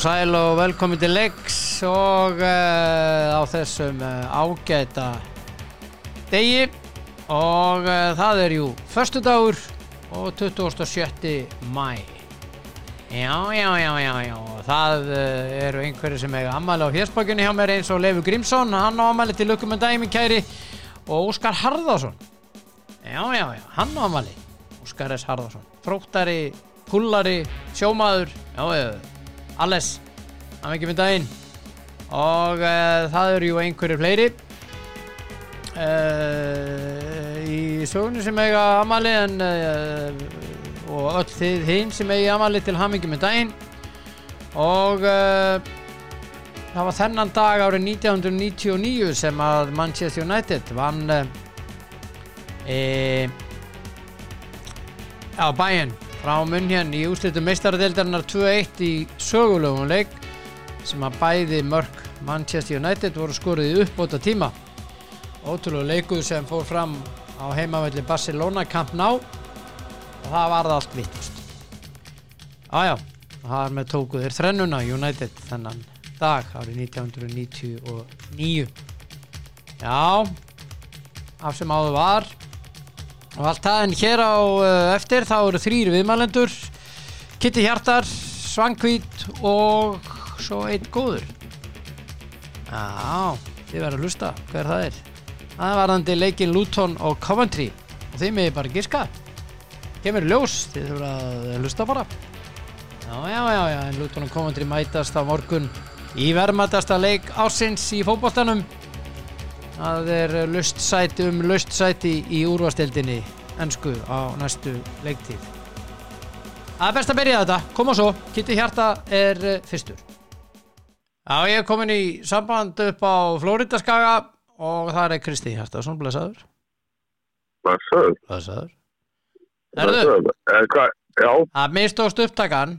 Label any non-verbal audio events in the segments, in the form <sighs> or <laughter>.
Og sæl og velkomin til leiks og uh, á þessum uh, ágæta degi. Og uh, það er jú förstu dagur og 27. mæ Já, já, já, já, já. Það eru einhverju sem eiga ammali á hérsbakjunni hjá mér eins og Leifur Grímsson hann á ammali til lukkum með dæmi kæri og Óskar Harðarsson Já, já, já, hann á ammali Óskar S. Harðarsson fróttari, pullari, sjómaður. Já, já, alles hann ekki með daginn. Og uh, það eru jú einhverju fleiri. Uh, í sögunni sem eiga amali en uh, og öll þið hinn sem eigi amali til hamingi með daginn. Og uh, það var þennan dag árið 1999 sem að Manchester United vann uh, e, á bæinn frá munn hérna í úslitum meistaradeildarinnar 2-1 í sögulegum leik sem að bæði mörg Manchester United voru skoruði uppbóta tíma ótrúlega leikuð sem fór fram á heimavelli Barcelona Camp Nou. Og það varði allt vittust ájá, það er með tókuð þeir þrennuna United þennan dag árið 1999 já af sem áður var og allt það en hér á uh, eftir þá eru þrýr viðmælendur. Kitty Hjartar, Svangvít og svo einn góður. Já, þið verður að hlusta hver það er. Það er varðandi leikin Luton og Coventry. Og þið meði bara giska. Kemur ljós, þið þurfa að hlusta bara. Já, já, já, já en Luton og Coventry mætast á morgun í verðmættasta leik ásins í fótboltanum Það er lust sæti um lust sæti í úrvastildinni ennsku á næstu leiktíð. Það er best að byrja þetta, koma svo, Kitty Hjarta er uh, fyrstur. Já, ég er komin í samband upp á Flóridaskaga og það er Kristi Hjarta, svona blessaður. Blessaður. Blessaður. Erðu. Eh, hvað? Já, það mistókst upptakan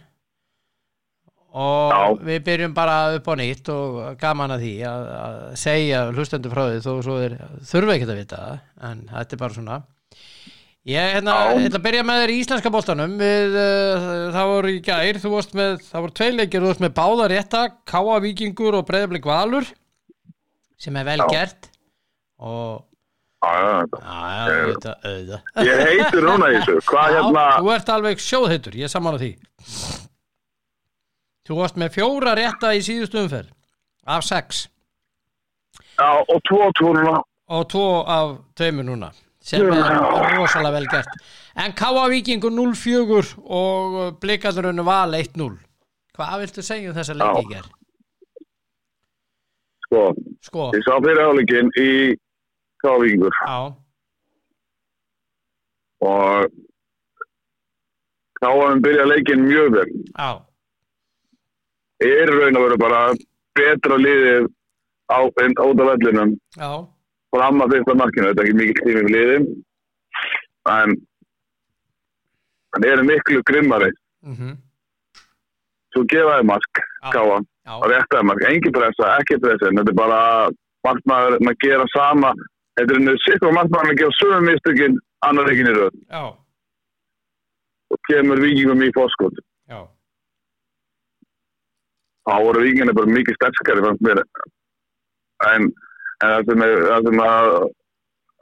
og Já. við byrjum bara upp á nýtt og gaman að því að, að segja hlustendur frá því þó svo er, þurfa ekkert að vita það en þetta er bara svona ég hérna, ég ætla að byrja með þér í íslenska boltanum við, uh, það voru í gær þú varst með, það voru tveileikir þú varst með báða rétta, Káa Víkingur og Breiðablik Valur sem er vel Já. gert og já, auðvitað Ég heitur núna þessu. Hvað hérna? þú ert alveg sjóðheitur, ég er saman á því Þú varst með fjóra rétta í síðustu umferð af sex Já, og tvo og tvo núna. og tvo af tveimur núna sem er rosalega vel gert en K.A. Víkingur 0-4 og blikarnurinn val 1-0 Hvað viltu segja um þessa leiki í ger? Sko, Sko, ég sá fyrir áleikin í Kávíkingur já, og Kávíkingur byrja leikin mjög vel. já, er raun að vera bara betra liðið á, út af vellinum fram að fyrsta markinu. Þetta er ekki mikið tími við liðið. En hann er miklu grimmari. mhm, Svo gefaði mark, Já. Káa. já, og réttaði mark, engin pressa, ekki pressa þetta er bara markmaður að gera sama þetta er einu sikkur markmaður að gera sögum mistökin annar ekki já, og kemur vikingum í fórskot já, þá voru vikingarnir bara mikið sterskari fannst mér. En, en það sem er það sem, að,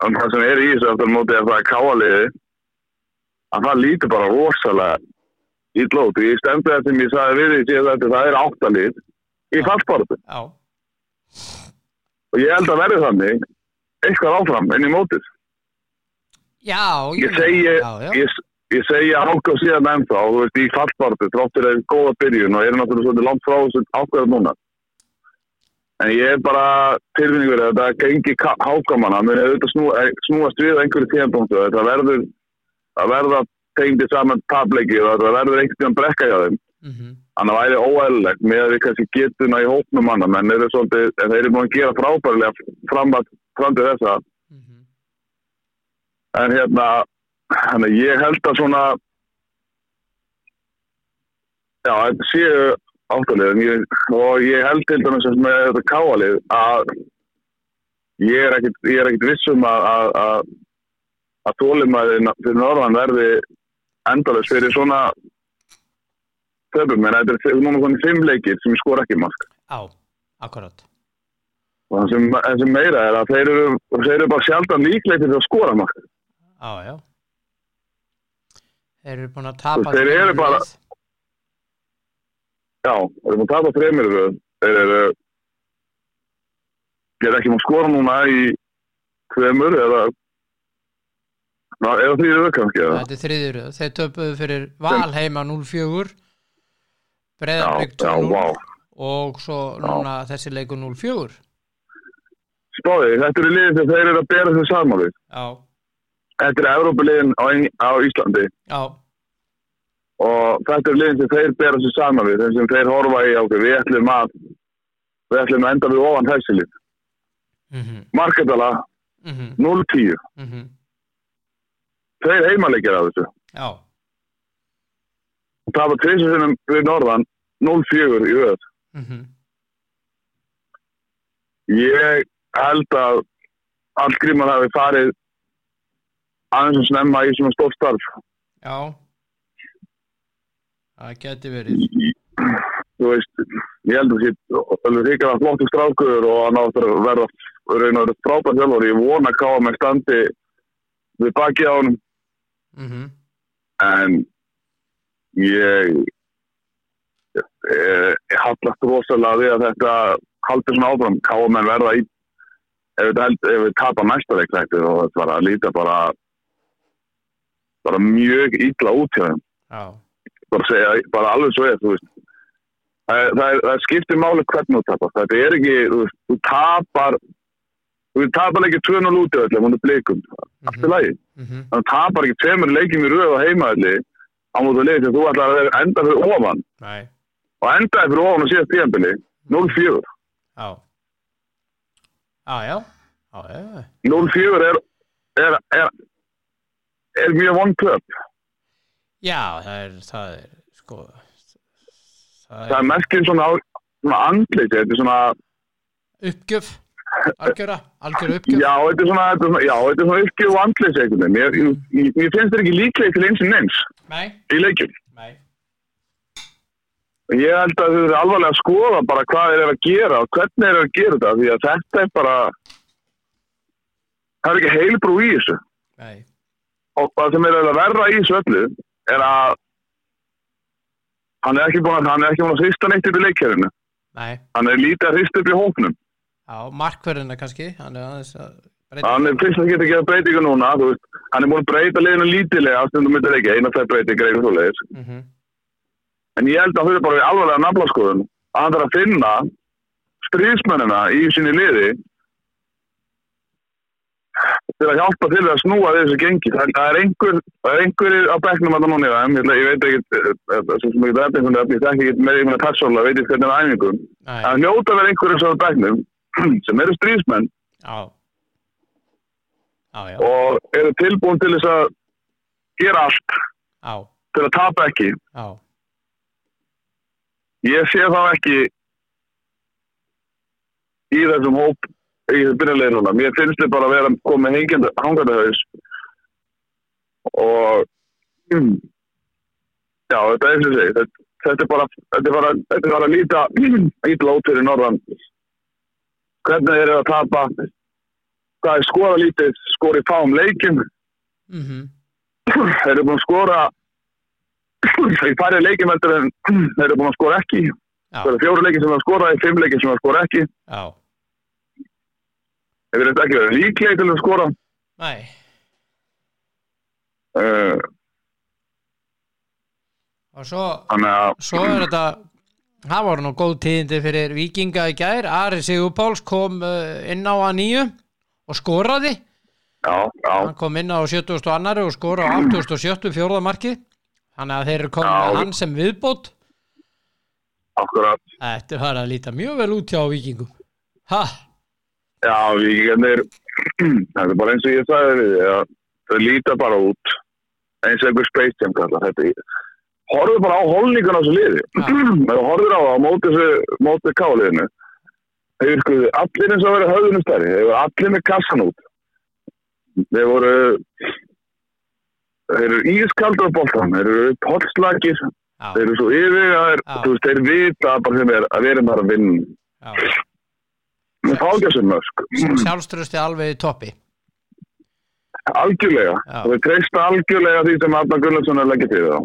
að það sem er í þessu aftur móti að það er káaliði að það lítur bara rosalega í glót og ég stemdi það sem ég sagði við því þetta það er áttalið í fallbortu já, og ég held að verði þannig eitthvað áfram inn í mótið. Já ég segi, já, já, ég, ég segi ákveð síðan ennþá, þú veist, í fallbartu þráttur er góða byrjun og eru náttúrulega svolítið langt frá þessu ákveð núna. En ég er bara tilfinningur að þetta gengi hákamanna muni auðvitað snú, eh, snúast við einhverju tíðanbúntu þetta verður að verða tengdi saman tableiki og þetta verður einhvern veginn brekka hjá þeim. Mhm, þannig að það væri óæðilegt með að við kannski getuna í hópnum manna menn eru svolítið, en þeir eru búin að gera frábærlega fram, að, fram til þessa. Mhm, en hérna þannig að ég held að svona já, séu áttalið ég, og ég held til dæmis með þetta káalið að ég er er ekkit vissum að að, þólimaðin fyrir norðan verði endalus fyrir svona töfum, en þetta er núna svona fimm leikir sem skor ekki mark. á, akkurat Og það sem, sem meira er að þeir eru, þeir eru bara sjaldan líklegir til að skora mark. á, já þeir eru búin að tapa Þeir eru bara-. Já, þeir eru búin að tapa þreymir. Þeir eru, er ekki múin að skora núna í tveimur eða, ná, eða þrýri röð kannski. Eða. þetta er þriðju röð þeir töpuðu fyrir Val heima 0-4 Breiðarbygg Já, já, 2-0 vá. og svo núna þessi leikur 0-4 Spáði, þetta eru liðið sem þeir eru að bera þessu saman við. já, Þetta er Evrópuliðin á, á Íslandi já, og þetta eru liðin sem þeir bera þessu saman við, þeim sem þeir horfa í ákveð, við ætlum að við ætlum að enda við ofan þessi lið. mhm, Marketala mhm, 0-10. mhm Þeir heimaleikir af þessu. já, Það var tvisasinnum við Norðan 0-4 í röð. mhm Ég held að Allgrímar hafi farið aðeins og snemma í svona stórt starf. já það geti verið Þú veist, ég held að það þykir að flottu strákur og hann áttur að verða raun og verið frábært þjálfur. Ég vona að káa með standi við baki á hann mhm, en ég ég, ég hallast rosalega við að þetta haldi svona áfram. Káa menn verða í ef við, við tapa næsta þetta og þetta var að líta bara bara mjög illa út hjá þeim. Bara segja, bara alveg svo þú veist. Það, það, það skiptir máli hvernig þú tapar. Þetta er ekki, þú þú tapar þú tapar ekki 2-0 út í öllum, hún er blikum, allt í lagi. Mhm, þannig að tapar ekki tveimur leikjum í röð á heimaðli á mótu leik sem þú ætlar að enda fyrir ofan. Nei, og endaði fyrir ofan og síðast tíðanbili 0-4 já. Já, já, já, já 0-4 er, er, er, er mjög von töp já, það er það er, sko það það er er merkið svona, svona andliti, þetta er svona uppgjöf algjöra, algjöra uppgjöf. Já, þetta er svona, er já, þetta er svona uppgjöf og einhvern veginn. Mér, ég, ég finnst þetta ekki líklega til eins og neins nei, í leikjum. nei, Ég held að þau eru alvarlega að skoða bara hvað þeir eru að gera og hvernig þeir eru að gera þetta því að þetta er bara það er ekki heilbrú í þessu. Nei og það sem er að verra í öllu er að hann er ekki búin að, er hrista neitt upp í leikjörinu. nei, Hann er lítið að hrista upp í hóknum. já, markverðina kannski hann er aðeins að breyta Hann er fyrst að geta að gera breytingu núna, veist, hann er búin að breyta liðinu lítilega stundum myndir ekki, eina tvei breytingar eitthvað svo leiðis. mhm, En ég held að þau eru bara alvarlega naflaskoðun að hann þarf að finna stríðsmennina í sinni liði til að hjálpa til að snúa þessu gengi. Það það er einhver, það er einhverjir á bekknum að það í þeim, ég, veit ekki, eh, eh, ég þekki ekki með einhverja persónulega, veit ekki hvernig það er æfingum. Það að vera einhverjir svo á bekknum <clears throat> sem eru stríðsmenn já já, já, og eru tilbúin til þess að gera allt til að tapa ekki. Ég sé þá ekki í þessum hóp í þessu byrjanlegin núna. Mér finnst þið bara að vera komið hengjandi hangandi haus. Og mm, já, þetta er segi þetta, þetta er bara þetta er bara, þetta er bara að líta ítla út fyrir norðan. Hvernig þeir eru að tapa? Hvað er skoða lítið? Skori fáum leikin mhm, þeir eru búin að skora í færri en þeir eru búin að skora ekki. Já, Það eru fjóru leikir sem það skoraði, fimm leikir sem það skora ekki. já, Þeir eru ekki verið líklega til að skora. nei Uh, og svo að, Svo er þetta það voru nú góð tíðindi fyrir Víkinga í gær Ari Sigurpáls kom uh, inn á að nýju og skoraði já, já, hann kom inn á 70. annari og skora á 87. fjóraða marki þannig að þeir eru komin Já. með hann sem viðbót akkurat. Þetta var að líta mjög vel út hjá Víkingum ha, Já, vikingarnir, <clears throat> þetta er bara eins og ég sagði við þig, að þau líta bara út eins og einhver Space Jam kallar þetta. Horfðu bara á holningun á þessu liði. <clears throat> Þú horfður á það á móti þessu, móti káliðinu. Þeir eru sko, allir eins og verið höfðunum stærri. Þeir voru allir með kassan út. Þeir voru, þeir eru ískaldur á boltan. Þeir eru pollslagir. Já, þeir eru svo yfirvegaðir, Já. þú veist, þeir vita bara sem er að erum bara að vinna já. Sjálfströsti alveg í toppi. algjörlega, Já. og þeir treysta algjörlega því sem Arna Gunnarsson er að leggja til þá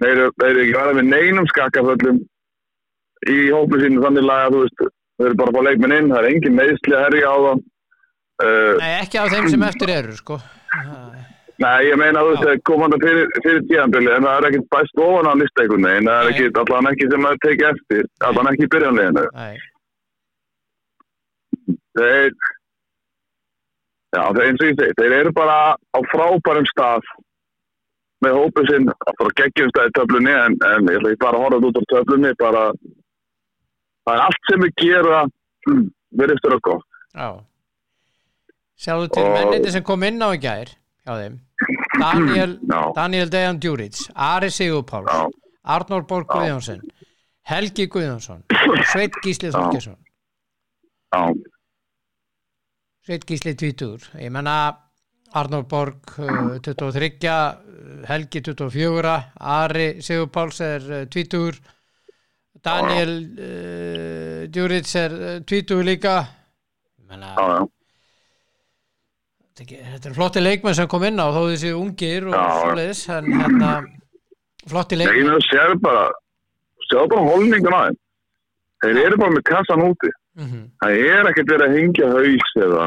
þeir eru, ekki verið með neinum skakkaföllum í hópinu sínu þannig laga, þú veist, þeir eru bara að fá leikminn inn, það er engin meðsli að herja á það uh, nei, ekki af þeim sem eftir eru, sko. Nei, ég meina þú veist, Já. þeir komanda fyrir, fyrir tíðanbili, en það er ekkert bæst ofan á einhvern veginn, það er Nei. ekki, allan ekki sem að tekið eftir, allan ekki byrjanleginu. Nei, Þeir, já, þeir eins og ég segi, þeir eru bara á frábærum stað með hópið sinn, bara geggjum stað í töflunni, en, en ég ætla ekki bara að horfa út á töflunni, bara, það er allt sem við gera, verið störu gott. já. Sjáðu til Og- menniti sem kom inn á í gær hjá þeim. Daniel, <clears throat> Já. Daniel Dejan Djuric, Ari Sigurpáls, Já. Arnór Borg Guðjónsson, Helgi Guðjónsson, <clears throat> Sveit Gísli Þorgesson. Já, Sveit Gísli 20, ég menna Arnór Borg uh, 23, uh, Helgi 24, Ari Sigurpáls er uh, 20, Daniel uh, Djuric er uh, 20 líka. Ég menna, þetta er er flotti leikmenn sem kom inn á þó þessi ungir og svoleiðis, en hérna flotti Nei, leikmenn. þú sér bara, sér bara holningun þeim. Þeir eru bara með kassan úti. Mm Það er ekkert verið að hengja haus eða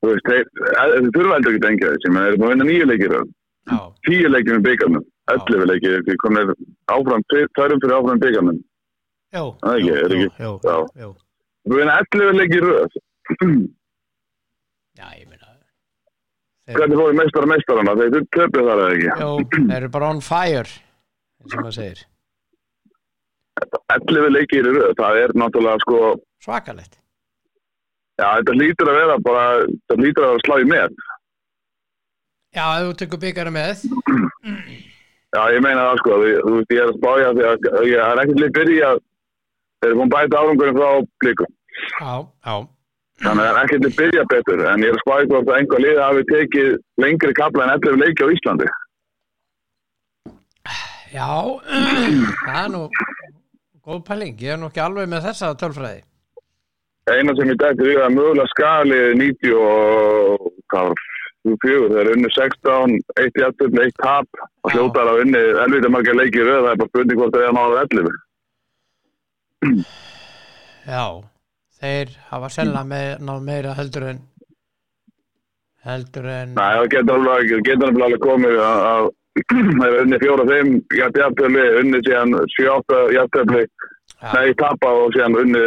þú veist, þeir, þeir þurfa heldur ekki að hengja þessi, menn þeir eru búin að vinna nýju leikir tíu leikir með byggarnum, ellefu leikir því komið áfram, tærum fyrir áfram byggarnum Það er ekki, er ekki. við vinna ellefu leikir já, ég meina hvernig fóru meistara meistarana, þeir töfðu þar eða ekki? Já, þeir eru bara on fire og maður segir ellefu leikir í röð, það er náttúrulega sko, svakalegt já, þetta lítur að vera bara, þetta lítur að vera í með Já, þú tekur byggara með Já, ég meina það sko, þú, veist, ég er að spája því að ég er ekkert lík byrja þeir eru búin að bæta árangurinn frá blikum. Já, já, Þannig að það er ekkert lík byrja betur, en ég er að spája hvort að einhver liða hafi tekið lengri kapla en 11 leiki á Íslandi. já <clears throat> það er nú góð pæling, ég er nú ekki alveg með þessa tölfræði. Eina sem ég dætti við að mögulega skali 90 og hvað var, 24, þeir eru unni 16, 1 jættum, 1 tap. Og hljótar á unni elvita margir leikir röð, það er bara spurning hvort það er náða 11. Já, þeir hafa selna með, náð meira heldur en heldur en Nei, það getur alveg, getur alveg komið að það er unni fjóra fimm jafntöfli, unni síðan sjóta jafntöfli, já, nei tapa og síðan unni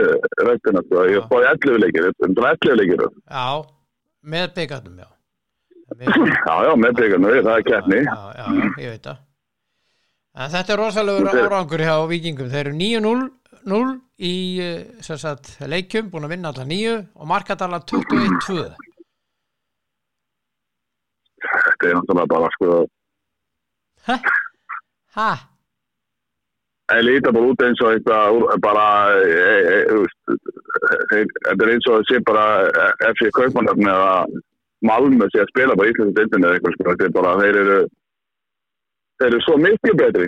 restina, sko. Ég Já. spáði 11 leikir, þetta er 11 leikir. já, með byggarnum, já <laughs> Já, já, með byggarnu, það er keppni. já, já, ég veit það en þetta er er- árangur hjá vikingum, þeir eru 9-0 0 í eh, sagt, leikjum, búin að vinna alla 9 og markatala 21-2 Þetta er náttúrulega bara, sko, ha, það líta bara út eins og eitthvað, bara, e, e, þeir- þetta er eins og að sé bara FC Kaupmannöfni eða Malmö sé að spila bara íslensku deildinu eða eitthvað, sko, þetta er bara, þeir eru, þeir eru svo miklu betri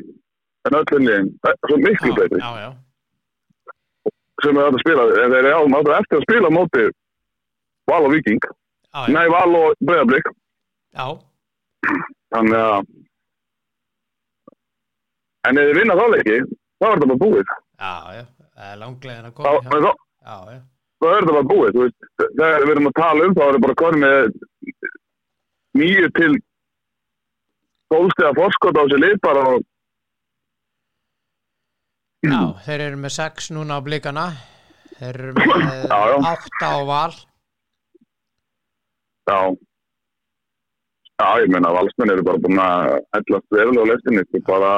en öllum liðin, svo miklu já, betri. já, já. Sem er að spila, þeir eru áttu eftir að spila móti Val og Viking, nei Val og Breiðablík, já, þannig að en ef þið vinna þá leiki, þá er þetta bara búið. Já, já, það er langlega en að koma þá, já, já, þá er þetta bara búið veist, þegar við erum að tala um þá er þetta bara konið með nýju til tólstega forskot á sér lið bara og já, þeir eru með 6 núna á blikana. Þeir eru með Já, já. 8 á val. Já. Já, ég meina valsmenn eru bara búin að hellast verulega á lestinni sko, bara,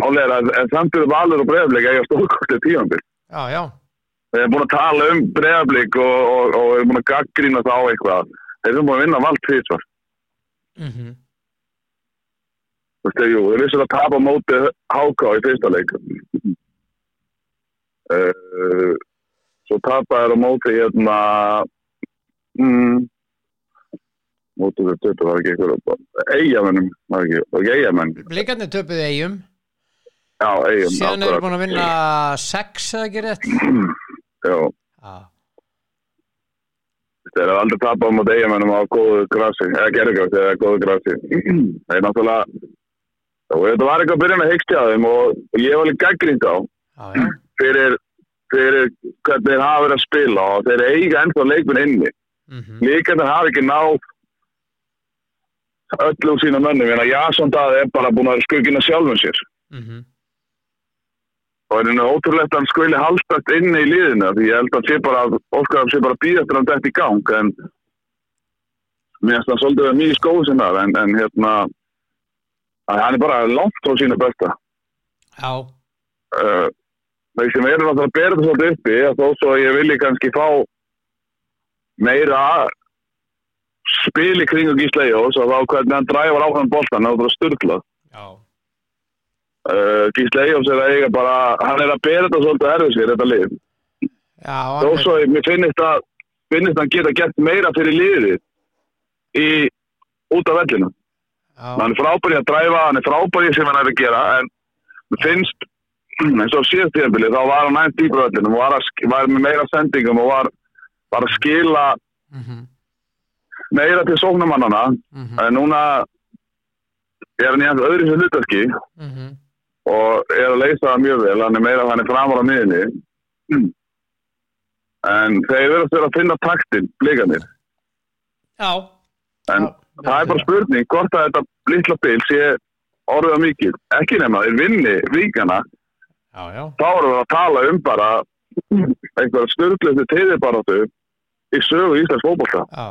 málið er að samt eru valur og Breiðablík eiga stórkostið tímanbíl já, já, Þeir eru búin að tala um bregðarblik og, og, og eru búin að gaggrína þá eitthvað. Þeir eru búin að vinna vald tvísvar. mhm Þú veist, jú, þeir vissir að tapa á móti HK í fyrsta leik. Uh, <laughs> svo tapa þeir á móti hérna mm, mótu við töpu var ekki eitthvað eigamennum, var ekki, ekki eigamenn blikarnir töpuðu eigum já, eigum, síðan eru búin að vinna sex eða ekki rétt? <clears throat> Já, já, þeir eru aldrei tapað móti eigamennum á góðu grasi, eða gerðgrasi eða góðu grasi. <clears throat> Það er náttúrulega þetta var eitthvað að byrja með þeim og, ég var alveg gaggrind á. Já, já, <clears throat> fyrir, fyrir hvernig þeir hafa verið að spila og þeir eiga ennþá leikminn inni. Mhm, líka þeir hafa ekki náð öllum sína mönnum. En að Jason Dað er bara búin að skugina sjálfum sér. Mhm. Og er henni ótrúlegt að hann skuli haldast inni í liðinu því ég held að sé bara að Óskar sé bara að býða eftir að hann dætt í gang en mér finnst það svolítið mjög skóðu sinna en, en hérna hann er bara langt frá sínu besta. Já, uh, þeir sem eru náttúrulega að bera þetta svolítið uppi þó svo ég vilji kannski fá meira spil í kringu Gísla Ejós og þá hvernig hann dræfar áfram boltan það bara styrklað já, uh, Gísla Ejós er að eiga bara hann er að bera þetta svolítið erfið sér þetta lið. Þó hann er- svo mér finnist að finnist hann geta gert meira fyrir liðið í út af vellinu. Hann er frábæri að dræfa, hann er frábæri sem hann er að gera en finnst eins og síðast tíðanbili þá var hann dýpur vellinu og var, var með meira sendingum og var, var að skila mhm, meira til sóknumannana mhm, en núna er hann í hans öðru sem hlutarki mhm. og er að leysa það mjög vel. Hann er meira hann er framar á miðinni en þeir verðast vera að finna taktin blikanir já, en Já, það er bara spurning hvort að þetta litla bil sé orðið að mikið. Ekki nema þeir vinni ríkana já, já. Þá erum við að tala um bara einhverja styrklustu tegðibaráttu í sögu Íslands fótbolta. Já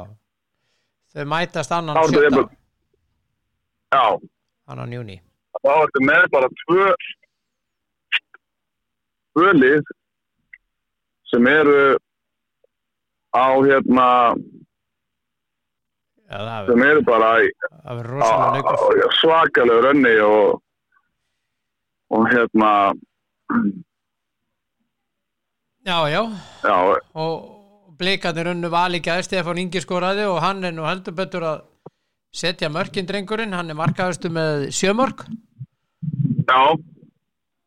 þau mætast annan er sjötta. já, annan júni þá er þetta með bara tvö tvö lið sem eru á hérna já, það sem eru bara í á- á- svakalegu rönni og og hérna já, já. Já, og blikarnir unnu vali gæði Stefán Ingi skoraði og hann er nú heldur betur að setja mörkin drengurinn, hann er markaðustu með sjömörk já,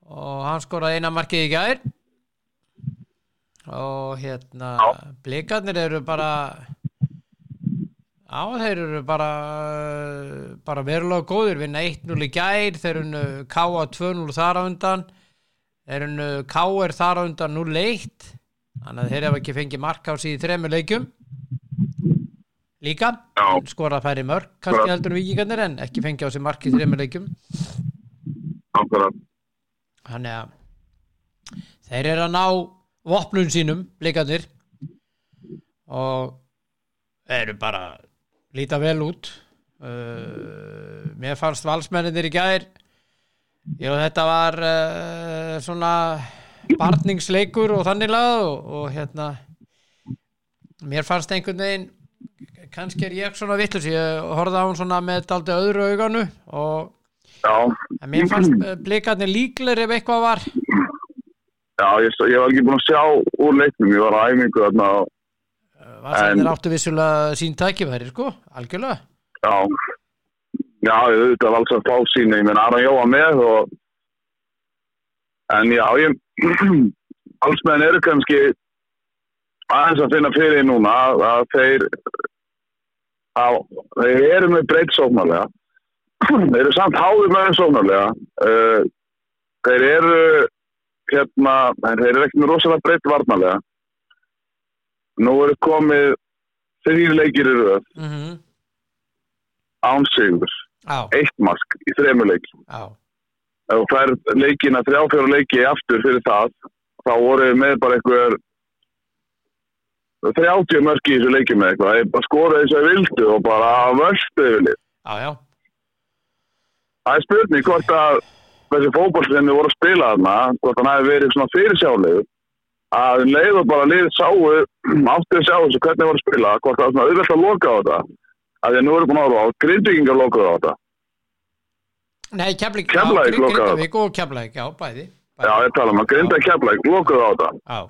og hann skoraði eina markið í gær og hérna Já. blikarnir eru bara já þeir eru bara bara verulega góðir vinna 1-0 í gær þeir eru K.A. 2-0 þar á undan þeir eru K.R. þar á undan 0-1 þannig að þeir hafa ekki fengið mark á sig í þremur leikjum. Líka Já. skorað færi mörg kannski heldur vikingarnir en ekki fengið á sig mark í þremur leikjum. Akkurat. Þannig að þeir eru að ná vopnum sínum, blikarnir og eru bara líta vel út. Uh, mér fannst valsmenninir í gær já þetta var uh, svona barningsleikur og þannig lað og, og hérna mér fannst einhvern veginn kannski er ég svona vittlus ég horfði á hún svona með daldi öðru auganu og já, mér fannst uh, blikarnir líklegir ef eitthvað var. Já ég, ég var ekki búin að sjá úr leiknum, ég var á æfingu þarna og Valsarnir En- áttu vissulega sín tækifæri sko, algjörlega. Já, já, ég auðvitað var alls að fá sína, ég menn Aron Jóa með og en já, ég <clears throat> alls meðan eru kannski aðeins að finna fyrir núna að, að þeir að, þeir eru með breytt sóknarlega. <clears throat> Þeir eru samt háður með þeim sóknarlega. Uh, þeir eru hérna, þeir eru ekki með rosalega breytt varnarlega. Nú eru komið þrýr leikir í röð. Mm -hmm. án sigur Já, eitt mark í þremur leik já, ef þú fær leikina þrjá fjóra leiki aftur fyrir það þá voru við með bara einhver 30 mörk í þessu leiki með eitthvað. Þeir bara skoraði þess að vildu og bara vörstu yfir lið það er spurning hvort að þessi fókból sem við vorum að spila þarna hvort hann hefði verið svona fyrirsjálegur að um leið og bara lið sáu áttu að sjá þessu hvernig voru að spila hvort það var svona auðvitað að loka á þetta að því að nú eru búin að ára á grindvíkingar lokaðu á þetta Nei, Keflavík. Grindavík og Keflæk, já, bæði, bæði. já ég tala um að grinda keflæk lokaðu á þetta Já,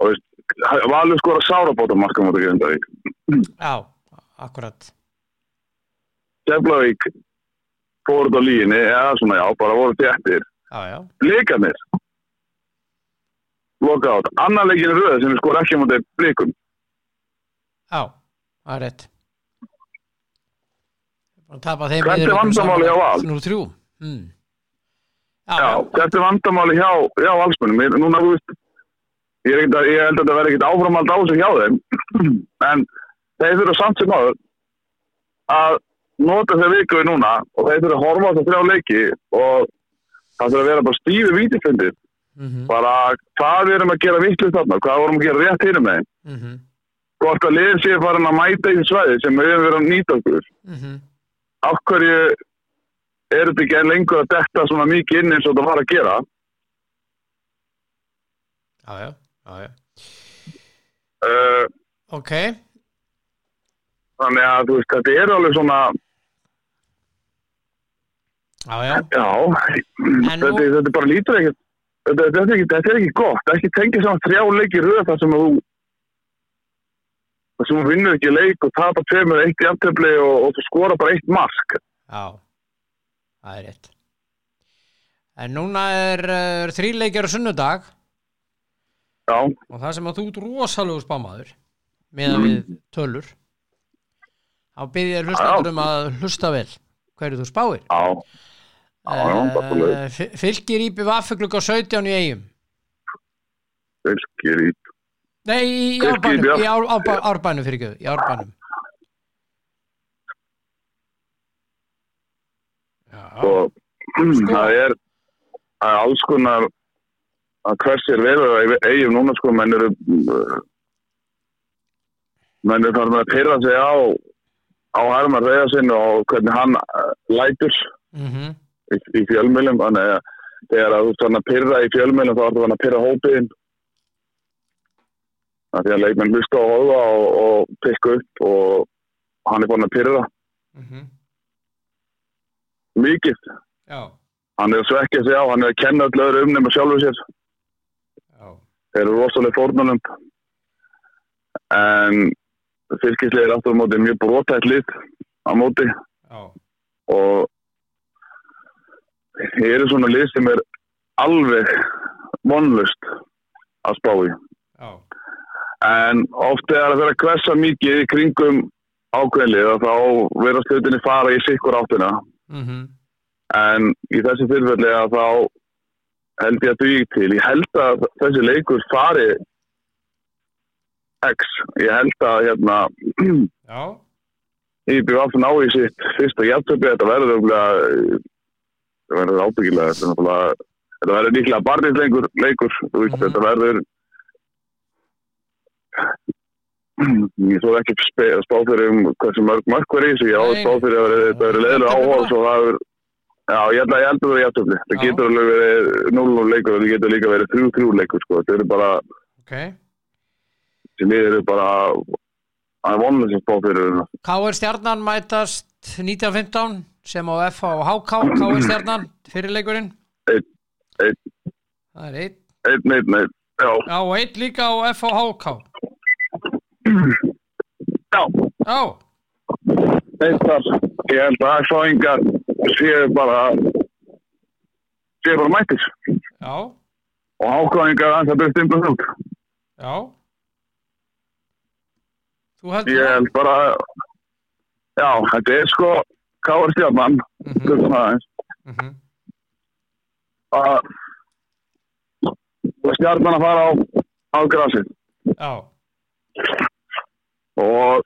og veist, Valur skora sárabóta marka mútið Grindavík já, akkurat Keflavík fór út á líginni, eða svona já, bara voru þéttir. Já, já. Blikarnir, loka át. Annar leikin er röð sem skor ekki á mútið blikum. Já, það er rétt. Bara að tapa þeim Hvert er vandamálið hjá Val? Nú þrjú. Mm. Já, þetta er vandamáli hjá, hjá valsmunum. Ég, núna, veist, ég, að, ég held að þetta verði ekkert áframald á þessu hjá þeim. <clears throat> en þeir þurfa samt sem áður að nota þeir vikuði núna og þeir þurfa að horfa á þetta þrjá leiki og það þurfa að vera bara stífi vítifundið. mhm, Bara hvað við erum að gera vittlust þarna, hvað við erum að gera rétt hinum með. mhm, Hvort að liðin sé farin að mæta í svæði sem við höfum verið að nýta okkur. mhm. Af hverju er þetta ekki enn lengur að detta svona mikið inn eins og þetta var að gera? Já, já, já, já. Uh, Ok, Þannig að þú veist, þetta er alveg svona, já, já. þetta, þetta er bara lítur ekkert, þetta, þetta, er þetta er ekki gott, ekki tengið saman þrjá leiki röð þar sem þú, þar sem vinnur ekki leik og tapar tveimur eitt í aftöfli og, og skora bara eitt mark. Já, það er rétt. En núna er, er þrýleikjar á sunnudag. Já, og það sem að þú ert rosalegu spámaður með við tölur þá byrði ég hlustandur um að hlusta vel hverju þú spáir. Já, Já, já, bara uh, svoleiðis. Fylgir íbjöf affuglug á 17 í eigum fylgir í, Nei, í árbænum í ár, ár, árbænum fyrir göðu, í árbænum. Já, og <clears throat> það er, það er alls konar að hvers er verið að eigum núna sko, menn eru, menn eru þarna að pyrra sig á, á Hermar Reyðarsinn og hvernig hann uh, lætur. mhm, í, í fjölmjölum þannig að þegar að þú að pyrra í fjölmjölum þá ertu að pyrra hópiðin þannig að leikmenn hlusta og hóða og, og pikka upp og hann er búin að pyrra mhm. Mikið. Já, hann er að svekja sig á, hann er að kenna öll öðru um nema sjálfur sér. Já, þeir eru rosalega fórnunum en fylgislega er aftur á móti mjög brotætt lið á móti. Já. Og ég eru svona lið sem er alveg vonlust að spá í. Já, en oft er að vera að kvessa mikið í kringum ákveðlið og þá verðast hlutinni fara í sikkur áttina. Mhm. En í þessi tilfelli að þá held ég að dugi til. Ég held að þessi leikur fari X. Ég held að hérna ég byrði aftur ná í sitt fyrsta jættöpi þetta verður þetta verður ábyggilega þetta, er verður líklega barnisleikur þú Mhm. þetta verður ég svo ekki spe- að spá fyrir um hversu mörg í þessu, ég á að Nei. spá fyrir að þetta verður leðilega bara. svo það er Já, ég held að ég það er jættöfli. Það getur alveg verið 0-0 leikur og það getur líka verið 3-3 leikur, sko. Þetta eru bara, ok sem við eru bara að vonlega sem spá fyrir hérna. K.R. Stjarnan mætast 1915 sem á F og HK K.R. Stjarnan einn Einn, einn, einn. Já, Já, og einn líka á F og HK já. Já, þar. Ég held að fáingar séu bara séu bara mættir já, og ákvæðingar að það byrst ymbar út. já Ég held bara já, þetta er sko Káar Stjarnan hugsa það aðeins, mhm. að að Stjarnan að fara á, á grasið Já, og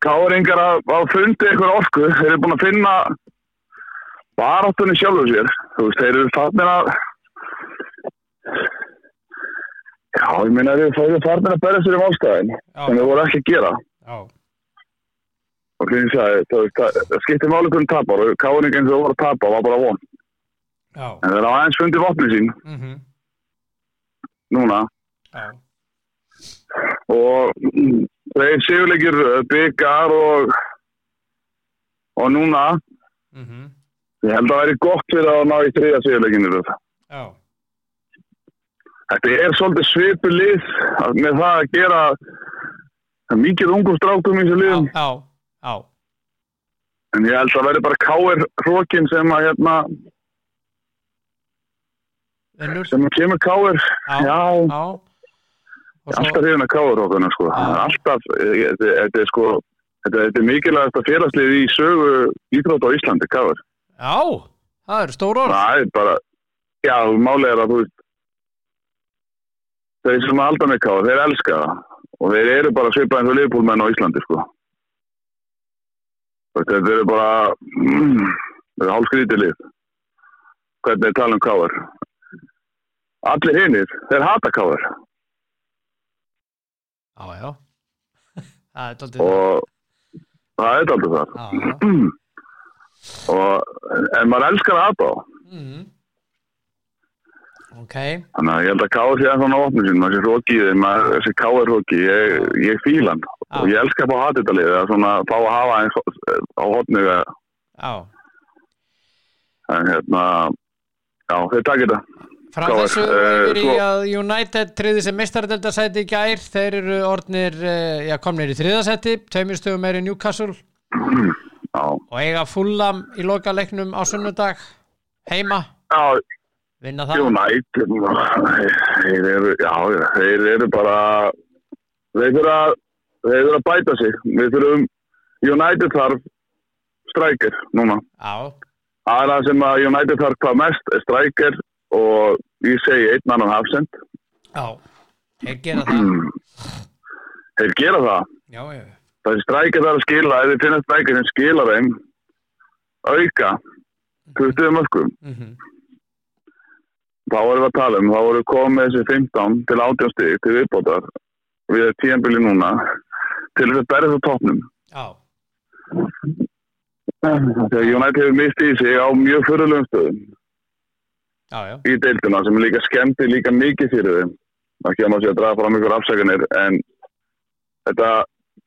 Káringar að, að fundi einhver orku. Þeir eru búin að finna baráttunni sjálfur sér. Þú veist, þeir eru farnir að já, ég meina þeir eru farnir að berja sér um ástæðin. Já, sem þeir voru ekki að gera. Já, og þú veist, það, skiptir máli hvernig tapar. Og Káring eins og það voru að tapa var bara von, já, en þeir hafa aðeins fundið vopni sín. Mhm, núna. Já, og mm, þeir séuleikir byggar og og núna. Mhm, ég held að það væri gott fyrir að ná í þriða séuleikinu þetta já, Þetta er svolítið svipu lið með það að gera það er mikið ungum strákum í þessu liðum já, já, en ég held að verði bara káir hrókin sem að hérna sem að kemur káir Já. og alltaf svo, hrifin að káir hrókuna sko. Alltaf, eh, þetta þetta er sko þetta, er mikilvægast að félagslið í sögu íþrótt á Íslandi, káir já, það eru stór orð. Það er bara já, málið er að þú veist þeir sem halda með káir, þeir elska það. Og þeir eru bara svipað eins og liðbúlmenn á Íslandi sko. Þetta eru bara mm, þetta er hálfskrítið lið. Hvernig er tala um káir allir hinnir, þeir hata káir já, já. <laughs> Það er daldið og það. er aldrei það. <clears throat> Og, en maður elskar að hata á. Mm. ok. Þannig að ég held að káir sé að svona opnum sín þessi hrókið, maður- þessi káir hróki ég, ég fíla hann. Og ég elska að fá hata þetta lið að svona fá að hafa eins á hotnu já. En hérna já, þeir takk þetta Frá var, þessu eh, yfir í svo- að United triði sem mistaradeldasæti í gær, þeir eru orðnir, eh, já komnir í þriðasæti, tveimur stöðum er í Newcastle. Já, og eiga fullam í lokaleiknum á sunnudag, heima, já, vinna það. United þeir eru, já, þeir eru bara þeir eru að þeir eru að bæta sig. Við þurfum, United þarf strækir núna. Já, það það sem að United þarf hvað mest er strækir og ég segi einn annan hafsend. Já, þeir gera það. þeir gera það? Já, já, þessi strækir þarf að skila ef þið finna strækir sem skila þeim auka 20 mörgum mm þá vorum við að tala um, þá vorum við komið þessi 15 til 18 stig til viðbótar við tíðanbili núna til þess að berja það toppnum. Já, þegar United hefur mistið í sig á mjög fyrirlegum stöðum já, já, í deildina sem líka skemmti líka mikið fyrir þeim ekki að maður sé að draga fram ykkur afsakanir en þetta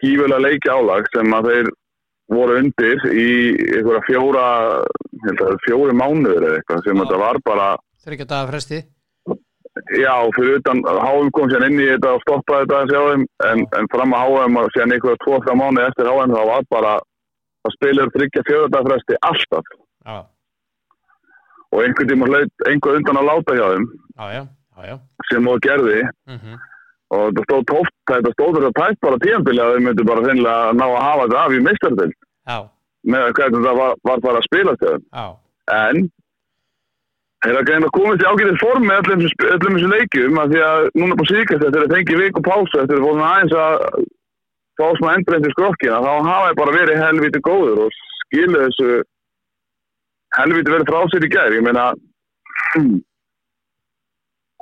gífulega leiki álag sem að þeir voru undir í einhverja fjóra það fjóri mánuður eða eitthvað sem Já. þetta var bara þryggja daga fresti. Já, fyrir utan HM kom sér inn í þetta og stoppaði þetta að sjá þeim en, en fram að HM og sér einhverja tvo-þrjá mánu eftir HM þá var bara að spilur þryggja fjóðardagfresti alltaf Já, og einhvern tíma hlaut einhver undan að láta hjá þeim. Já, já, já, sem þú gerði. Mm og þetta stóð tóft, þetta stóð þetta tætt bara tíðanbili að þau myndu bara finnilega ná að hafa þetta af í meistardil Já, með að hvernig þetta var, var bara að spila til já, en þeir að greina komist í ágætið form með öllum, öllum þessu leikjum að því að núna på síkast eftir að fengi viku pásu eftir að fórum aðeins að fá smá endurinn til skrokkina þá hafa þeir bara verið helviti góður og skilu þessu helviti verið frá sér í gær ég meina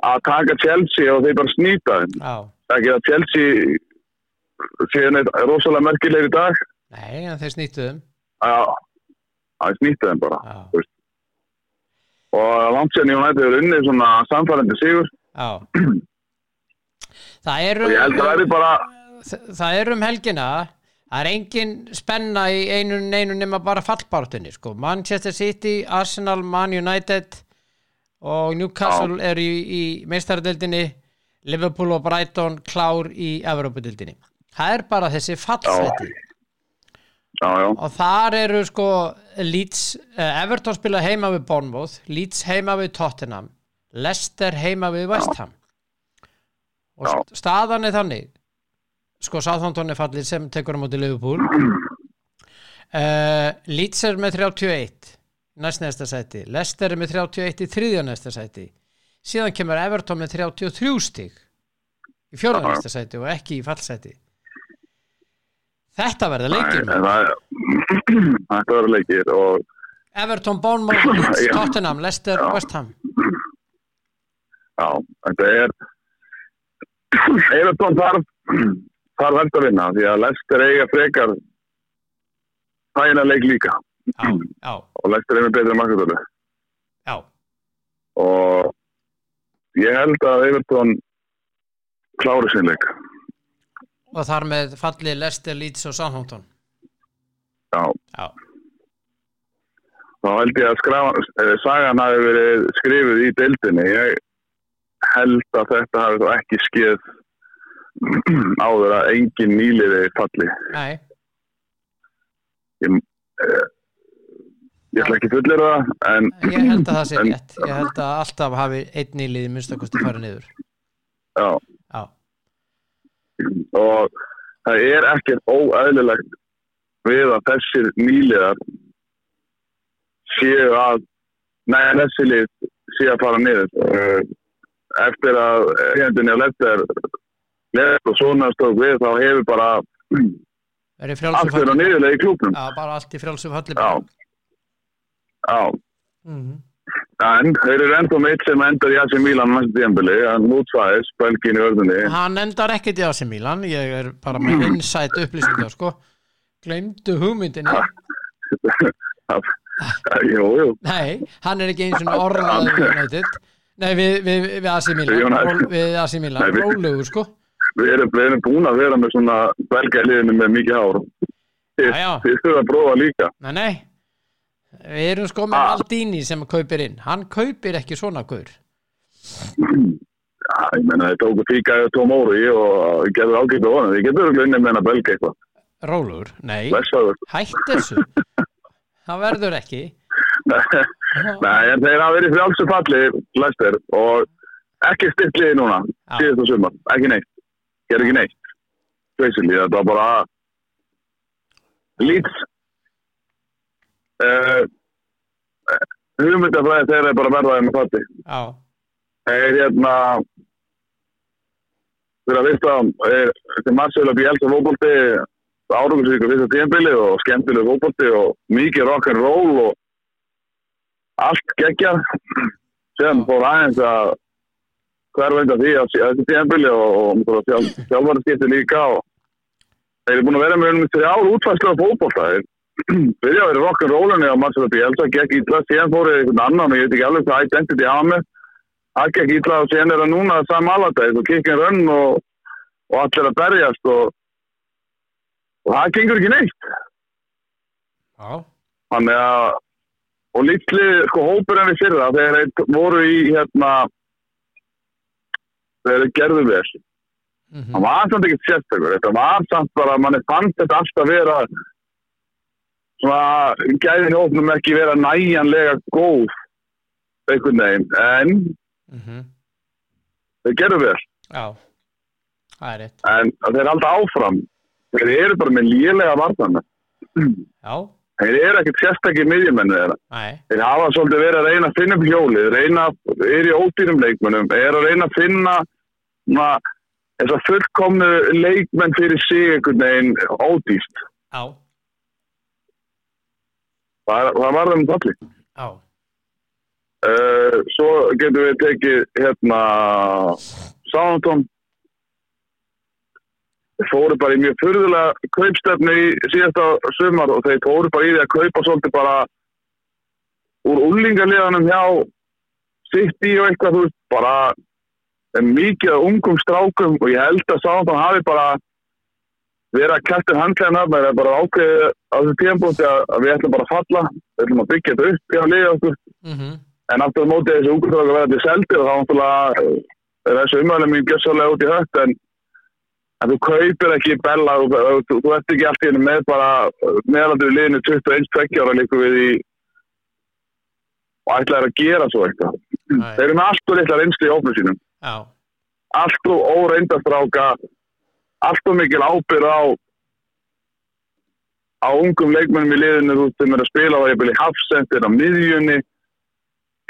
að taka Chelsea og þeir bara snýta þeim já. ekki að Chelsea séðan er rosalega merkilegir í dag Nei, en þeir snýttu þeim. að að snýta þeim bara Já, og langt sér United er unnið svona samfærandi sigur já. <clears throat> Það er Þa- það er um helgina það er engin spenna í einu neinu nema bara fallbártunni sko. Manchester City, Arsenal, Man United og Newcastle er í, í meistaradeildinni. Liverpool og Brighton klár í Evropadeildinni það er bara þessi fallseti. Já, já, og þar eru sko Leeds, uh, Everton spila heima við Bournemouth, Leeds heima við Tottenham Leicester heima við West Ham. Og Já. st- staðan er þannig sko Southampton er fallið sem tekur á móti Liverpool. Uh, Leeds er með 31 næst næsta sæti. Leicester er með 31 í þriðja næsta sæti. Síðan kemur Everton með 33 stig í fjóra næsta sæti og ekki í fallsæti. Þetta verða Nei, leikir <clears throat> þetta verður leikir og Everton, Bournemouth, <clears throat> Leeds. Tottenham, Leicester, Já. West Ham. Já, þetta er <clears throat> Evertón þarf þarf hægt að vinna því að Leicester eiga frekar þægina leik líka. Já, já, og Leicester er með betri markatölu já, og ég held að Evertón klári sin leik. Og þar með fallið Leicester, Leeds og Southampton. Já, já, þá held ég að skrafa, eh, sagan hafi verið skrifið í deildinni. Ég held að þetta hafi þá ekki skeið áður að engin nýliði falli. Nei, ég ætla ekki fullir það en Ég held að það sé rétt. Ég held að alltaf hafi einn í liði minnstakosti farið niður. Já, Já, og það er ekkert óæðilegt við að þessir nýliðar séu að neða þessi lið séu að fara niður. Eh, eftir að hendinni á leftir leftir og svona stók við þá hefur bara á falli? niðurlega í klúknum Já, bara allt í frjálsum falli. Já. Já. Mhm. en þeir eru ennþá meitt sem endar í Asi Milan næstu tíðanbili, hann útsvæðis Belgin í vörðunni Hann endar ekkert í AC Milan Ég er bara með insight upplýsingar sko. Gleymdu hugmyndinni. Jú, jú. Nei, hann er ekki eins og orðaður United. Nei, við, United. Ról, Við Nei, við- rólegur sko við erum, við erum búin að vera með svona belga liðinu með mikið hár. Þið, þurfa að prófa líka. Nei, nei. Við erum sko með Ah. Maldini sem kaupir inn. Hann kaupir ekki svona gaur. Já, ég menna þið tóku fíka eða tóm óri og gerðu ágætt á honum. Þið getur unnið með hennar belga eitthvað. Rólegur, nei, hætt þessu Það verður ekki. <laughs> Nei, en þeir hafa verið frjálsum falli flestir og ekki styrkliði núna og sumar, ekki neitt gerðu ekki neitt. Basically, þetta var bara Leeds uh, hugmyndafræði þeir eru bara verðaði með falli Já, þeir hérna fyrir að vista er þetta Marcelo Bielsa fókbalti árangursvíkur fyrsta tíðanbili og skemmtileg fókbalti og mikið rock and roll og allt geggja sem fór aðeins að hverfenda því að þetta tíðanbili og, og sjálfværi skipti líka og þeir eru búin að vera með um þrjár útfæslu af fókbalta þeir <clears throat> byrja að vera rock and rollinu á Marcelo Bielsa gekk ítla, síðan fóru einhvern annan og ég veit ekki alveg hvað identity hafa með. Það gekk ítla og síðan er það núna Sam Allardyce og kick and run og, og allir að berjast og, og það gengur ekki neitt. Já, þannig að og litli sko hópur enn við fyrra þegar þeir voru í hérna þegar þeir gerðu vel. Mhm, það var samt ekkert sérstakur. Þetta var samt bara manni fannst þetta alltaf vera svona gæðin í hópnum ekki vera næjanlega góð einhvern veginn en mhm, þeir gerðu vel. Já. Það er rétt. En þeir halda áfram. Þeir eru bara með lélega varnarna Já, þeir eru ekkert sérstakir miðjumenni þeirra nei, þeir hafa svolítið verið að reyna að finna upp hjólið reyna, er í ódýrum leikmennum er að reyna að finna na, þess að fullkomnu leikmenn fyrir sig einhvern veginn ódýst já, það, það var þeim falli já uh, svo getum við tekið hérna Sántón fóru bara í mjög fyrðulega kaupstefni í síðasta sumar og þeir fóru bara í því að kaupa svolítið bara úr úlingaliðanum hjá City og eitthvað þú veist bara mikið ungum strákum og ég held að Sántón hafi bara verið að kæftin handklæðina það er bara ákveðið á þessu tíðanbúndi að, við ætlum bara að falla við ætlum að byggja þetta upp hjá liða okkur. Mhm, en aftur á móti þessi ungurþrók að vera til seldi og þá er þessu umhverfum mín gjössalega út í hött en, en þú kaupir ekki bella þú, þú, þú ert ekki allt í henni með bara meðaldur í liðinu 21-20 ára líku við í og ætlaðir að gera svo eitthvað. Þeir eru með allt og litla reynslu í ófnum sínum. Já, allt og óreindastráka allt og mikil ábyrð á á ungum leikmennum í liðinu. Þú sem er að spila á jafnvel í hafsendir á miðjunni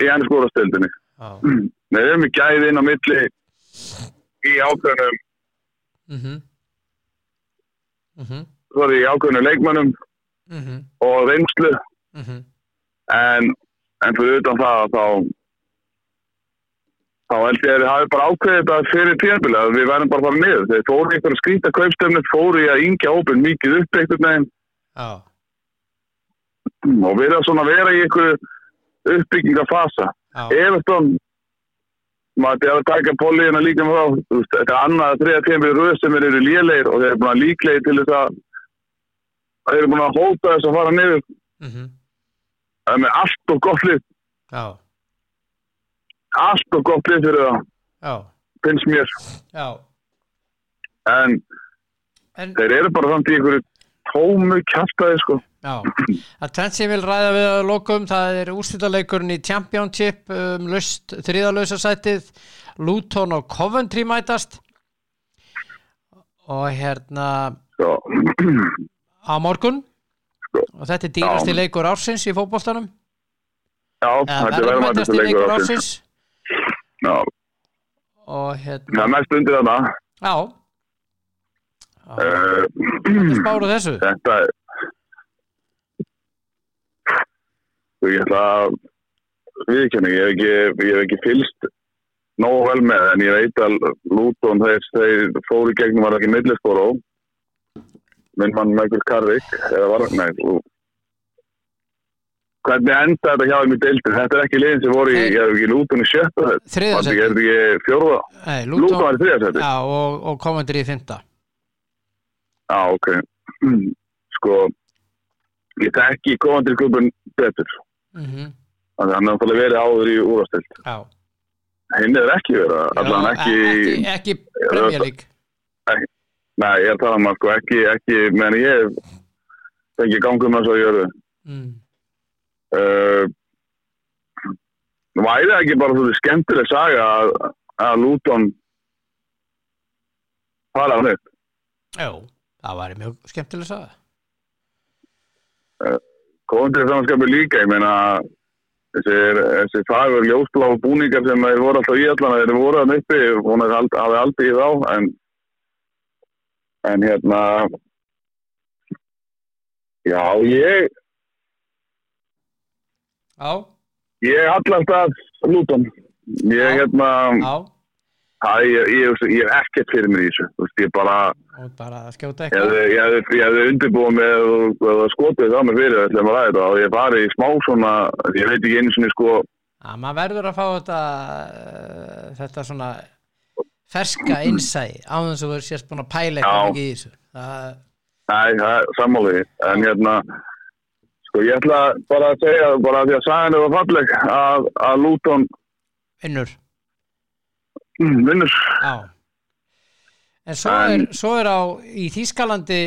í enn skórastildinni já, Við erum í gæði inn á milli í ákveðnum, mhm, mhm, sorry, í ákveðnum leikmönnum mhm, og reynslu. Mhm, en, en fyrir utan það þá þá held ég að þið hafi bara ákveðið þetta fyrir tíðanbili að við verðum bara að fara niður. Þeir fóru einhverja skrýta kaupstöfnum, fóru í að yngja ópinn mikið upp einhvern veginn. Já, og verða svona að vera í einhverju uppbyggingafasa. já, Evertón maður er að taka póliðina líka með þá veist, þetta er annað að þriða tímabili röð sem þeir eru lélegir og þeir eru búin að líklegi til þess að þeir eru búin að hóta þess að fara niður. Mhm, Það er með allt og gott lið. Já, allt og gott lið fyrir það já, finnst mér. Já. En En, þeir eru bara samt í einhverju tómu kjaftaði sko Já, að tvent sem ég vil ræða við að lokum, það er úrstýrleikurinn í Championship um lust, þriðalösa sætið. Luton og Coventry mætast. Og hérna Já, á morgun. Sko, og þetta er dýrasti já. leikur ársins í fótboltanum. Já þetta er verðmættasti leikur ársins. Já, og það hérna, er mest undir þarna. já. Já, Uh, spáru þessu. þetta er... Sko, ég ætla að viðkenni, ég hef ekki, ekki fylst nógu vel með en ég veit að Luton þeir, þeir fóru í gegnum var ekki milliskóró minn mann Michael Carrick eða var nei og hvernig enda þetta hjá þeim í deildir þetta er ekki liðin sem voru í, Nei. ég hef ekki Luton í sjötta þetta þriða seti þetta ekki fjórða? Nei, Luton Luton, var í þriða seti já, og, og Coventry í fymta Já, ok. <clears throat> Sko, ég þekki komandri klubun betur. Mm -hmm. Þannig að hann er náttúrulega verið áður í úrvastild. Já, Hinn er ekki verið, allan Já, ekki, ekki, ekki League nei, ég er að tala um að sko, ekki, ekki, menn ég fengi gangum að gjöru. mm. Uh, væri það ekki bara svona skemmtileg saga að, að Luton fara hann upp? Jú, það væri mjög skemmtileg að sagða Komandri samanskapur líka, ég meina þessir fagur ljósbláu búningar sem þeir voru alltaf í allan þeir voru hann uppi, hún hafði aldrei í þá en en hérna já, ég Já, ég allast að Luton ég Já. hérna já, hæ, ég, ég, ég er ekkert fyrir mér í þessu ég bara og bara að skjóta eitthvað. ég hefði, undirbúið með og, og skotið það með fyrir ætlum að ræða þetta. Og ég fari í smá svona ég veit ekki einu sinni sko. Já, maður verður að fá þetta uh, þetta svona ferska innsæ á þess að þú sérst búin að pæla eitthvað mikið í þessu. Það, Nei, það er sammáli en hérna sko ég ætla bara að segja bara því að sagan er falleg að, að Luton vinnur. Mm, vinnur. Já En svo er, En- svo er á í Þýskalandi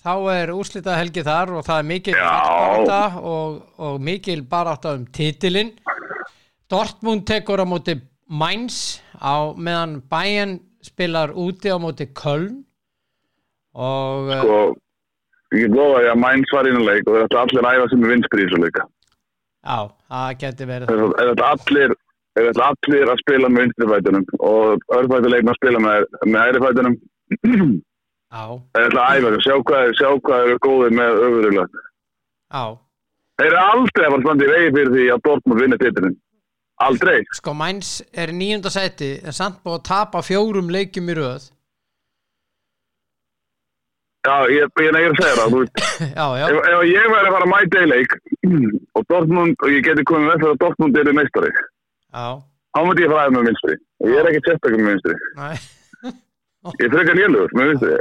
þá er úrslita helgi þar og það er mikil Já. barátta og, og mikil barátta um titilinn. Dortmund tekur á móti Mainz á meðan Bayern spilar úti á móti Köln. Og eh, sko ég get lofa að Mainz var inn að leik og þeir ætla allir æfa sem er vinstri í þessu leika já, það geti verið. Ætla allir þeir ætla allir að spila með vinstri fætunum og örfætuleikna að spila með, með æri fætunum Já, <clears throat> þeir ætla að æfa sjá hvað, sjá hvað eru góðið með öfurilega já, þeir eru aldrei að fara standi í vegi fyrir því að Dortmund vinna titilin aldrei. Sko Mainz er í níunda sæti en samt búið að tapa fjórum leikjum í röð. Já, ég, ég neyri að segja það, þú veist, <clears throat> Já, já, ef, ef ég væri að fara að mæta í leik <clears throat> og Dortmund, og ég geti komið með fyrir að Dortmund eru meistari, já, þá myndi ég fara með vinstri. Og ég er ekki sérstaklega með vinstri. næ, <laughs> Ég er frekar lélugur með vinstri.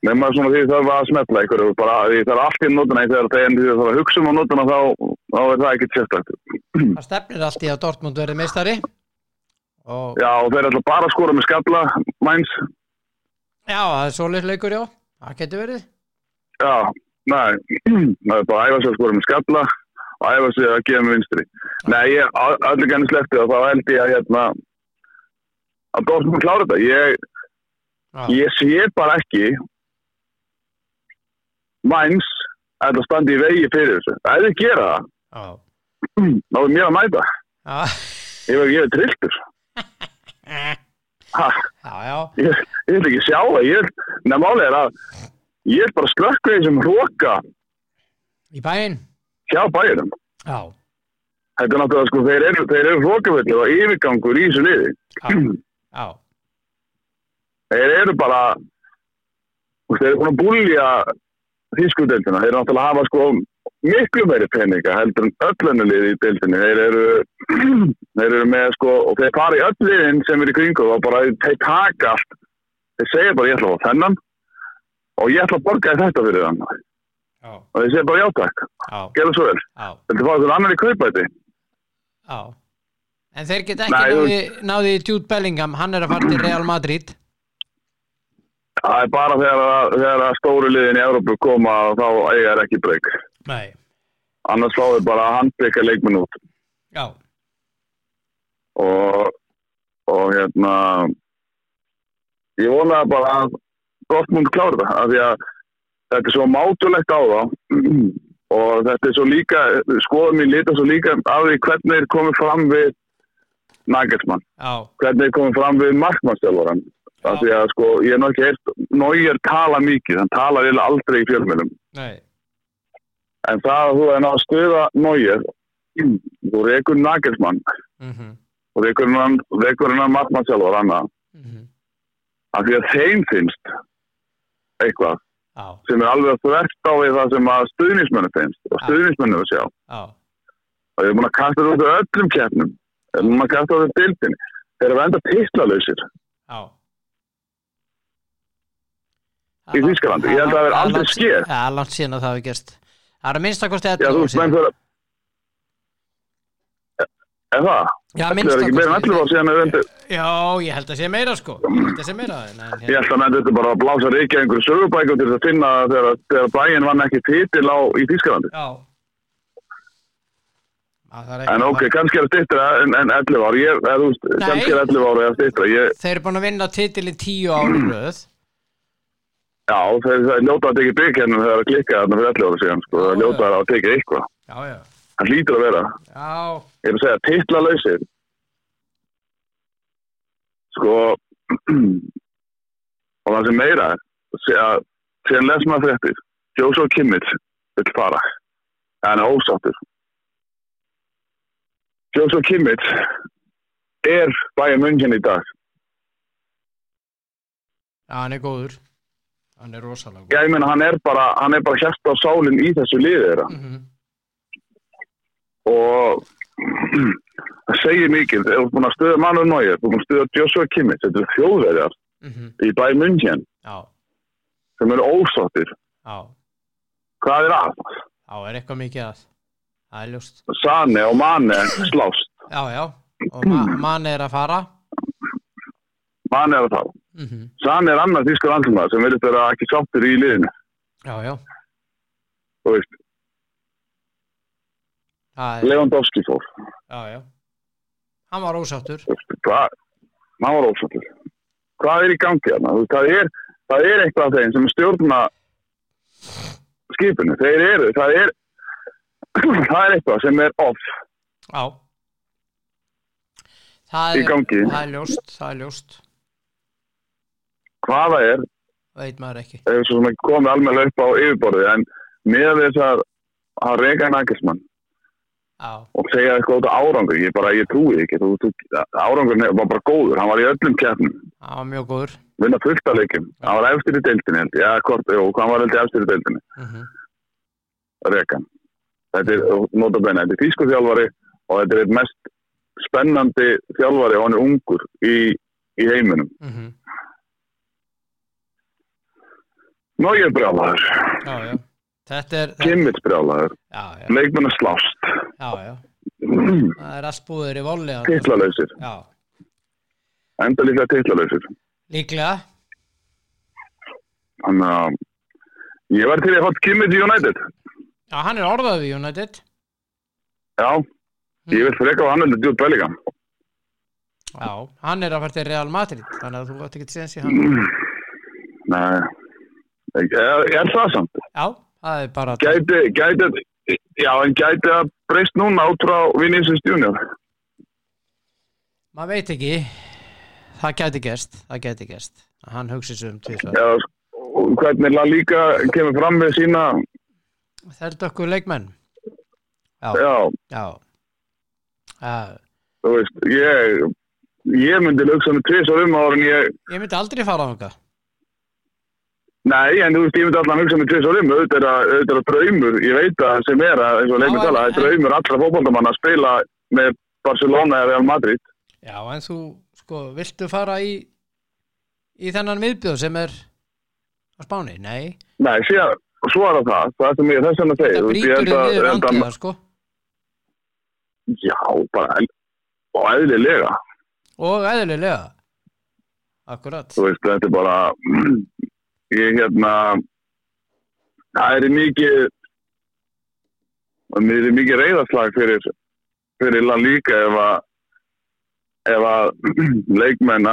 Nefna svona því það var að smetla ykkur, bara því það er allt í nótuna þegar það er það að hugsa um á nótuna þá, þá er það ekki sérstaklega. það stefnir allt í að Dortmund verði meistari og Já, og þeir ætla bara að skora með skalla, mæns. Já, það er svoleiðis leikur, já. Það getur verið. Já, nei, <clears throat> það er bara að æfa sig að skora með skalla og æfa sig að gefa með vinstri. Nei, ég allir genið sleppti og þá held ég að hérna að Dortmund klára þetta. Ég, ég sé bara ekki mæns að það standi í vegi fyrir þessu. Ef þið gera það, þá er mér að mæta. Ég er, ég er trilltur. Ég, ég vil ekki sjá það. Neða málið er að ég er bara slökkveið sem hróka í bæinn. Hjá bæjurum. Já, Þetta er náttúrulega sko, þeir eru, þeir eru hrókavöldi og yfirgangur í þessu liði. já, <clears throat> Þeir eru bara, þeir eru búin að búlja þýskudeldina. Þeir eru náttúrulega að hafa sko miklu meiri peninga heldur en öllunni liði í deildinni. Þeir eru, <clears throat> þeir eru með sko, og þeir fara í öll liðin sem eru í kringu og bara þeir taka allt. Þeir segja bara ég ætla að fá þennan og ég ætla að borga þetta fyrir þann. Já, Og þeir segja bara játak, já, gera svo vel. Þetta fá einhvern annan í kaupæti. já. En þeir geta ekki Nei, þú- náði, náði Jude Bellingham, hann er að fara til <clears throat> Real Madrid. Það er bara þegar, þegar stóru liðin í Európu koma þá eiga er ekki breyk. Nei, Annars fá við bara að handbyggja leikminn út. já, Og, og hérna, ég vonaði bara að Dortmund klára það. Af því að þetta er svo mátulegt á þá. <clears throat> Og þetta er svo líka, skoðum mín lita svo líka af því hvernig þeir komið fram við Nagelsmann. hvernig þið komið fram við markmannstjálfaran af því að sko, ég er náttúrulega heilt Nóir tala mikið, hann talar eiginlega aldrei í fjölmjölum, en það að þú er náttúrulega að stöða Nóir <clears throat> þú rekur Nagelsmann. Mhm, og rekur hann, hann markmannstjálfar annað, mhm, af því að þeim finnst eitthvað já, sem er alveg að þvert á við það sem að stuðnismennu finnst og stuðnismennu við sjá. Já, og ég er búin að kasta þetta út af öllum keppnum ég er búin að kasta þetta dildin þeir eru að enda titlalöysir já. Í Þýskalandi, ég held að það hafi aldrei skeð. Já, langt síðan að það hafi gerst. Það er að minnsta kosti Já, 11 þú ár síðan Er það? Já, Það er ekki meira en 11 ár síðan að undir Já, ég held að sé meira sko Ég held að sé meira en, en, Ég held að menn þetta bara að blása reykja einhverju sögubækum til að finna þegar, þegar bæinn vann ekki titil á í Þýskalandi. Já Að En ok, kannski er það stittra en, en 11 ár. Ég, eða, þú veist, kannski er 11 ár eða stittra. Ég, Þeir eru búin að vinna titilin 10 ára röð já, þeir, þeir ljóta að tekja byggkennum þegar það klikkaði þarna fyrir 11 ára síðan. Sko. Það Já, ljóta að tekja eitthvað. Já, já, Það hlýtur að vera. já, Ég er að segja, titlalöysir. Sko, <clears throat> og það sem meira að síðan les maður fréttir, Joshua Kimmich vill fara. Er ósáttur. Joshua Kimmich er bæja munnkinn í dag. já, hann er góður Hann er rosalega Já, góður ég meina, hann er bara, bara hjarta á sálinn í þessu liði þeirra. Mhm, Og það segir mikið, þegar þú ert búin að stuða Manuel Neuer, þú ert búin að stuða Joshua Kimmich, þetta er þjóðverjar mhm, í bæja munnkinn Já, sem eru ósáttir. Hvað er að? já, er eitthvað mikið að? Það er ljóst. Sane og Mane slást. Já, já, og ma mann er að fara. Mane er að það. mhm, Sane er annar þýskur andlumað sem verður vera ekki sáttur í liðinu. Já, já, Þú veist, það Lewandowski fór. já, já. Hann var ósáttur. Hvað? Hann var ósáttur. Hvað er í gangi veist, Það er, það er eitthvað af þeim sem stjórna skipinu. Þeir eru, það er, <clears throat> það er eitthvað sem er off. Já. Það er, það er ljóst, það er ljóst. Hvaða er, Veit maður ekki. Komið almennilega upp á yfirborðið, en með þess að að reyka nægismann Já, og segja eitthvað út á árangur, ég bara, ég trúi ekki, þú, þú, árangurinn var bara góður, hann var í öllum keppnum, það var mjög góður. Vinna fullt af leikum, hann var efstir í ég, ja, hvort, jú, hann var efstir í deildinni, mhm, Rekan. Þetta er, notabenni, þetta er þýsku þjálfari og þetta er einn mest spennandi þjálfari og hann er ungur í, í heiminum. mhm, Nó ég er brjálaður, Já, já Þetta er, þetta, Kimmits brjálaður, já, já, leikmenn er slást, já, já Það er allt búður í volli þarna. titlalöysir, Já, enda líka titlalöysir. líklega Þannig að ég var til að hafa Kimmits í United. Já, hann er orðað við United Já, ég vil freka á hann heldur Jude Bellingham. Já, hann er að fara til Real Madrid Þannig að þú átt ekki séns í hann Nei, er, er það samt? Já, það er bara Gæti, gæti, já, en gæti að breyst núna át frá Vinicius Junior. Maður veit ekki. Það gæti gerst, það gæti gerst. Hann hugsi sig um tvisvar. Já, hvernig La Liga kemur fram með sína, Það er dökkur leikmenn? Já, já, já. Já, þú veist, ég, ég myndi lögsa með tvisar um ára en ég, Ég myndi aldrei fara á það nei, en þú veist, ég myndi allan hugsa með tvisar um, auðvitað er að, auðvitað er að draumur, ég veit að sem er að, eins og Já, tala, það er draumur allra fótboldamanna að spila með Barcelona eða Real Madrid. Já, en þú, sko, viltu fara í í þennan viðbjóð sem er á Spáni? Nei, Nei, síðan, svo er það það, það sem þess vegna segir. það þú veist, ég brýtur held að- þið niður held að- andlega, sko Já, bara, og eðlilega. og eðlilega akkurat þú veist, þetta er bara <clears throat> ég hérna það er mikið það er mikið reyðarslag fyrir fyrir La Liga ef að ef að <clears throat> leikmenn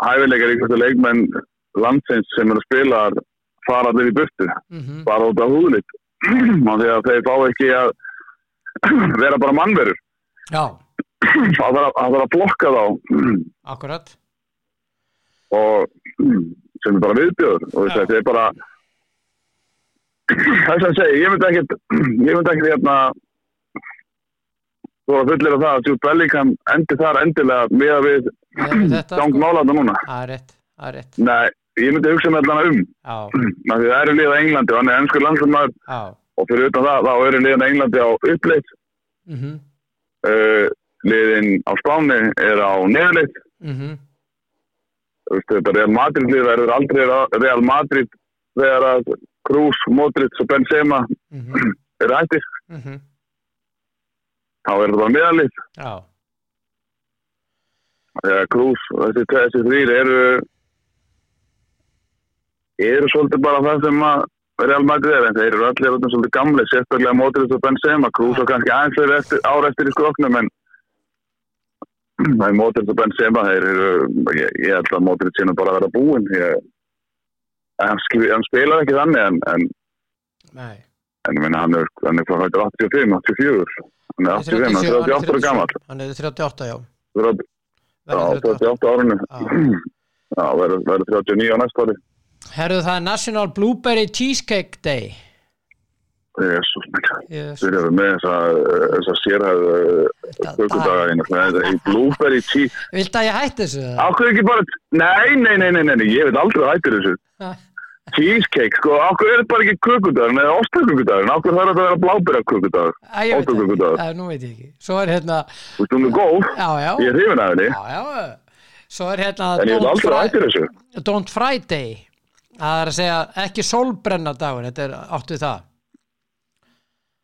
hæfileikar ykkur leikmenn landsins sem eru að spila fara allir í burtu, mm bara út <clears throat> af húðlitt og því að þeir fá ekki að <clears throat> vera bara mannverur. Já, það þarf að blokka þá. Akkurat. Og sem er bara viðbjöður og Já. þetta er bara þess að segja, ég myndi ekkert ég myndi ekkert hérna þú var að fullir af það að Jude Bellingham endi þar endilega með að við gang sko. núna. Er rétt, er rétt. Nei, ég myndi hugsa með allan um. Það eru liða Englandi og hann er ennskur landslumar og fyrir utan það, þá eru liðan Englandi á uppleitt mhm. Uh, liðin á Spáni er á neðleitt Þú veist, þetta Real Madrid lið verður aldrei Real Madrid þegar að Krús, Modric og Benzema mhm. eru hættir, mhm. Þá er þetta bara meðalið. Já, þegar Krús þessi, þessi þrýr eru eru svolítið bara það sem að Real Madrid er, en þeir eru allir svolítið gamli, sérstaklega Modric og Benzema. Krús og kannski aðeins ára eftir í skroknum en það er Modric og Benzema þeir eru, ég, held að sé nú bara að vera búinn hann, spilar ekki þannig en, nei En meina, hann er, er frá hættur 85, 84. Hann er 85, hann er 38 ára gammal. hann er 38, já Já, Verður 38. 38 árinu. Já. Já, verður verður 39 á næsta ári. Herðu það er National Blueberry Cheesecake Day Jésús minn. Þeir eru með þessa, þessa sérhæðu Þetta- kökudaga einu. Í blueberry cheese. Viltu að ég hætti þessu? eða? Ákveð ekki bara, nei, nei, nei, nei, ég veit aldrei að hættir þessu. Cheesecake, sko, ákveð er þetta bara ekki kökudagur, neða ostakökudagur, ákveð þarf þetta að vera blábæra kökudagur. Æ, ég veit Ótökudagur. ekki, Æ, nú veit ég ekki Svo er hérna, Þú veist, hún er góð, já, já ég er hrifin af henni, Já, já, svo er hérna Don't, að Friday Það er að segja ekki sólbrenna dagur Þetta er átt við það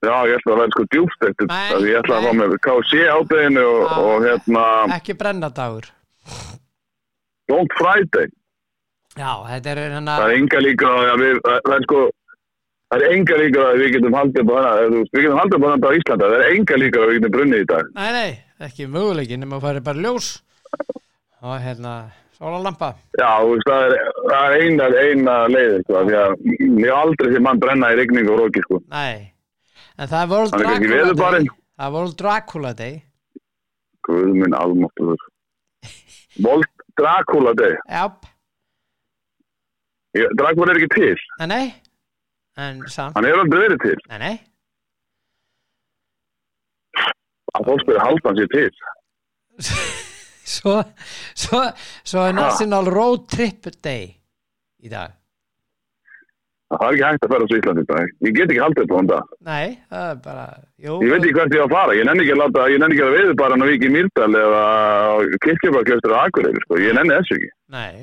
Já, ég ætla að vera sko djúft eftir það. Ég ætla að fá með KC ábeginu og, Já. og hérna Ekki brenna dagur Don't Friday. Já, þetta er hérna Það er enga líka að við, það er sko, það er enga líka að við getum haldið þú veist, við getum haldið á hana á Íslanda, það er enga líka að við getum brunnið í dag. Nei, nei, ekki möguleikin nema að fara bara ljós og hérna, sólalampa Já, þú veist, það er, það er eina, eina leiðir, sko, því að ég aldrei sem mann brenna í rigningu og róki, sko. Nei, en það er World er Dracula Day. Það er World Dracula Day Guð minn almáttuður. Volt Dracula Day. Já, Ég- Dracula er ekki til, nei, nei En samt, hann hefur aldrei verið til. nei, nei Að fólk spyrir halda hann sér til. <laughs> Svo, svo er National Road Trip Day í dag Það er ekki hægt að fara á Íslandi í dag. Ég get ekki haldið upp á hann það. Nei, það er bara jú, Ég veit ekki hvert ég á að fara, ég nenni ekki að láta, ég nenni ekki að veiðu bara hann að viki í Mýrdal eða kirkjöfarkjöstur á Akureyri, sko, ég nenni þessu ekki. Nei,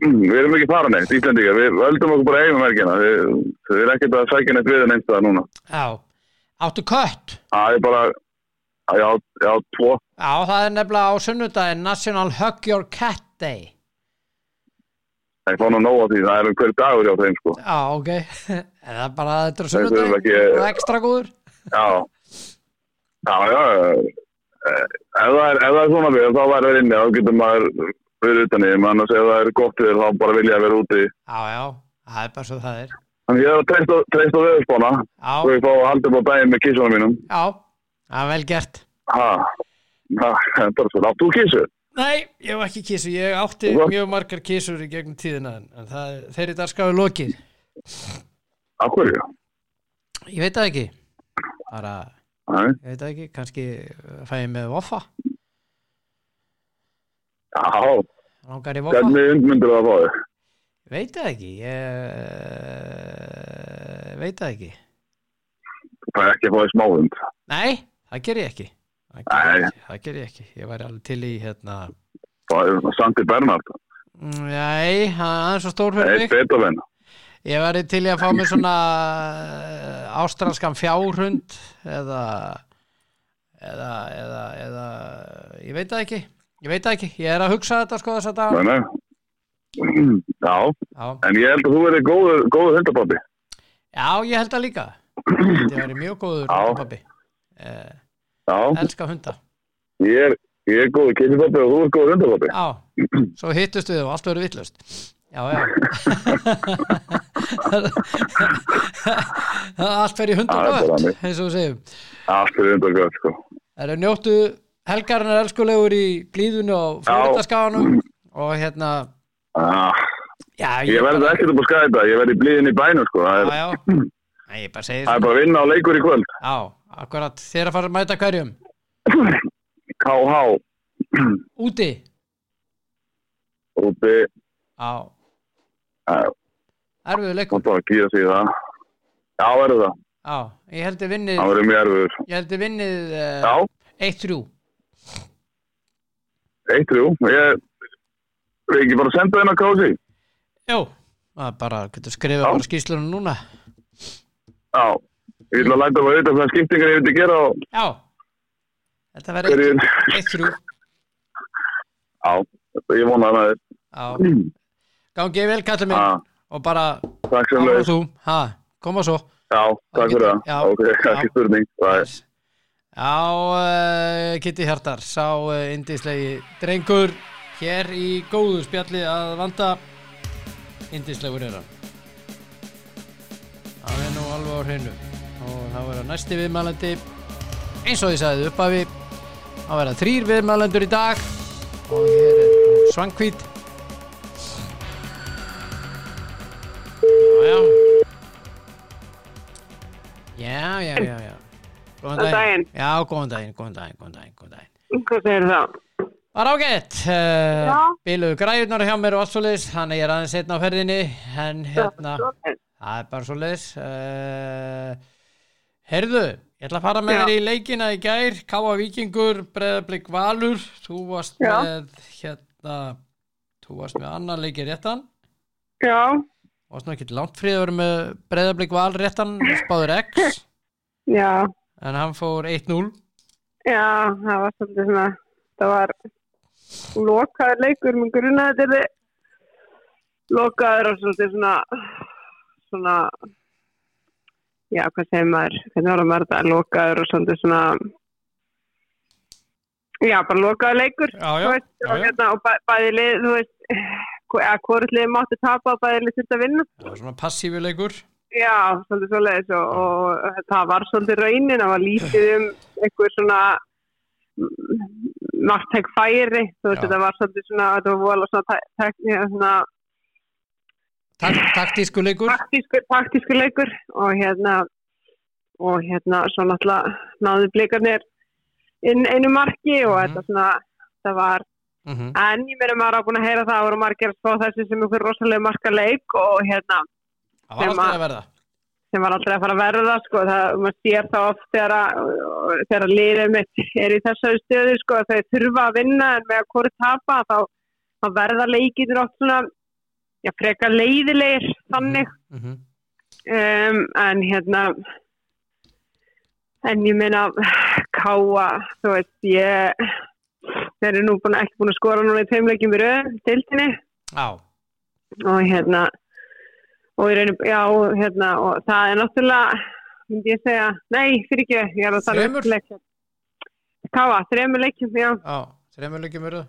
Mm, við erum ekki fara neitt, Íslandíka, við völdum okkur bara eigum verkina, við, við erum ekkert að sækja neitt við en einstæða núna. já. Áttu kött? Það er bara, já, já, tvo, Já, það er nefnilega á sunnudaginn National Hug Your Cat Day ég fá nú nóg á því, það er um hver dagur hjá þeim, sko. Já, ok. <laughs> En það er bara þetta er sunnudaginn. ekki- og ekstra góður. Já, já, já, eh, ef það er, ef það er svona við, þá væri það inni, þá getur maður verið utan í, menn að segja að það er gott við, þá bara vilja að vera úti. Já, já, það er bara svo það er. Þannig ég er að treysta, Já, og ég fá að halda upp á daginn með kísunum mínum. já, það er vel gert. Ha, það er bara svo, áttu þú kísu? Nei, ég hef ekki kísu, ég átti hvað? mjög margar kísur í gegnum tíðina en það, er- þeir eru dagskáðu lokið. Af hverju? Ég veit það ekki. Bara, ég veit það ekki, kannski uh, fæ ég með voffa. Já, hvernig undmyndur það að fá þig? veit það ekki. Ég uh, veit það ekki. Þú fær ekki að fá þig smáund. Nei, það ger ég ekki það ger ég ekki, ég væri alveg til í hérna Það er Santi Bernhard, mm, Nei, hann er svo stór fyrir eitt mig. Beethoven. Ég væri til í að fá mér svona uh, ástralskan fjárhund eða eða, eða, eða ég veit það ekki. Ég veit það ekki, ég er að hugsa þetta sko þess að það Nei, nei. <clears throat> Já, Já, en ég held að þú verið góður, góður hundapappi. já ég held það líka. Þetta er mjög góður pappi eh, Elska hunda. Ég er, ég er góður kittipappi og þú er góður hundapappi. Já, svo hittust við og allt verður vittlust Já, já. <laughs> Allt er bara gott þannig. eins og við segjum. Allt er hundagöð, sko. Það eru njóttu helgarinnar elskulegur í blíðunu og flóriðaskaganum og hérna Ah, já, ég verði ekkert upp á skæta, ég verði í bænum, sko. Það er, Já, já. Ég bara segi það er bara að vinna á leikur í kvöld. Já, akkurat, þér að fara að mæta hverjum KH, Úti úti, það erfiðu leikur er bara að í það. Já, verður það. Já, ég held ég vinnið Það verður mjög erfiður. Ég held ég vinnið Já, uh, 1-3 eitt, þrjú. Ég, við ekki bara að senda þennan kási. Jó, það er bara, skrifað Já. bara skýslunum núna Já, ég vil að læta mig auðvitað hvað skiptingar ég vildi gera og Já, þetta verður hverju, 1-3 já, ég vona það er. Já, gangi vel kallið minn. Og bara ára leið. þú, ha, koma svo. Já, takk fyrir það. Ok, ekki spurning. Já, uh, Kitty Hjartar sá indislegi drengur hér í góðu spjalli að vanda. Indislegur er hann. Það er nú alveg á hreinu og það verður næsti viðmælandi eins og ég sagði upphafi það verða þrýr viðmælendur í dag og hér er svangvít já, já já, já, já. Góðan daginn. Já, góðan daginn, góðan daginn, góðan daginn, góðan daginn. Hvað segir það? Var ágætt. Uh, Já. Biluðu græðunar hjá mér og allt svo leiðis. Hann er aðeins setna á ferðinni. En hérna, það er bara svo leiðis. Uh, herðu, ég ætla að fara með þér í leikina í gær. Káa Víkingur, Breðablík Valur. Þú varst Já. með, hérna, þú varst með annan leiki réttan. Já, Varst nú ekki langt fríður með Breðablík Val réttan, spáður X. <laughs> já, En hann fór 1-0. já, það var svolítið svona, það var lokaður leikur, minn grunaði þetta er lokaður og svolítið svona, svona, já, hvað segir maður, hvernig var það maður þetta, lokaður og svona, já, bara lokaður leikur, Já, já, veist, já, og, hérna, og bæ, bæði lið, þú veist, <sighs> eða hvort lið mátti tapa og bæði lið þurfti að vinna. Það var svona passífi leikur. Já, svolítið svoleiðis og, og það var svolítið raunin, það var lítið um einhver svona margtæk færi, þú veist, þetta var svolítið svona, þetta var svona, svona Tak taktísku leikur. taktísku, leikur og hérna og hérna svo náttúrulega náðu blikarnir inn einu marki og Mhm. þetta svona, það var Mm -hmm. en ég meina maður á búin að heyra það, það voru margir að spá þessi sem einhver rosalega marka leik og hérna Það var alltaf að- að verða. sem var aldrei að fara að verða sko, það, maður sér það oft þegar að, þegar að liðið mitt er í þessari stöðu sko, að þau þurfa að vinna en með að hvori tapa þá, verða leikinir oft svona já, frekar leiðilegir þannig. Mm -hmm. um, en hérna en ég meina káa, þú veist ég þeir eru nú búin, ekki búin að skora núna í tveimleikjum í röð, tiltinni Já, og hérna og í rauninu, já, hérna og það er náttúrulega, myndi ég segja nei, fyrir ekki, ég er að tala Þremur? leikjum. Káa, þremur leikjum, já. Já, þreymur leikjum verðu.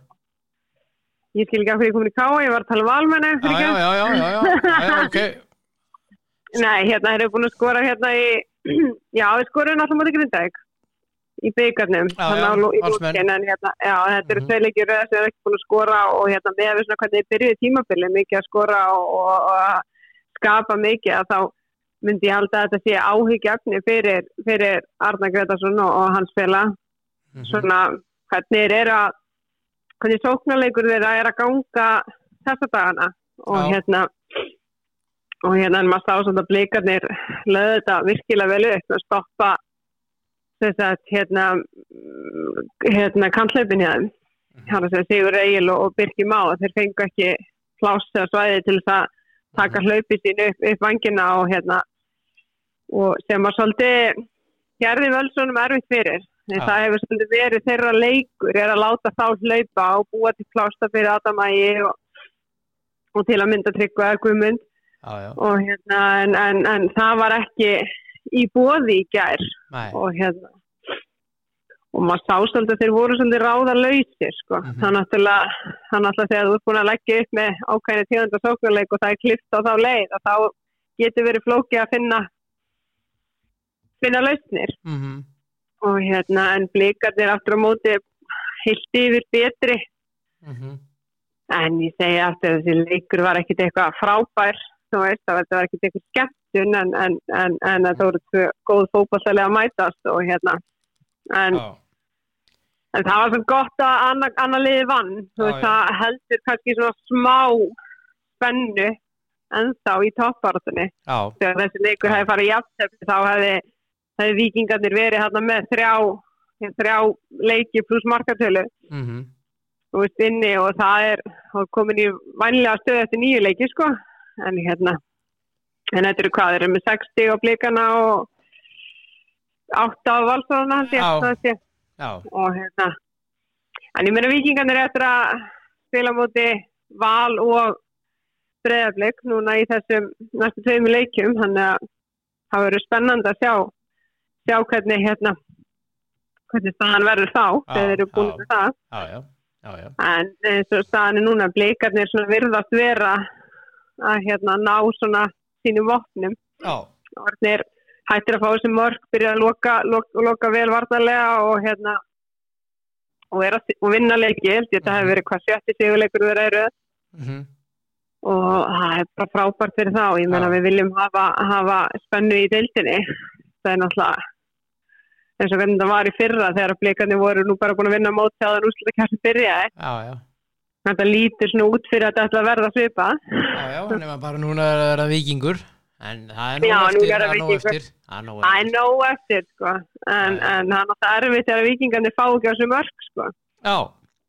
Ég skil ekki af hverju ég komin í Káa, ég var að tala um valmenni Já, já, já, já, já, já, já, ok. <laughs> nei, hérna, þeir eru búin að skora hérna í, <clears throat> já, við skorum alltaf mútið Grindavík í byggarnum þannig að í lókin en hérna, já, þetta eru Mhm. tvei leikir röð sem er ekki búin að skora og hérna, með að við svona hvernig þið byrjuði tímabili mikið að skora og, og, skapa mikið að þá myndi ég halda að þetta sé áhyggjafni fyrir, fyrir Arna Gretarsson og, og hans fela Mhm. svona hvernig þeir eru að hvernig sóknarleikur þeirra er að ganga þessa dagana. Og Já. hérna og hérna en maður sá svona blikarnir löðu þetta virkilega vel upp að stoppa þess að hérna hérna kantlaupin hérna. Að segja Sigur Egil og, og Birki Má þeir fengu ekki pláss eða svæði til þess að taka hlaupi sín upp, upp vangina og hérna. Og sem að svolítið gerði völsunum erfitt fyrir Já. það hefur svolítið verið þeirra leikur er að láta þá hlaupa og búa til plásta fyrir Adamægi og, og til að mynda tryggva já, og hérna en, en, en það var ekki í bóði í gær. Nei, og hérna og maður sá svolítið að þeir voru svolítið ráða lausir sko. Það er náttúrulega það er náttúrulega þegar þú ert búin að leggja upp með ákveðinu tíðanda sóknuleik og það er klift á þá leið og þá getur verið flókið að finna finna lausnir. Mhm, og hérna en blikarnir aftur á móti heilt yfir betri. Mhm, en ég segi aftur þessi leikur var ekkit eitthvað frábær. Veist, það var, ekkit eitthvað skemmtun en, en, en, en það voru tvö góð fókbaltælega að mætast og hérna. En, en það var svo gott að annar anna liði vann. Já, veist, já. það heldur kannski svona smá spennu ennþá í toppbaratunni já, þegar þessi leikur hefði farið í jafntefni þá hefði, hefði vikingarnir verið hérna með þrjá, þrjá leiki pluss markatölu. Mhm, þú veist inni og það er komin í vænlega stöð eftir nýju leiki sko. En hérna en þetta eru hvað, þeir eru með 60 á blikana og 8 á já, og hérna en ég meina vikingarnir eftir að spila á móti val og breyðarblik núna í þessum næstu tveimur leikjum þannig að það verður spennandi að sjá sjá hvernig hérna hvernig staðan verður þá þegar þeir eru búin með það. Já, já, já, já, en eins og staðan er núna blikarnir svona virðast vera að hérna ná svona sínum vopnum. Já, Orðnir hættir að fá þessi mörg byrja að loka, loka, loka vel varnarlega og hérna og, að, og vinna leiki þetta hefur verið hvað sjötti sigurleikur þeirra eru. Mhm, og það er bara frábært fyrir þá. Ég meina Já. við viljum hafa, hafa spennu í deildinni það er náttúrulega eins og hvernig það var í fyrra þegar blikarnir voru nú bara búin að vinna mót þegar það úrsluta kæmst byrjaði. Já, já, þetta lítur svona út fyrir að þetta ætla að verða svipa já, já, nema bara núna er það vikingur, en það er nóg eftir, er það það er nóg eftir, það er það er sko. En, en það er náttúrulega erfitt þegar vikingarnir fá ekki á þessu mörg sko.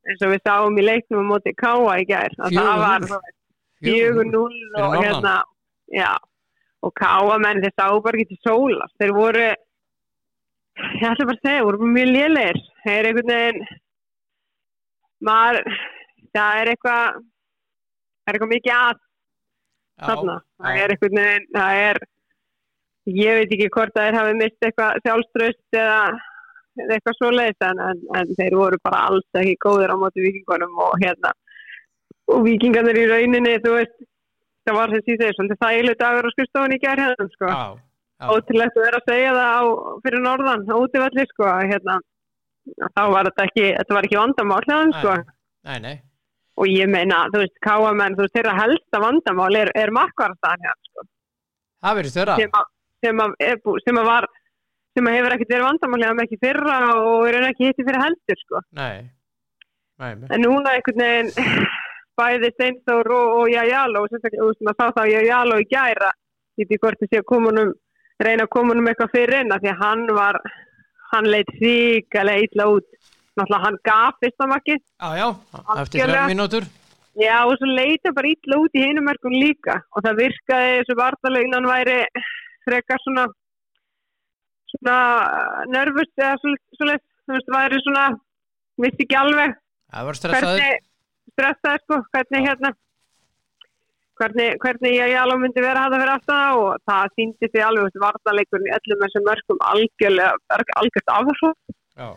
Eins og við sáum í leiknum á móti Káa í gær að það var 4-0. 4-0 Fyrir og hérna já og Káa menn þeir sáu bara ekki til sólast þeir voru ég ætla bara að segja, voru mjög lélegir. Þeir er einhvern veginn maður það er eitthvað það er eitthvað mikið að þarna. Það er einhvern veginn, það er, ég veit ekki hvort að þeir hafi mist eitthvað sjálfströst eða, eitthvað svoleiðis en, en, en þeir voru bara alls ekki góðir á móti vikingunum og hérna, og vikingarnir í rauninni, þú veist, það var þessi þeir svolítið þægilegt dagur á skrifstofunni í gerð hérna, sko. já, já, Ótrúlegt að vera að segja það á, fyrir norðan, á útivalli, sko, að hérna, að þá var þetta ekki, þetta var ekki vandamál hérna, sko. nei, nei, Og ég meina, þú veist, káamenn, þú veist, þeirra helsta vandamál er, er markvarðan hérna, sko. það verður störa, sem að, sem að, sem að var sem að hefur ekkert verið vandamálega með ekki fyrra og er ekki hitti fyrir heldur sko. nei, en núna einhvern veginn bæði Steinþór og, og Jajalo og maður sá það á Jajalo í gæra veit ekki hvort sé að koma honum reyna að koma honum eitthvað fyrir af því að hann var, hann leitt ríkalega illa út. Náttúrulega hann gaf fyrsta makki já, já, eftir þrjá mínútur, Já, og svo leita bara illa út í hinum mörgum líka. Og það virkaði þessu vartalaunan væri frekar svona svona nervus eða svo, svo þú veist, væri svona vissi ekki alveg það var stressaður, hvernig stressaði sko, hvernig hérna hvernig, hvernig ég alveg myndi vera að það aftan það og það síndi sig alveg vartaleikurinn í öllum þessum mörgum algjörlega, já,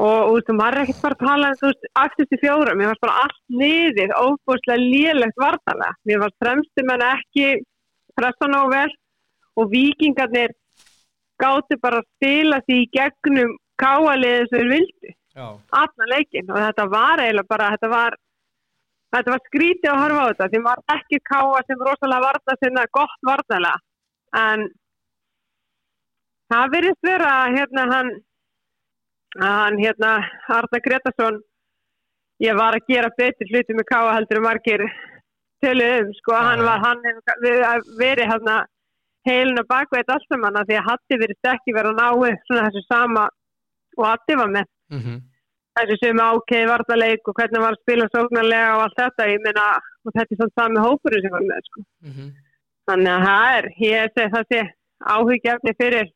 og þú veist, maður er ekkert bara að tala þú veist, aftast í fjórum, mér fannst bara allt niður, óbúslega lélegt vartalega, mér fannst fremstu menn ekki pressa nóg vel og vikingarnir gátu bara að spila því í gegnum káaliðið sem þeir vildu, já, allan leikin og þetta var eiginlega bara, þetta var þetta var skrítið að horfa á þetta maður var ekki káa sem rosalega varta sinna gott vartalega en það virðist vera hérna hann að hann hérna Arna Gretarsson ég var að gera betur hluti með káa heldur margir tölu um sko Já, hann var hann hefur verið- verið hérna heilin og bakveit allt saman af því að Hatti virðist ekki vera að náu svona þessu sama og Hatti var með. Mhm, þessu sem ákeið vartaleik og hvernig var að spila sóknarlega og allt þetta, ég meina og þetta er svona sami hópurinn sem var með sko. mhm, þannig að það er, ég segi það sé áhugjefni fyrir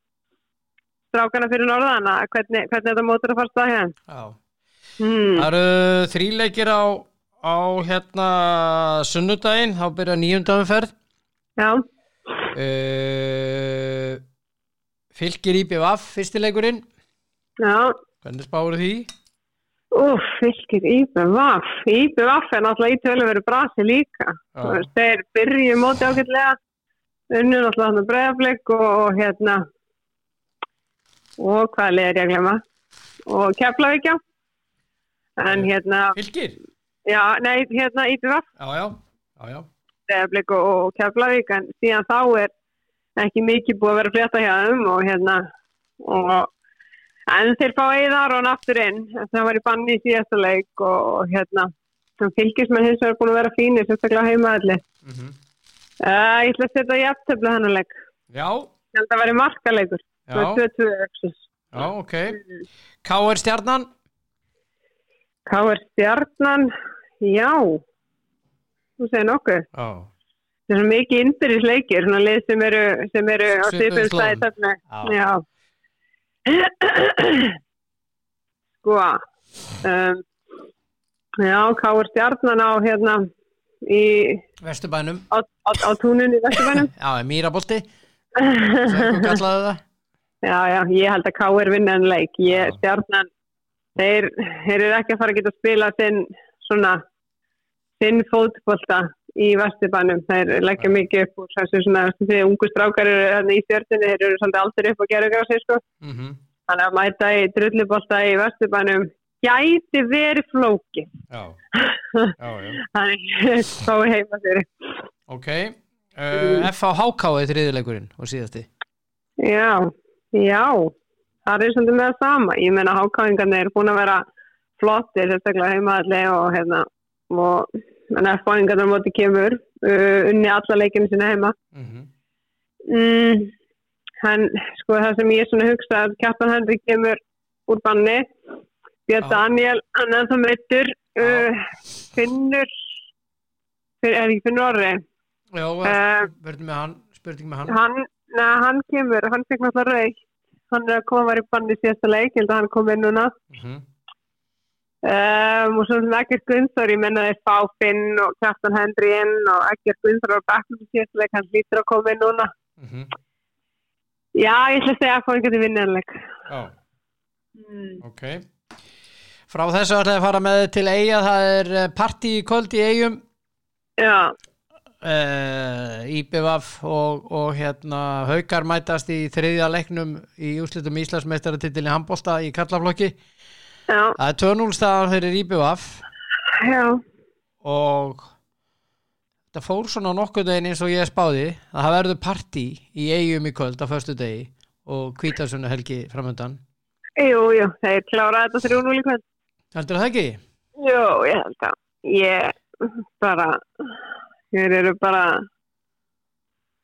strákana fyrir norðan að hvernig, hvernig þetta mótur að fara stað. Já. Hmm. Það eru þríleikir á, á hérna sunnudaginn, þá byrja nýjundamferð. Já, Uh, fylgir IBVF fyrstileikurinn, já, hvernig spáur því? Úf, fylgir IBVF. IBVF er náttúrulega í töluveru brasi líka. Veist, Þeir byrju móti ágætlega, unnu náttúrulega hann bregðarblik og, og hérna, og hvað leðir ég að glemma? Og Keflavíkja. En hérna, Fylgir? já, nei, hérna já. bregðarblik og, og Keflavík, en síðan þá er ekki mikið búið að vera að flétta hjá þeim og hérna, og En þeir fá eiðar og aftur inn. Það var í banni í síðasta leik og, og hérna, það fylgist með hins vegar búin að vera fínir, sérstaklega heimaðalli. Mm -hmm. Uh, ég ætla að setja í leik. Ég held að markaleikur. já, Það er 2-2 öksis. já, ok. K.R. Stjarnan? K.R. Stjarnan, já. Þú segir nokkuð. Já. Það er mikið innbyrðis leikir, svona lið sem eru, sem eru á svipum stæði. Já. Sko, um, já, K.R. Stjarnan á hérna í, Vesturbænum? á, á, á túnunni í Vesturbænum. <laughs> Já, það? Já, já, ég held að K.R. vinna en leik. Ég, Já. stjarnan, þeir, þeir eru ekki að fara að geta að spila sinn, svona, sinn fótbolta í Vesturbænum. Þeir leggja mikið upp og þessu svona, þessi ungu strákar eru í stjörnunni, þeir eru svolítið aldrei upp og gera á sig, sko. Mm Þannig að mæta í drullubolta í Vesturbænum gæti verið flóki. Já, <laughs> já, já. Þannig fái heima þeirri. Ok. Uh, F.A.H.K. er þriðileikurinn og síðasti. Já, já, það er svolítið með það sama. Ég meina hákáðingarnir eru búin að vera flottir, sérstaklega heimaðalli og hérna, og en F-fáingarnir móti kemur, uh, unni alla leikinu sinna heima. Mm -hmm. Mm, hann, sko það sem ég svona hugsa að Kjartan Henrik kemur úr banni, Björn Já. Daniel, hann er það meittur, uh, Finnur, Finn- er ekki Finnur Orri? Já, Eh, spurning með hann. Spurning með hann. hann, neða, hann kemur, hann fekk náttúrulega raukt hann er að koma að vera í banni í síðasta leik ég held að hann kom inn núna Mm -hmm. Um, og svo sem Ekkert Gunnþór ég menna þeir fá Finn og Kjartan Henry inn og Ekkert Gunnþór á bakknum í síðasta leik, hann lítur að koma inn núna Mm -hmm. já, ég ætla að segja að hann getur vinnanleik Já, mm. ok. Frá þessu ætlaði að fara með til Eyja. Það er eh, partí í kvöld í Eyjum. já, uh, IBVF og, og hérna Haukar mætast í þriðja leiknum í úslitum Íslandsmeistaratitil í handbólta í kallaflokki. Það er 2-0 staðan fyrir já. Og þetta fór svona nokkuð deginn eins og ég spáði. Að það verður partí í eigum í kvöld á föstu degi og kvítarsunni helgi framöndan. jú, jú, þeir klára þetta þrjú núl í kvöld. Heldur það ekki? jú, ég held að ég bara þeir eru bara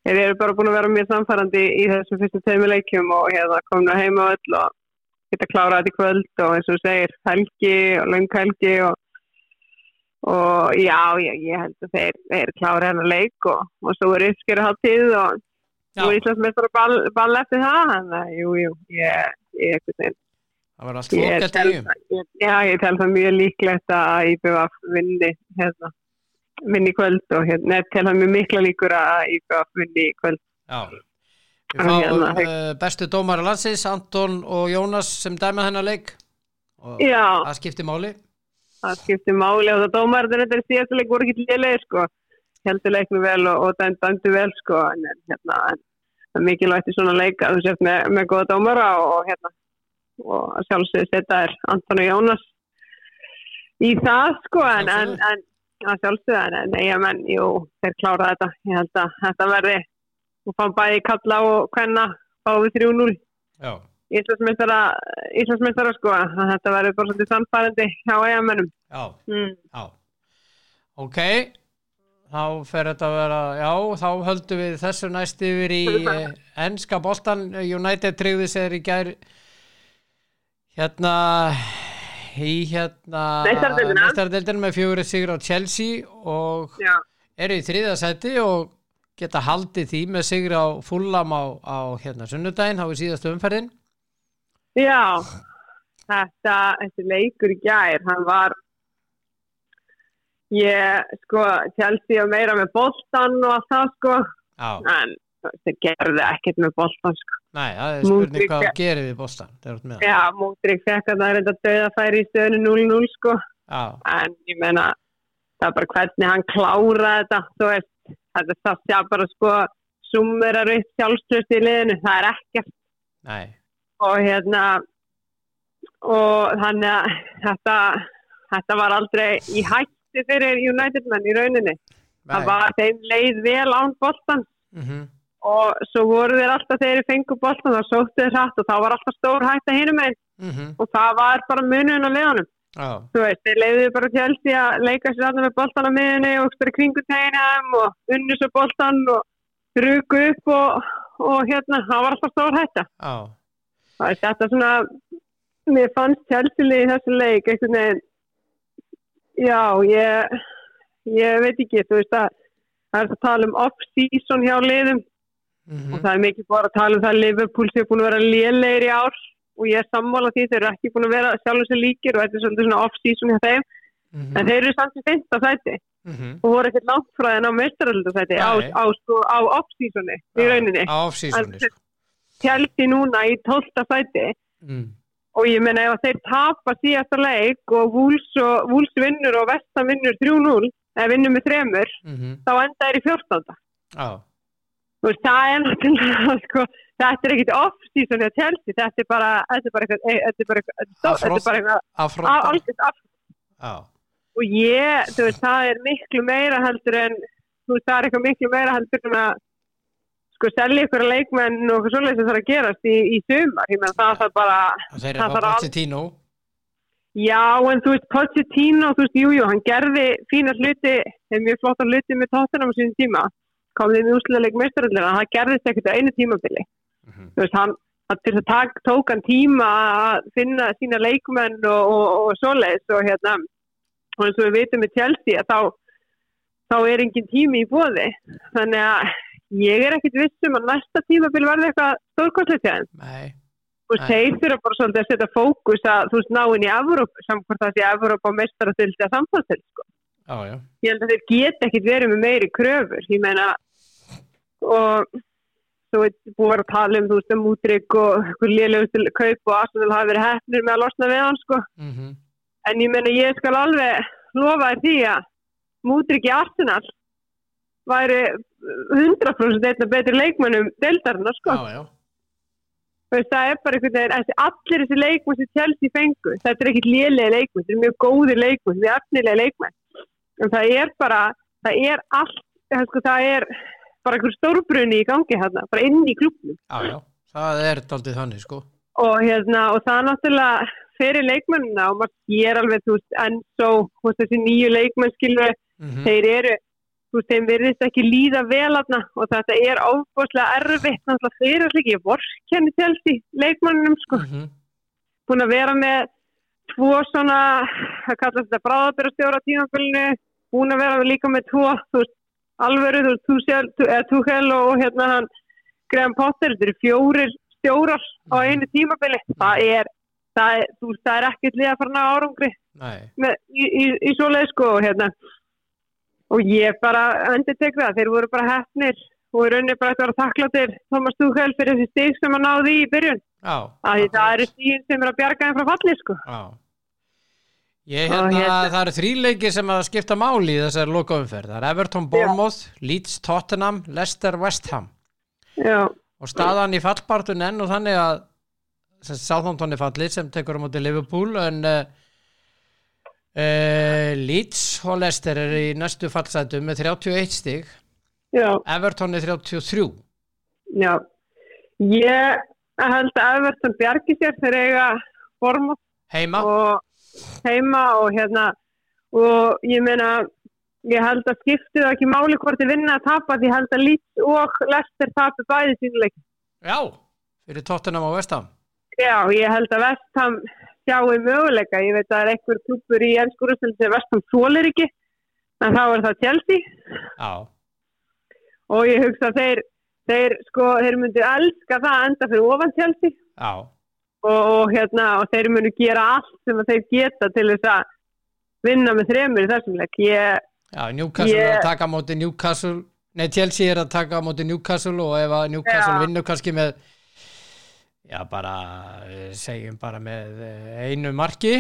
þeir eru bara búin að vera mjög samfærandi í þessum fyrstu tveimur leikjum og hérna komna heima öll og geta klárað þetta í kvöld og eins og þú segir helgi og löng helgi og, og já, já, ég held að þeir, þeir klára hennar leik og, og svo er uppskeru háttíð og svo er Íslandsmeistar ball, ball eftir það þannig að jú, jú, ég, ég, ég, það var allt ég, fókelt í tel, eigum. ég, já, ég tel það mjög líklegt að IBF vinni hérna, vinni kvöld og hérna, ég tel það mjög mikla líkur að IBF vinni kvöld Já. Við fáum uh, bestu dómari landsins, Anton og Jónas sem dæma þennan leik. Og Já, það skiptir máli. það skiptir máli og það dómarður þetta er síðasta leik voru ekki lélegir sko. Heldur leiknum vel og, og dæmdu dæmdu vel sko en, hérna það er mikilvægt í svona leik að þú sért með, með góða dómara og, hérna og að sjálfsögðu setja er Anton og Jónas í það sko en, en, en að sjálfsögðu en, nei, menn, jú, þeir klára þetta. Ég held að þetta verði og fá bæði kalla og hvenna fáið 3-0 Já. Íslandsmeistara Íslandsmeistara sko þetta verður bara svolítið samfærandi hjá eigamennum mm. Ok, þá fer þetta að vera, já, þá höldum við þessu næst yfir í eh, enska boltan. United tryggði sér í gær hérna í hérna meistaradeildina. með fjögur sigur á Chelsea og Já, eru í þriða seti og geta haldið því með sigur á fullam á, á hérna sunnudaginn, er síðastu umferðin. Já, þetta, þessi leikur gær, hann var, ég, sko, Chelsea og meira með boltan og allt það, sko, Já, en þeir gerði ekkert með boltan, sko. nei, það er spurning Múdrik- hvað gerir við bóstan það. Já, Mútrik fekk að það er enda döðafæri í stöðinu 0-0, sko, Já, en ég meina, það er bara hvernig hann klára þetta, þú veist, þetta er það sjá bara, sko, summerar upp sjálfströst í liðinu, það er ekkert. nei, og hérna og þannig að þetta, þetta var aldrei í hætti fyrir United menn í rauninni. Það nei. var þeim leið vel án boltan Mhm, og svo voru þeir alltaf þegar þeir fengu boltan þá sóttu þeir hratt og þá var alltaf stór hætta hinum einn mhm, og það var bara munun á liðanum Já, þú veist, þeir leiðu bara til helst í að leika sér alltaf með boltan á miðunni og spyrir kringu teginum og unnu svo boltan og ruku upp og, og hérna, það var alltaf stór hætta. Já, Það er þetta svona, mér fannst Chelsea í þessu leik einhvern veginn, já, ég, ég veit ekki, þú veist að það er að tala um off-season hjá liðum. Mhm, og það er mikið bara að tala um það að Liverpool sé búin að vera lélegir í ár og ég er sammála því þeir eru ekki búin að vera sjálfur sér líkir og þetta er svolítið svona off-season hjá þeim, mhm, en þeir eru samt í fyrsta sæti mhm. og voru ekkert langt frá þeim á meistaröldasæti á, Nei. á, sko, á off-seasoni í rauninni. Á off-seasoni, sko. Núna í 12. sæti Mm, og ég meina ef þeir tapa síðasta leik og og, Wools vinnur og Vestam vinnur 3-0 eða vinnur með þremur, mhm, þá enda er í 14. Já, Þú veist, það er náttúrulega <laughs> sko, þetta er ekkit off-season eða Chelsea, þetta er bara þetta er bara eitthvað, eh, þetta er bara eitthvað, þetta er Afrot- bara eitthvað affronta. algjört af Já, og ég, þú veist, það er miklu meira heldur en, þú veist, það er eitthvað miklu meira heldur en að sko selja ykkur leikmenn og eitthvað svoleiðis sem þarf að gerast í, í sumar, ég meina það þarf bara það Það að fá al- Pochettino. Já, en þú veist, Pochettino, þú veist, jú, jú, hann gerði fína hluti, mjög flotta hluti með tóttunum á sínum tíma, komið inn í úsleik meistaröldina, það gerðist ekkert á einu tímabili. Mhm, Þú veist, hann, til þess að tók hann tíma að finna sína leikmenn og, og, og svoleiðis og hérna, og eins og við veitum með Chelsea að þá, þá er engin tími í bóði. Þannig að ég er ekkit vissum að næsta eitthvað stórkostlegt hjá þeim Nei, þú veist, Nei. þeir þurfa bara svolítið að setja fókus að þú veist, ná inn í Evróp hvort það sé Evróp á mestarastild eða samfélstild, sko. Ég held að þeir get ekkit verið með meiri kröfur, ég meina og þú veit, búið að vera að tala um, þú veist, um útrygg og hver lélegustu kaup og Arsenal hafi verið hefnir með að losna við hann, sko. Mhm, En ég meina, ég skal alveg lofa því að mútrygg í Arsenal væri 100% einna betri leikmennum deildarinnar, sko. Já, já. Veist, það er bara einhvern veginn, allir þessi leikmenn sem Chelsea fengu, þetta er ekkit lélega leikmenn, þetta er mjög góðir leikmenn, þetta er efnilega leikmenn. En það er bara, það er allt, það, sko, það er bara einhver stórbrunni í gangi hérna, bara inn í klubnum. Já, já. Það er daldið þannig, sko. Og hérna, og það náttúrulega fyrir leikmennina og maður sér alveg, þú veist, en svo, þú veist, þessi nýju leikmenn skilur, Mhm, þeir eru, þú veist, þeim virðist ekki líða vel aðna og þetta er ofbúrslega erfitt, náttúrulega fyrir allir ekki, vorkenni Chelsea leikmennunum, sko. mhm, búin að vera með tvo svona, það kallast þetta bráðabyrjastjóra tímafélinu, búin að vera líka með tvo, þú veist, alvöru, þú veist, Tuchel- Tu- eh, Tuchel og, og hérna hann Graham Potter, þetta eru fjórir stjórar á einu tímaféli, það er, það er, þú veist, það er ekkert lið að fara ná árangri með, í, í, í svoleið sko og hérna og ég bara endur tek það, þeir voru bara hefnir og í rauninni bara eftir að vera þakkláttir Thomas Tuchel fyrir þessi stig sem hann náði í byrjun já. það eru stíðin sem er að bjarga þeim frá falli sko. Já. Ég hérna, hérna- það eru þríleiki sem að skipta máli í þessari lokaumferð. Það er Everton Bournemouth, Leeds Tottenham, Leicester West Ham. Já, Og staðan í fallbartun enn og þannig að Southampton er fallið sem tekur á móti Liverpool en uh, uh, Leeds og Leicester er í næstu fallsætum með 31 stig. já, Everton er 33. já. Ég held að Everton bjargi sér þegar eiga form Heima? og heima og hérna og ég meina ég held að skiptið ekki máli hvort þið vinna að tapa því ég held að Leeds og Leicester tapi bæði sínuleik. Já, fyrir Tottenham og West Ham. Já, ég held að Vestham sjáu möguleika. Ég veit að það er einhver klubur í ennskúrustil sem Vestham þólir ekki en þá er það Chelsea Já, og ég hugsa að þeir, þeir, sko, þeir myndu elska það að enda fyrir ofan Chelsea já, og, og hérna og þeir munu gera allt sem þeir geta til þess að vinna með þremur í þessum leik. Ég, Já, Newcastle Ég- er að taka á móti Newcastle Nei, Chelsea er að taka á móti Newcastle og ef að Newcastle Já. vinnur kannski með já, bara eh, segjum bara með eh, einu marki.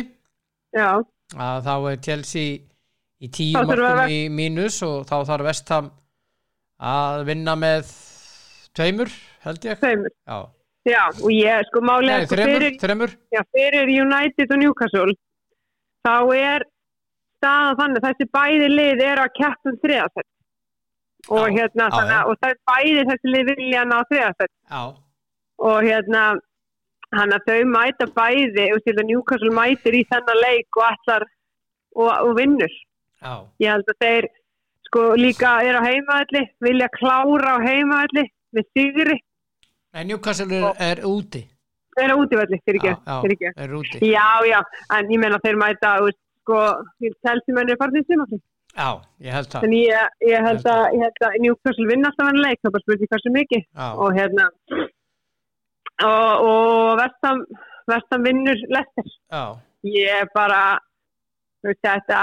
Já, að þá er Chelsea í tíu markum í mínus og þá þarf Vestham að vinna með tveimur, held ég. Þremur Já, já, og ég sko málega Nei, sko, þremur, fyrir, þremur. Já, fyrir United og Newcastle þá er staðan þannig að þessi bæði lið eru að keppum þriðasett og Já, hérna já, þannig, að- og það er bæði þessi lið vilja ná þriðasett Já, og hérna hann að þau mæta bæði og til að Newcastle mætir í þennan leik og allar og, og vinnur. Já, ég held að þeir sko líka er á heimaðalli vilja klára á heimaðalli með sigri Nei, Newcastle er, er úti. Þeir eru útivalli fyrir Já, ekki, ekki. já, er úti. Já, já, en ég menna þeir mæta sko, Chelsea menn er farið í sumafli Já, ég held það. En ég, ég, held að, að Newcastle vinna alltaf hann leik, það er bara spurning hversu mikið. Já, og hérna og, og vestam vestam vinnur lestir já, ég er bara veist, þetta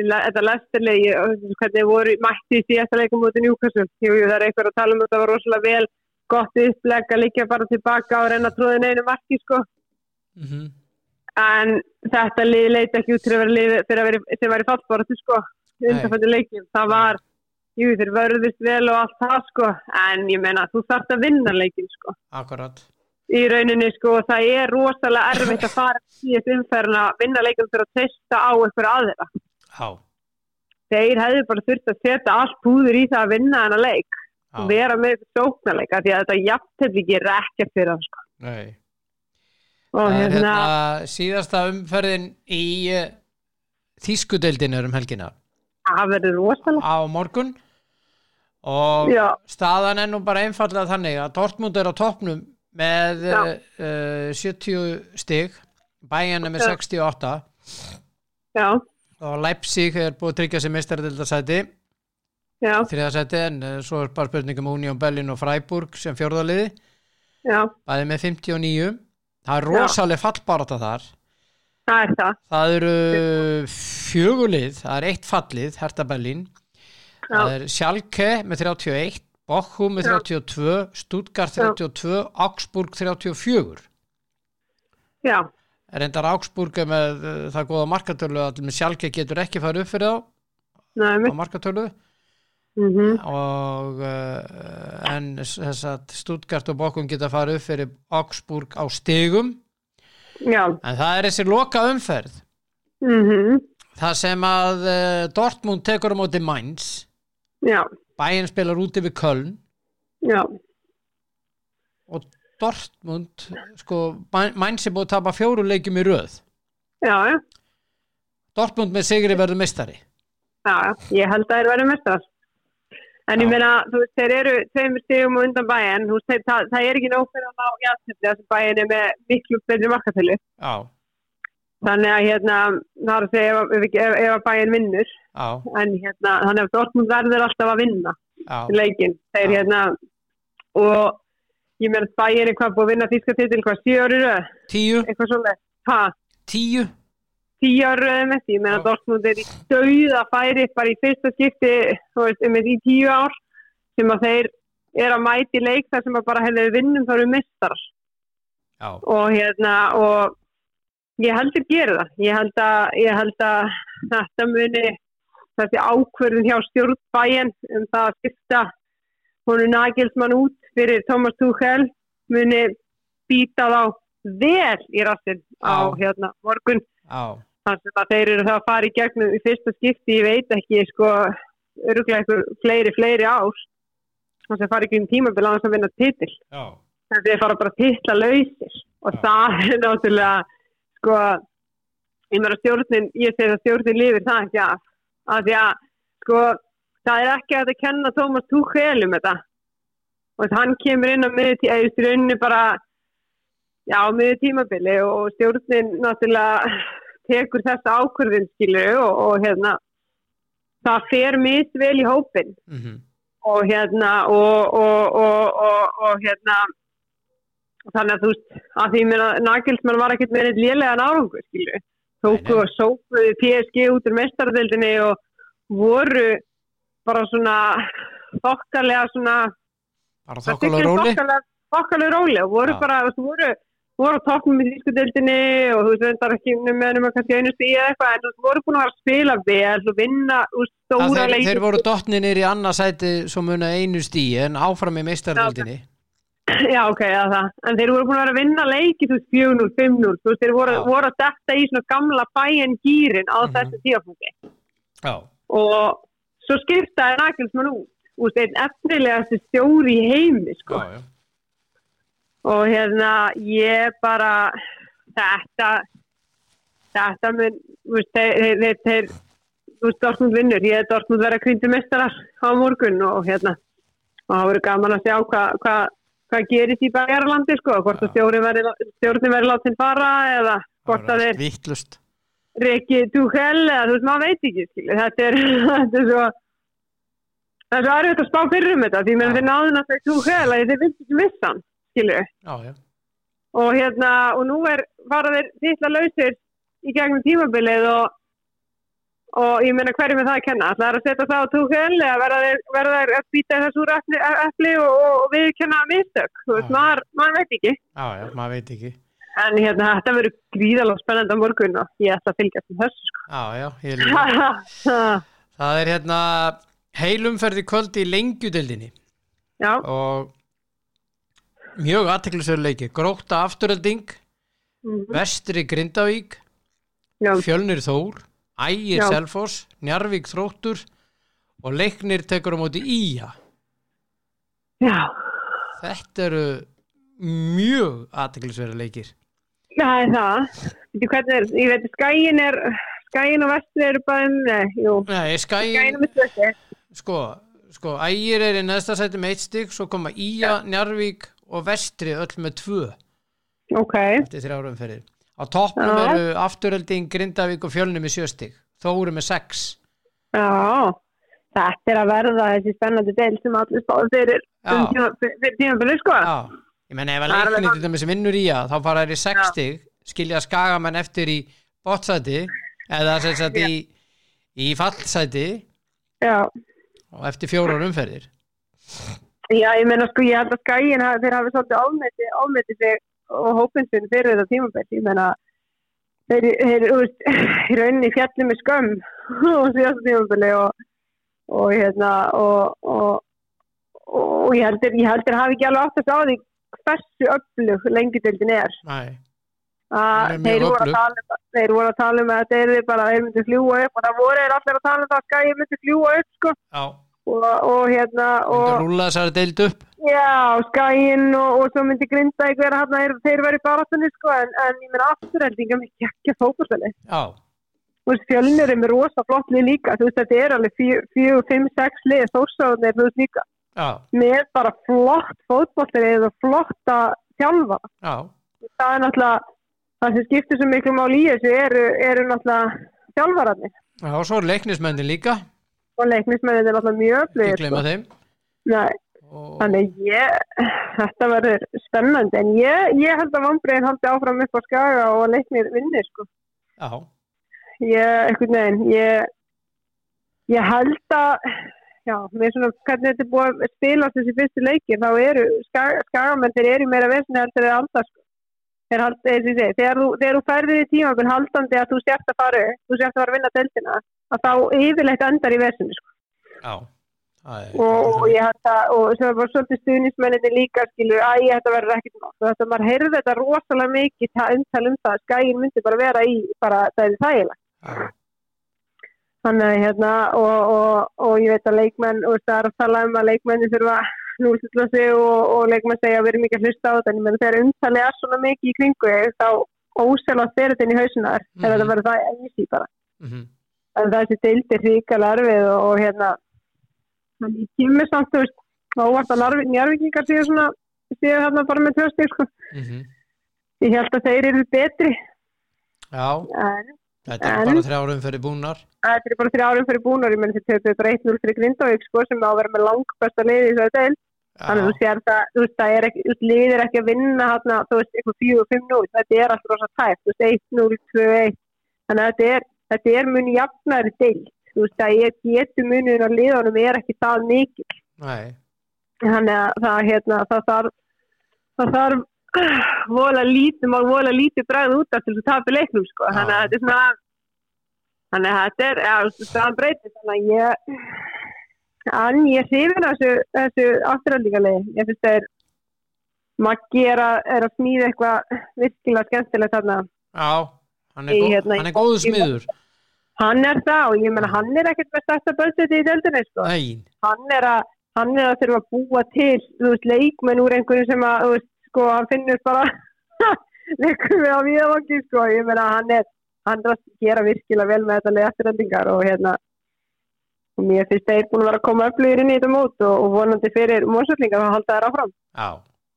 þetta lestirlegi hvernig voru mætti í síðasta leikum mútið Newcastle. Jú, jú, það er einhver að tala um að það var rosalega vel gott uppleg að líka bara tilbaka og reyna að tróða einu marki sko. Mhm. En þetta lið leiti ekki út til að vera lið að að vera í fallboratu sko það var jú, þeir vörðist vel og allt það sko. En ég meina, þú þarft að vinna leikin sko. Akkurat. Í rauninni sko og það er rosalega erfitt að fara í þessu umferðin að vinna leikum fyrir að testa á eitthvað aðeira. Já, Þeir hefðu bara þurft að setja allt púður í það að vinna þennan leik og vera með þetta sóknarleika því að þetta jafntefni gerir ekkert fyrir það sko. nei. Og Það er hérna, hérna síðasta umferðin í uh, Þýskudeildin er um helgina. Það verður rosalega. á morgun. Og Já, staðan er nú bara einfallega þannig að Dortmund er á toppnum með uh, 70 stig Bayern er með Já. 68 já, og Leipzig er búið að tryggja sér mistardildasæti já, þriðasæti en uh, svo er bara spurningum Union Berlin og Freiburg sem fjórðaliði já, bæði með 59 það er Já. rosaleg fallbarata þar það er það. það eru fjögulið það er eitt fallið, Hertha Berlin það Já, er Schalke með 31 Bochum með Já. 32 Stuttgart Já. 32 Augsburg 34 já, reyndar Augsburg er með uh, það góða markatölu að Schalke getur ekki farið upp fyrir þá á mitt. Mm og uh, en þess að Stuttgart og Bochum geta farið upp fyrir Augsburg á stigum. Já, en það er þessi loka umferð. Mm það sem að uh, Dortmund tekur á móti Mainz. Bayern spilar úti við Köln. Já, og Dortmund sko, Mainz er búið að tapa fjóru leikjum í röð. Já, Dortmund með sigri verður mistari ég held að þeir verður mestrar. En ég meina, þú veist, þeir eru tveimur stígum og undan bæin, þú veist, það, það er ekki nákvæmlega á jæfnlefni að bæin er með miklu betri markatölu. Já. Þannig að hérna, það er að segja ef, ef, ef að bæin vinnur, Já. en hérna, þannig að Dortmund verður alltaf að vinna í leikin. Þeir Já. hérna, og ég meina, bæin er hvað búið að vinna físka títil, hvað, 10 árið? 10? Eitthvað svolítið. Hvað? 10? tíjaröðum ég meina Dortmund er í dauða færi bara í fyrsta skipti veist, um í tíu ár sem að þeir er að mæti leik þar sem að bara hefur vinnum þá eru mistar og hérna og ég held að gera það. Ég held að, ég held að þetta muni þessi ákverðin hjá stjórnbæin um það að skipta honu Nagelsmann út fyrir Thomas Tuchel muni býta þá vel í rassin á, á hérna morgun. Á þannig að þeir eru það að fara í gegnum í fyrsta skipti, ég veit ekki sko öruglega einhver fleiri, fleiri ár. Þannig að fara ekki um tímabil á þess að vinna titil. Já, en þeir fara bara að titla lausir. Og Já. það <laughs> er náttúrulega sko ég meira stjórnin, ég segi að stjórnin lifir það ekki af. Af því að sko það er ekki að það kenna Tómas Tuchel um þetta. Og hann kemur inn á miður tí, eða í rauninni bara já, miður tímabili og stjórnin náttúrulega tekur þessa ákvörðin skilur og, og hérna það fer misvel í hópin mhm, og hérna og, og, og, hérna þannig að þú veist, að því meina Nagelsmann var ekkert með eitt lélega nárangu skilju, tóku og sópuði PSG út úr mestardeldinni og voru bara svona þokkalega svona þokkalega róli og voru Já. bara, þú veist, voru voru á toppnum í þýskudeldinni og þú veist, reyndar ekki með nema kannski einu stíð eða eitthvað, en þú voru búin að að spila vel og vinna, Já, stóra þeir, leiki þeir voru dottninir í annarsæti svo muna einu stíi en áfram í meistarveldinni Já, ok, já, það. En þeir voru búin að að vinna leiki, þú veist, 4-0, 5-0, þú veist, þeir voru, voru að detta í svona gamla bæinn gýrin á Mhm. þessu tíafúti. Já, Og svo skiptaði Nagelsmann út, veist, einn efnilegasti stjóri í heimi, sko. já, já. Og hérna, ég bara, þetta, þetta mun, þú veist, Dortmund vinnur. Ég er Dortmund verið mestarar á morgun og hérna, og það verður gaman að sjá hvað hva, hva gerist í bæjarlandi, sko, hvort að stjórnin verði látin fara eða hvort að þeir reiki Tuchel eða þú veist, maður veit ekki. Þetta er, <laughs> þetta er svo, það er svo erfitt að spá fyrir um þetta, því meðan þeir náðun að þeir Tuchel að þeir vildi ekki missa hann, skilju Já, já, og hérna, og nú er fara þeir titla lausir í gegnum tímabilið og og ég meina hverju með það að kenna? Það er að setja það á túkjöl eða verða þeir að býta þess úr epli og, og, og við kenna mistök veist, Já. maður, maður veit ekki. Já, já, maður veit ekki. En hérna, þetta verður gríðalega spennandi á morgun og ég ætla að fylgjast með þessu sko. Já, já, ég líka. Já, <laughs> Það er hérna heilumferði kvöld í lengjudeldinni og mjög aðteklisverður leiki Gróta afturölding, mhm, Vestri Grindavík já, Fjölnir Þór Ægir Já. Selfoss, Njarvík Þróttur og Leiknir tekur á móti Ía. Já. Þetta eru mjög aðteklisverður leikir. Það er það? Er, ég veit, skæin er skæin og vestri eru bara um, nei, jú. Nei, skæin með stöði sko, sko Ægir er í neðsta sæti með eitt stig svo koma Ía, Njarvík og Vestri öll með tvö ok, eftir þrjárum fyrir á toppnum Já. eru afturölding Grindavík og Fjölnir með sjö stig. Þóru með sex. Já, þetta er að verða þessi spennandi del sem allir spáðu fyrir um tíma, fyrir tímabilið sko. Já, ég menn ef að leiknir til dæmis vinnur í að þá fara þær í sex Já. stig skilja skagamenn eftir í bottsæti eða sem sagt í, í fallsæti Já. og eftir fjórar umferðir Já, ég meina sko, ég held að skæin þeir hafi svolítið ámeti, ámeti sig og hópin sinn fyrir þetta tímabilið. Ég meina, þeir, þeir, veist, <laughs> í rauninni fjallið með skömm <laughs> og síðast tímabilið og, og hérna, og, og, og ég heldur, ég heldur hafi ekki alveg átt að á því hversu öflug lengjudeldin er. Nei, að þeir voru, að um- þeir voru að tala um að þeir eru bara þeir myndi fljúa upp og það voru þeir allir að tala um að skæði myndi fljúa upp sko já, og, og hérna og rúlla þessari deild upp? Já, skæin og, og svo myndi grinda ykkur að hérna, þeir, verið baráttunni sko en, en ég meina afturheldinga mikið ekki fókvöldali Já, þú veist fjölnir er rosa flott lið líka þú veist þetta er alveg fjögur, fimm, sex lið þórsáðunir þú veist líka já, með bara flott fótbollið og flotta þjálfa já. Það er náttúrulega það sem skiptir svo miklu mál í þessu eru, eru náttúrulega þjálfararnir. Já, og svo er leiknismennin líka og leiknismennir er náttúrulega mjög öflugir, gleyma þeim. Nei, og, þannig ég þetta verður spennandi. En ég, ég held að vombriðin haldi áfram upp á skaga og leiknir vinnir sko. Já, ég, einhvern veginn ég, ég held að já, með svona hvernig þetta er búið að spilast þessi fyrstu leiki þá eru skaga, skagamenn þeir eru meira vesni heldur eða alltaf sko. Þessi segi, þegar þú, þú ferðið í tímabil haldandi að þú sért að fara þú sért að fara að vinna deltina að þá yfirleitt endar í vesni sko. Það og, og ég held að og svo var svolítið stuðnismenninni líka skilur, að ég þetta verður ekkert nátt og þetta maður heyrði þetta rosalega mikið ta- umtal um það, skæin myndi bara vera í bara það er þægilegt þannig að hérna og, og, og ég veit að leikmenn og það er að tala um að leikmenni þurfa núlsutla sig og, og leikmenn segja að við erum ekki að hlusta á þetta en ég menn þegar umtalið er svona mikið í kringu þig, þá óselast fer þetta inn í hausunar mm Mhm. þetta verður það easy bara. Mhm, en þessi deildir ríkala erfið og, og hérna þannig ég kemur samt þú veist óvart að njárvíkingar séu svona séu þarna bara með tvöstig sko. mhm. ég held að þeir eru betri. Já, en þetta er En- bara þrjárum fyrir búnar þetta er bara þrjá árum fyrir búnar ég menn þeir töfðu bara 1-0 fyrir Grindavík sko, sem á að vera með lang besta liði í þessari deil þannig að þú sér það, þú veist, það er ekki, liðir ekki að vinna hérna, þú veist, eitthvað 4-5-0, þetta er alltaf rosa tæft, þú veist, 1-0, 2-1, þannig að þetta er, þetta er muni jafnæri deilt, þú veist, það er getur munin á liðunum er ekki það mikil, Nei, þannig að það, hérna, það þarf, það þarf vola lítið, má vola lítið bræð út af til þess að tapi leiknum, sko, þannig að þetta er svona, þannig að þetta er, já, það breytir, þannig að ég, En ég hrifin þessu, þessu afturhaldingarlegi. Ég finnst þeir Maggi er að, er að smíða eitthvað virkilega skemmtilegt þarna. já, hann er, Í, gó, hérna, hann er góðu smiður. Hann er það og ég menna hann er ekkert með stærsta böldið í deildinni sko. Hann er að, hann er að þurfa að búa til, veist, leikmenn úr einhverju sem að, veist, sko, hann finnur bara <laughs> leikum við á viðvangi sko. Ég menna hann er, hann er að gera virkilega vel með þetta leið afturhaldingar og hérna, og mér finnst þeir búin að vera að koma öflugir inn í þetta mót og, og vonandi fyrir mósöllingar að halda þær áfram. já,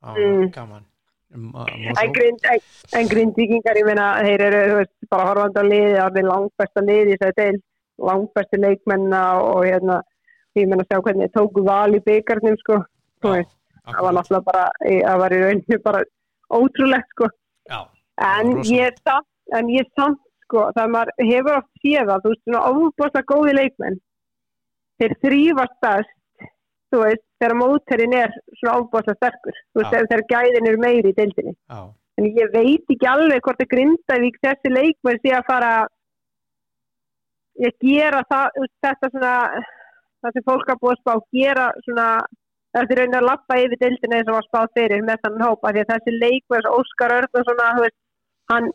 já, Mm. gaman. M- En, Mosó- grind, en, en grindvíkingar, ég meina, þeir eru, veist, bara horfandi á liði, það er langbæsta liði í þessari deil, langbæsti leikmenna og hérna, ég meina, sjá hvernig tóku val í byggarnum, sko, þú veist, það var náttúrulega bara, það var í rauninu bara ótrúlegt, sko, Já, en Það ég er samt, en ég er samt, sko, það maður hefur oft séð það, þú veist, svona ofbústa góði leikmenn, þeir þrýfast best, þú veist, þegar móterinn er svona ofbústa sterkur, þú veist, þegar gæðin eru meiri í deildinni. Já, en ég veit ekki alveg hvort að Grindavík þessi leikmenn sé að fara að gera það, þetta svona það sem fólk að búa að spá gera svona er raunin að lappa yfir dildina eins og var spáð fyrir með þannig hópa því að þessi leikmenn, þessi Óskar Örn og svona, þú veist, hann,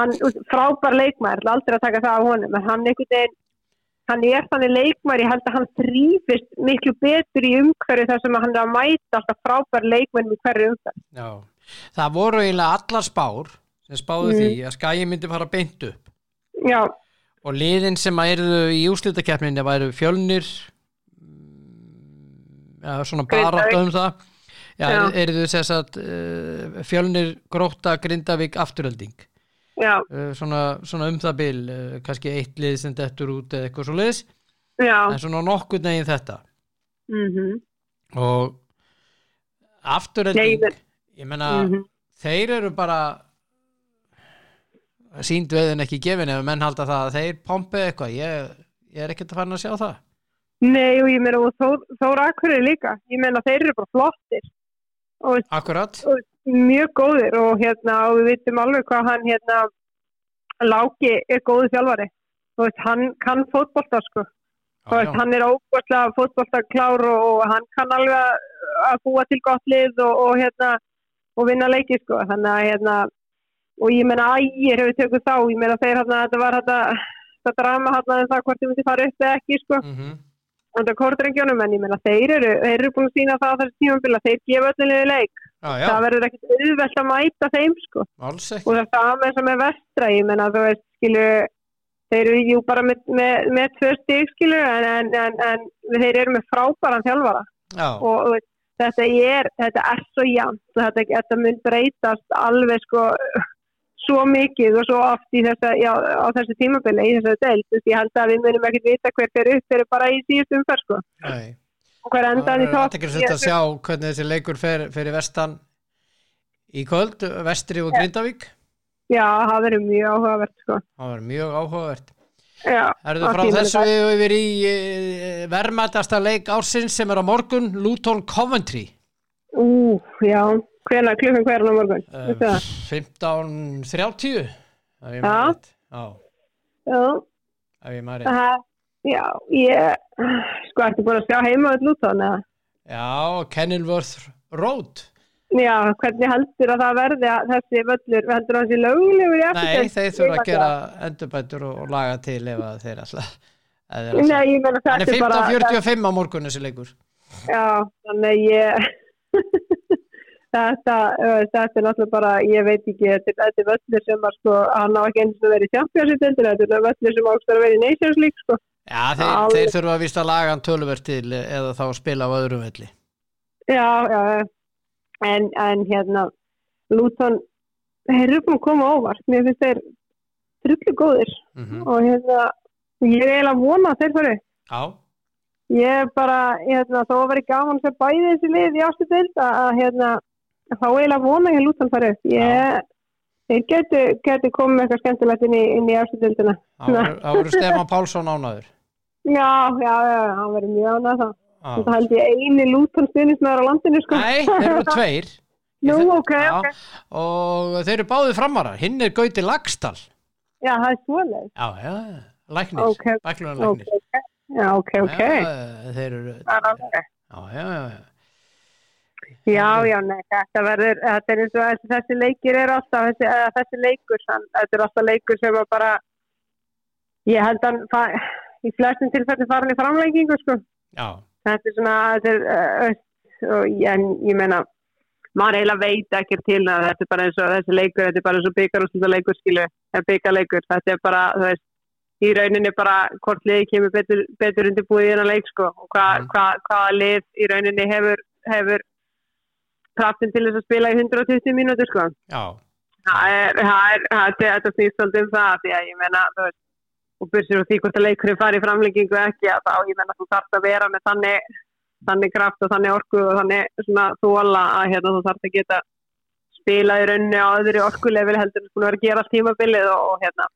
hann frábær ætla aldrei að taka það af honum, en hann einhvern veginn hann er þannig leikmæður, ég held að hann þrýfist miklu betur í umhverju þar sem hann er að mæta alltaf frábær leikmenn í hverju umhverju. já. Það voru eiginlega allar spár sem spáðu Mm. því að skæi myndi fara beint upp Já, og liðin sem að eru í úslitakeppninni væru fjölnir mm, ja, svona bara um það Já, Já. eru þau sess að uh, fjölnir gróta Grindavík afturölding uh, svona, svona um það bil uh, kannski eitt lið sem dettur út eða eitthvað svo liðs en svona nokkur neginn þetta. Mm og afturölding Nei, ég- menna Mhm. þeir eru bara sínd veðin ekki gefin ef menn halda það að þeir pompi eitthvað. Ég, ég er ekkert að fara að sjá það. Nei og ég meina og Þór, Þór Akureyri líka. Ég meina þeir eru bara flottir. Og, akkurat. og mjög góðir og hérna og við vitum alveg hvað hann hérna Láki er góðu þjálfari. Veist, hann kann fótbolta sko. Já, veist, hann er óbúrslega fótbolta klár og, og hann kann alveg að, búa til gott lið og, og hérna og vinna leiki sko. Þannig að hérna og ég meina ægir hefur tökuð þá. Ég meina þeir hérna þetta var hérna þetta drama hérna um það hvort þið myndi fara upp eða ekki sko. Mm undan kórdrengjónum en ég meina þeir eru, eru búin að sína það á þessu tímabila, þeir gefa öllinlega leik já, það verður ekkert auðvelt að mæta þeim sko. Og það er það með sem er vestra ég meina þú veist skilu þeir eru jú bara með, með, með tvö stig skilu en, en, en, en þeir eru með frábæran þjálfara. Já, og, og þetta er þetta er svo jæmt og þetta, þetta mun breytast alveg sko svo mikið og svo oft í þessa, já, á þessu tímabili í þessu veist, ég held að við munum ekkert vita hver fyrir upp, þeir eru bara í síðust umferð sko. Nei og hver endaði í það topp er svolítið að sjá hvernig þessi leikur fer, fer í vestan í kvöld, vestri og Grindavík. Já, það verður mjög áhugavert sko. það var mjög áhugavert. Erðu á frá þessu við yfir í e, verðmætasta leik ársins sem er á morgun, Luton Coventry. Ú, já, hvenær, klukkan hverjan á morgun? Uh, það? 15.30 ef ég Já. Já, Já, ef það Já, ég Sko, ertu búin að sjá heima öll út eða? Já, Kenilworth Road Já, hvernig heldur að það verði að þessi völlur, heldur að þessi lögulegur í Nei, þeir þurfa að gera endurbætur og, og laga til ef þeir alltaf ef þeir alltaf- þetta er er bara 15.45 á morgun þessi leikur Já, þannig ég <laughs> þetta, þetta er náttúrulega bara ég veit ekki, þetta er- er völlur sem að sko, hann á ekki eins og verið Champions-deildina, þetta er völlur sem ákst að vera í Nations League sko. Já, þeir, Alveg. þeir þurfa að vista að laga hann töluvert til eða þá spila á öðrum velli Já, já, en, en hérna Luton þeir eru búin að koma á óvart mér finnst þeir trullu góðir mm og hérna ég er eiginlega að vona að þeir fari Já, ég er bara, hérna, þó að vera gaman sem bæði þessi lið í ástu deild að, hérna, þá eiginlega vona ég að lútan fara upp. Ég, ég geti, geti komið með eitthvað skemmtilegt inn í, í deildina. Það voru Stefán Pálsson ánaður. Já, já, já, hann verið mjög ánað það. Já. Það held ég eini lútan stuðnismæður á landinu, sko. Nei, þeir eru <laughs> tveir. Nú, Ég- ok, Já, ok. Og þeir eru báðið framarar. Hinn er Gauti Lagstall. Já, það er svoleið. Já, já, læknir. Ok. Bæklunar Ok, læknir. ok. Já, ok, ok. Já, þeir eru, er alveg. já, já, já, já. Já, nei, þetta verður, þetta er eins og þessi, þessi leikir er alltaf, þessi, þessi leikur, hann, þetta er alltaf leikur sem bara, ég held að í flestum tilfellin fara hann í framlengingu, sko. Þetta er svona, þetta er, uh, og en ég meina, maður eiginlega veit ekki til að þetta er bara eins og þessi leikur, þetta er bara eins og byggarúslega leikur, skilu, eða byggarleikur, þetta er bara, þú veist, í rauninni bara hvort liði kemur betur, betur undirbúið í þennan leik, sko, og hvað Mm. hva, hvaða lið í rauninni hefur, hefur kraftin til þess að spila í 120 mínútur, sko. já, Það er, það er, það er, þetta snýst svolítið um það, því að ég meina, þú veist, og bursir úr því hvort að leikurinn fari í framlengingu ekki, að þá, ég meina, þú þarfst að vera með þannig, þannig kraft og þannig orku og þannig svona þóla að hérna þú þarfst að geta spila í rauninni á öðru orkulefili heldur en þú vera að gera allt tímabilið og, og hérna.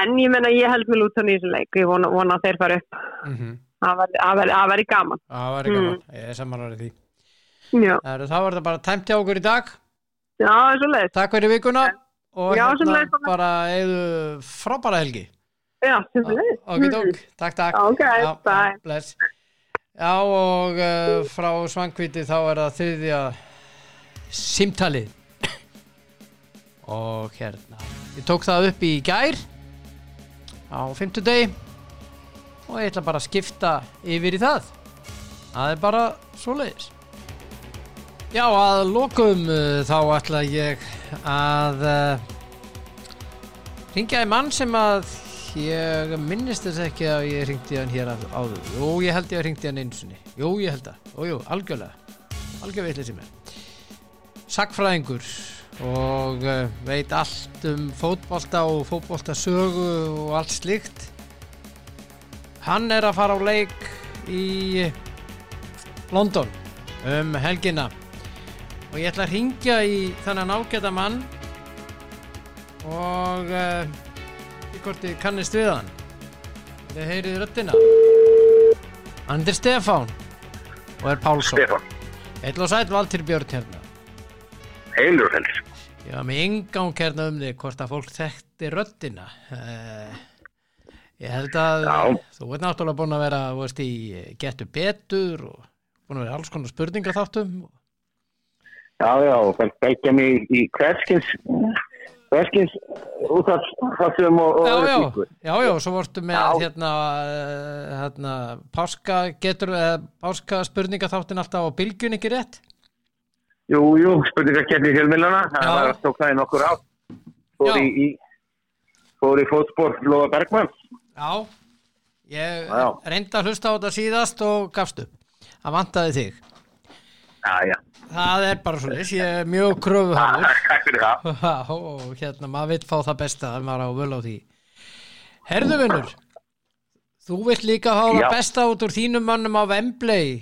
En ég meina, ég held með Luton í þessum leik, ég vona, vona að þeir fari upp. það væri- það væri gaman. Það var ekki gaman, ég er samanlærið því. Já, Það var það bara tæmt hjá okkur í dag. já. Takk fyrir vikuna og Já, hérna bara eða frábæra helgi. Já, sem leiðist. Ok, tók, <laughs> takk, takk. Ok, Já. Já, og uh, frá Svangvíti þá er það þriðja simtalið. <coughs> Og hérna, ég tók það upp í gær á fimmtudegi og ég ætla bara að skipta yfir í það. Það er bara svoleiðis. Já, að lokum uh, þá ætla ég að uh, ringja í mann sem að ég minnist þess ekki að ég ringdi hann hér að- áður. Jú, ég held ég að ringdi hann einu sinni. Jú, ég held það. Jú, jú, algjörlega. Algjör veitlega sem er. Sackfræðingur og uh, veit allt um fótbolta og fótbolta sögu og allt slíkt. Hann er að fara á leik í London um helgina og ég ætla að ringja í þennan ágæta mann og uh, í hvort þið kannist við hann. Þið heyrið röddina. Hann er Stefán og er Pálsson. Stefán, Eill og sætt Valtýr Björn hérna. Heilur helst. ég var með engang hérna um þig hvort að fólk þekkti röddina. Uh, ég held að Já. þú ert náttúrulega búin að vera veist, í getur betur og búin að vera alls konar spurningar þáttum Já, já, og belgja mig í hverskins, hverskins út af þessum og, og já, já, svo vortu með Já. hérna, uh, hérna páska getur, uh, páska spurningaþáttin alltaf á bylgjun ekki rétt Jú, jú, spurningarkerni í fjölmilana, það var að tók það í nokkur át. Fór Já. í, í, fór í fótspor Lóða Bergmann. já, ég Já. reyndi að hlusta á þetta síðast og gafst upp það vantaði þig Já, já, það er bara svona, ég er mjög kröfuhafur <laughs> takk fyrir það. <laughs> og hérna, maður vill fá það besta ef maður á völ á því. Herðu vinnur þú vill líka fá það besta út úr þínum mönnum á Wembley.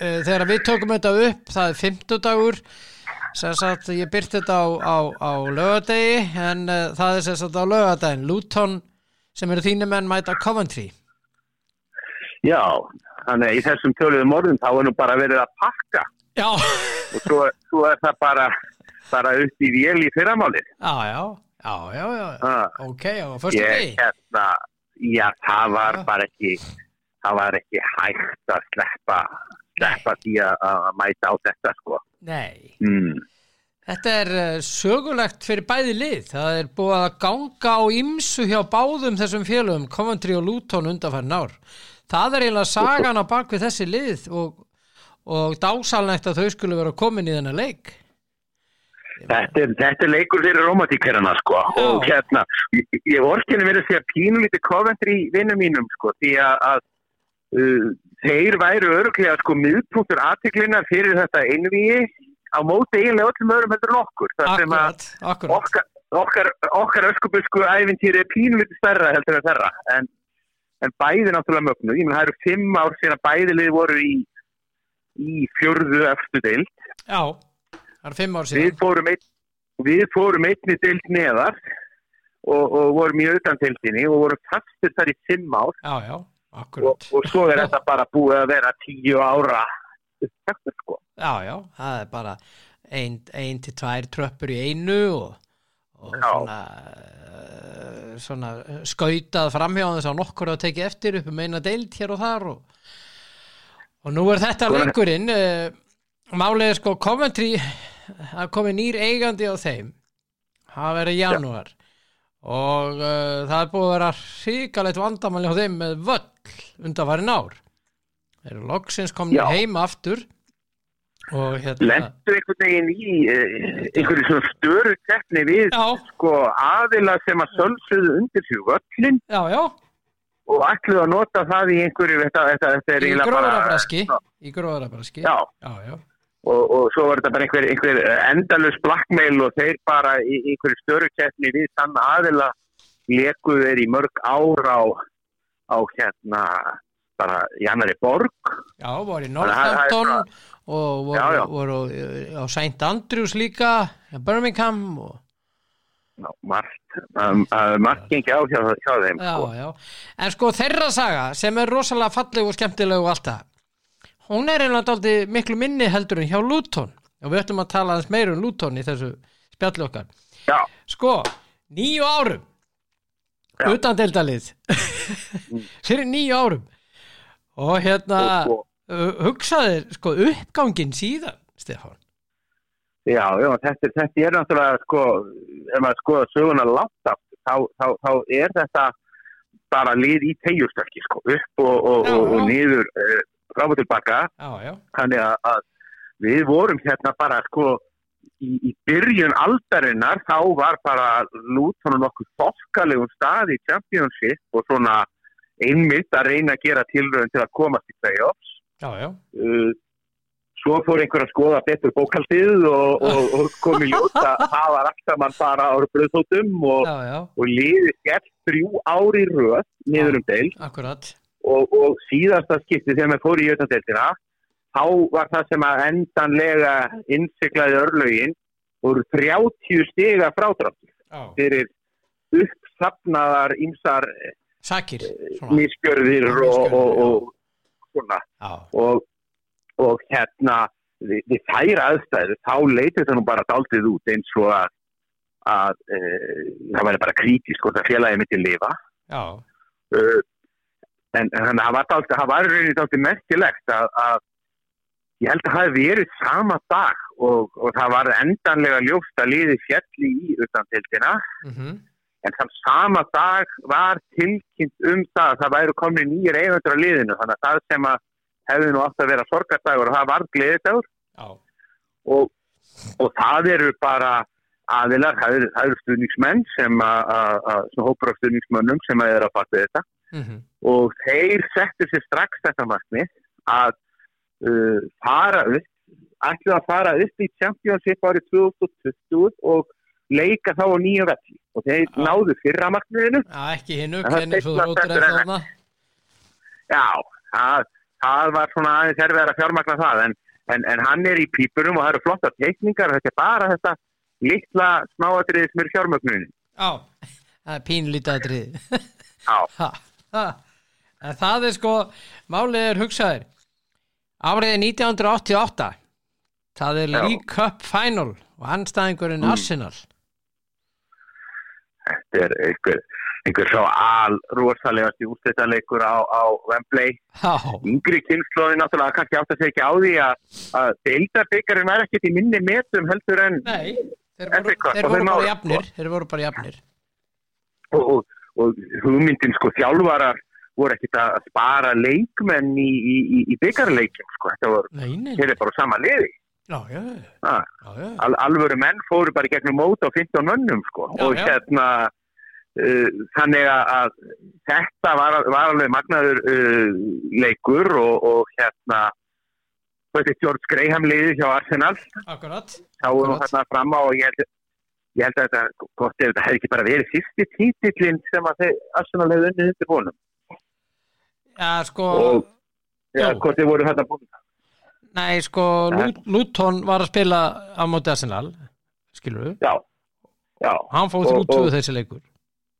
Uh, þegar við tökum þetta upp það er fimmtudagur sem sagt ég byrti þetta á, á, á lögadegi en uh, það er sagt á lögadaginn Luton sem eru þínum menn mæta Coventry. Já, þannig í þessum töluðum orðum þá er nú bara verið að pakka já, og svo, svo er það bara, bara upp í vél í fyrramáli. já, já já, já, já, Ah. ok, á fyrstu Ég, degi hérna, já, það var Já. bara ekki, það var ekki hægt að sleppa, sleppa því að, mæta á þetta, sko. nei Mm. Þetta er uh, sögulegt fyrir bæði lið. Það er búið að ganga á ymsu hjá báðum þessum félögum, Coventry og Luton undanfærin ár. Það er eiginlega sagan á bakvið þessi lið og, og dásalnægt að þau skulle vera komin í þennan leik. Þetta er, þetta er leikur fyrir romantíkerina, sko. Já. Og hérna, ég, orkinni verið að segja pínulítið Coventry vinnum mínum, sko, því að, að uh, þeir væru öruglega, sko, miðpunktur aðteklina fyrir þetta einvíi á móti eiginlega öllum öðrum heldur en okkur. Það sem að okkar, okkar, okkar öskubusku æfintýri er pínulítið stærra heldur en þeirra en, en bæði náttúrulega mögnu, ég menn það eru fimm ár síðan að bæði lið voru í, í fjörðu eftir deild. Já, það er fimm ár við síðan fórum, ein, við fórum einni deild neðar og, og vorum í auðvitaðdeildinni og vorum fastur þar í fimm ár. Já, já, og, akkurat. Og svo er þetta bara búið að vera tíu ára upptaktur sko. Já, já, það er bara ein, ein til tvær tröppur í einu og, og svona, uh, svona skautað framhjá þess að nokkur að tekið eftir upp um eina deild hér og þar og, og nú er þetta leikurinn uh, málið er sko Coventry að komi nýr eigandi á þeim. Það verið janúar. Og uh, það er búið að vera hrikalegt vandamáli á þeim með völl undanfarin ár. Þeir eru loksins komin Já. heim aftur. Og hérna lendu einhvern veginn í uh, einhverju svona störu keppni við já, sko aðila sem að sölsuðu undir sig völlin já, já, og ætluðu að nota það í einhverju þetta, þetta, þetta er eiginlega bara gróðrabraski í gróðrabraski. Já, já, já, og, og svo var þetta bara einhver, einhver endalus blackmail og þeir bara í einhverju störu keppni við þann aðila lekuðu þeir í mörg ár á, á hérna bara í annari borg. Já, voru í er Northampton og voru, voru á St. Andrews líka Birmingham og, Ná, margt, um, uh, margt gengi á hjá, hjá þeim já, sko. já. En sko þeirra saga sem er rosalega falleg og skemmtileg og allt það hún er einlega dálítið miklu minni heldur en hjá Luton og við ætlum að tala aðeins meira um Luton í þessu spjalli okkar. Já, sko, nýju árum utan deildalið <laughs> fyrir nýju árum. Og hérna og, og, uh, hugsaðir sko uppgangin síðan Stefán já, já þetta, þetta er náttúrulega sko, ef maður skoða söguna langt aftur, þá, þá, þá er þetta bara lið í tegjustökki sko, upp og, og, Já, og, og niður uh, fram og tilbaka þannig að, að við vorum hérna bara sko í, í byrjun aldarinnar þá var bara lútonum nokkuð þokkalegum stað í Championship og svona einmitt að reyna að gera tilröðin til að komast í playoffs. Uh, svo fór einhver að skoða betur bókaldið og, og, <laughs> og kom í ljós að það var allt saman bara ára bröðþóttum og, og liði skell þrjú ári röð niður um deil og, síðasta skipti þegar maður fór í jötandeildina þá var það sem að endanlega innsiklaði örlögin voru 30 stiga frádráttur já, fyrir sakir svona, misgjörðir Já, og, svona. Og, og hérna við, við þær aðstæður þá leytið það nú bara daldið út eins og að, að e, það væri bara kritísk og það félagi myndi lifa. Já, uh, en, þannig að það var, rauninni dálítið merkilegt að, að ég held að það hefði verið sama dag og, og það var endanlega ljóst að liði fjalli í utantildina mhm, en þann sama dag var tilkynnt um það að það væru komin nýjir eigandur á liðinu þannig að það sem að hefði nú átt að vera sorgardagur og það var gleðidagur. Já, og, og það eru bara aðilar, það eru, eru stuðningsmenn sem að, að, að hópur af stuðningsmönnum sem að eru að baka þetta. Mhm, og þeir settu sér strax þetta markmið að uh, fara upp ætlu að fara upp í Championship árið 2020 og leika þá á nýja velli. Og þeir Já. náðu fyrra markmiðinu. Já, ekki hinnu kenni svo seinna rótur eftir þarna? já, það, það var svona aðeins erfið að fjármagna það en, en, en hann er í pípurum og það eru flotta teikningar þetta er bara þetta litla smáatriði sem er fjármögnunin já, það er pínlítið aðrið já, <laughs> það er sko, málið er hugsaðir. Árið er 1988. Það er. League Cup Final og anstæðingurinn Mm. Arsenal. þetta er einhver, einhver svo al rosalegast í úrstættanleikur á, á Wembley. Yngri kynnslóði náttúrulega kannski átt að segja á því að, deildarbyggarinn væri ekkert í minni metum heldur en nei, þeir voru, þeir voru bara jafnir. Þeir voru bara jafnir. og, og, og hugmyndin sko þjálfarar voru ekkert að spara leikmenn í, í, í, í byggarleikim sko, þetta voru, þeir eru bara á sama liði. Já, já, ah, já, al, alvöru menn fóru bara gegnum mót á 15 mönnum sko. Já, og hérna þannig að- þetta var, var alveg magnaður uh, leikur og, og hérna George Graham liðið hjá Arsenal Akkurat. þá voru Akkurat. þarna fram á og ég held, ég held að þetta, gott ef þetta hefði ekki bara verið fyrsti títillin sem að þeir Arsenal hefði unnið undir honum. Já, sko, Og- Já, hvort þið voru þetta búin nei, sko, Lut- Luton var að spila á móti Arsenal, skilur við, Já, já hann fóð Og- þrjú tvö og- þessi leikur.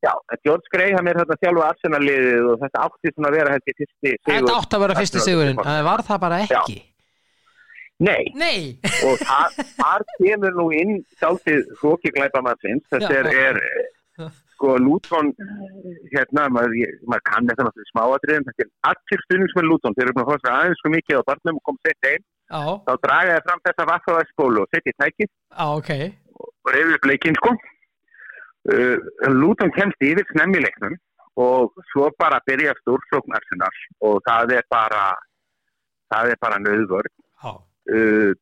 Já, George Graham er þetta sjálfa Arsenal-liðið og þetta átti svona að vera ég fyrsti sigur. Þetta átti að vera fyrsti sigurinn, en það var það bara ekki. Nei, Nei, og þar, kemur nú inn sjálfið hróki glæpamannsins. Þetta er, Já. er sko Luton, hérna, maður, maður kann þetta náttúrulega í smáatriðum, þetta er allir stuðningsmenn Luton, þeir eru búin að sér aðeins svo mikið á barnum og komið sett einn, já, þá draga þeir fram þessa vaffavæðskólu og setja í tækið já, ok, og reyfi upp leikinn sko. Uh, Luton kemst yfir snemmi í leiknum og svo bara byrja stórsókn Arsenal og það er bara það er bara nöðvörð já, uh,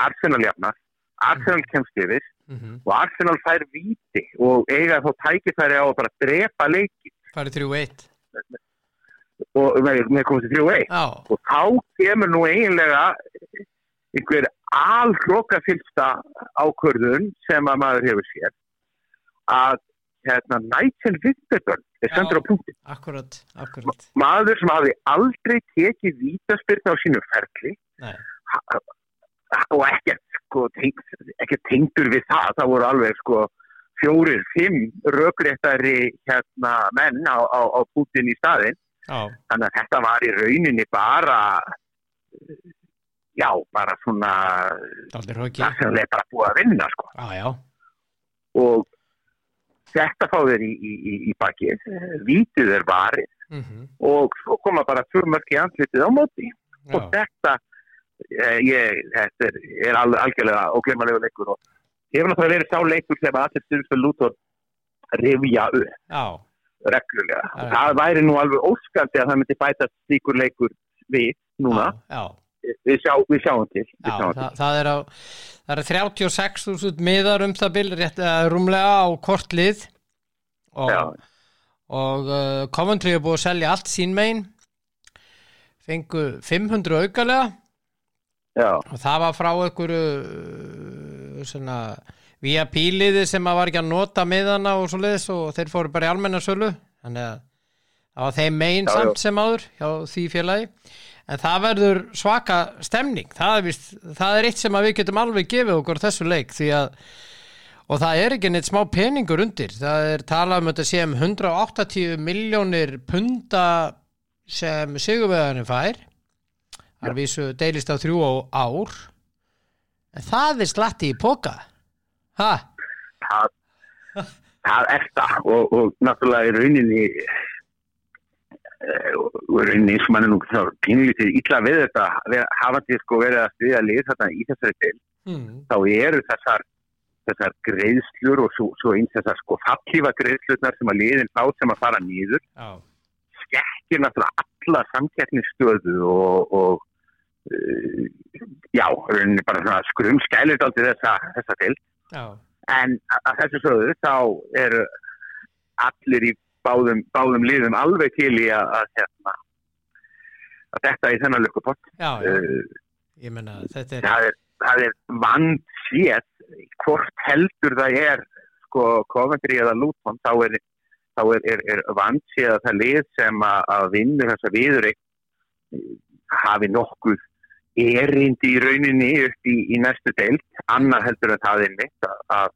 Arsenal jafnar Arsenal kemst yfir mhm, og Arsenal fær víti og eiga þá tækifæri á að bara drepa leiki þrjú eitt, og með, komast í 3-1 já, og þá kemur nú eiginlega einhver alhloka fylgsta ákvörðun sem að maður hefur sér að hérna, Nigel Winterburn er sendur á punktin akkurat, akkurat, maður sem hafi aldrei tekið vítaspyrna á sínu ferli. Og ekkert sko, teng, ekkert tengdur við það. Það voru alveg sko fjórir, fimm rökréttari hérna menn á, á, á Putin í staðin já, þannig að þetta var í rauninni bara já, bara svona það sem er bara búið að vinna sko. Já, já, og þetta fá þeir í, í, í, í baki vítið er varið mhm, og svo koma bara tvö mörg í andlitið á móti. Og já, þetta eh, ég, þetta er, er al, algjörlega óglemalegu leikur og hefur náttúrulega verið sá leikur sem að allir Lútor rifja upp. Já, reglulega. Já. Það væri nú alveg óskandi að það myndi bæta slíkur leikur við núna. já, Við, sjá, við sjáum til. Við já, sjáum það, það er á, það er 36.000 miðar um það rétt eða rúmlega á kortlið og, og uh, Coventry er búið að selja allt sín megin, fengu 500 aukalega til. Já, og það var frá einhverju uh, svona via píliði sem að var ekki að nota miðana og svo leiðis og þeir fóru bara í almennarsölu þannig að það var þeim megin Já, já. samt sem áður hjá því félagi en það verður svaka stemning. Það er, vist, það er eitt sem við getum alveg gefið okkur þessu leik að og það er ekki neitt smá peningur undir. Það er talað um þetta sé um 180 miljónir punta sem sigurvegarnir fær. Það er vísu deilist á þrjú á ár. En það er slatti í póka ha, það, það er það. Og, og náttúrulega í rauninni eh, og í rauninni eins og mann er nú þá pínlítið illa við þetta hafandi sko verið að stuðja lið þarna í þessari til hmm, þá eru þessar þessar greiðslur og svo, svo eins þessar sko fallífa greiðslurnar sem að liðin fá sem að fara nýður já, skekkir náttúrulega alla samkeppnisstöðu og, og uh, já, bara svona skrum skælir aldrei þessa, þessa til já, en að að þessu sögðu þá eru allir í báðum, báðum liðum alveg til í að, að, hérna, að þetta í þennan lukkupott. Er það er, er vansétt hvort heldur það er sko Coventry eða Luton þá er, er, er, er vansétt að það lið sem að, að vinna þessa viður hafi nokkuð erindi í rauninni upp í, í næstu deild. Annar heldur en það er mitt að,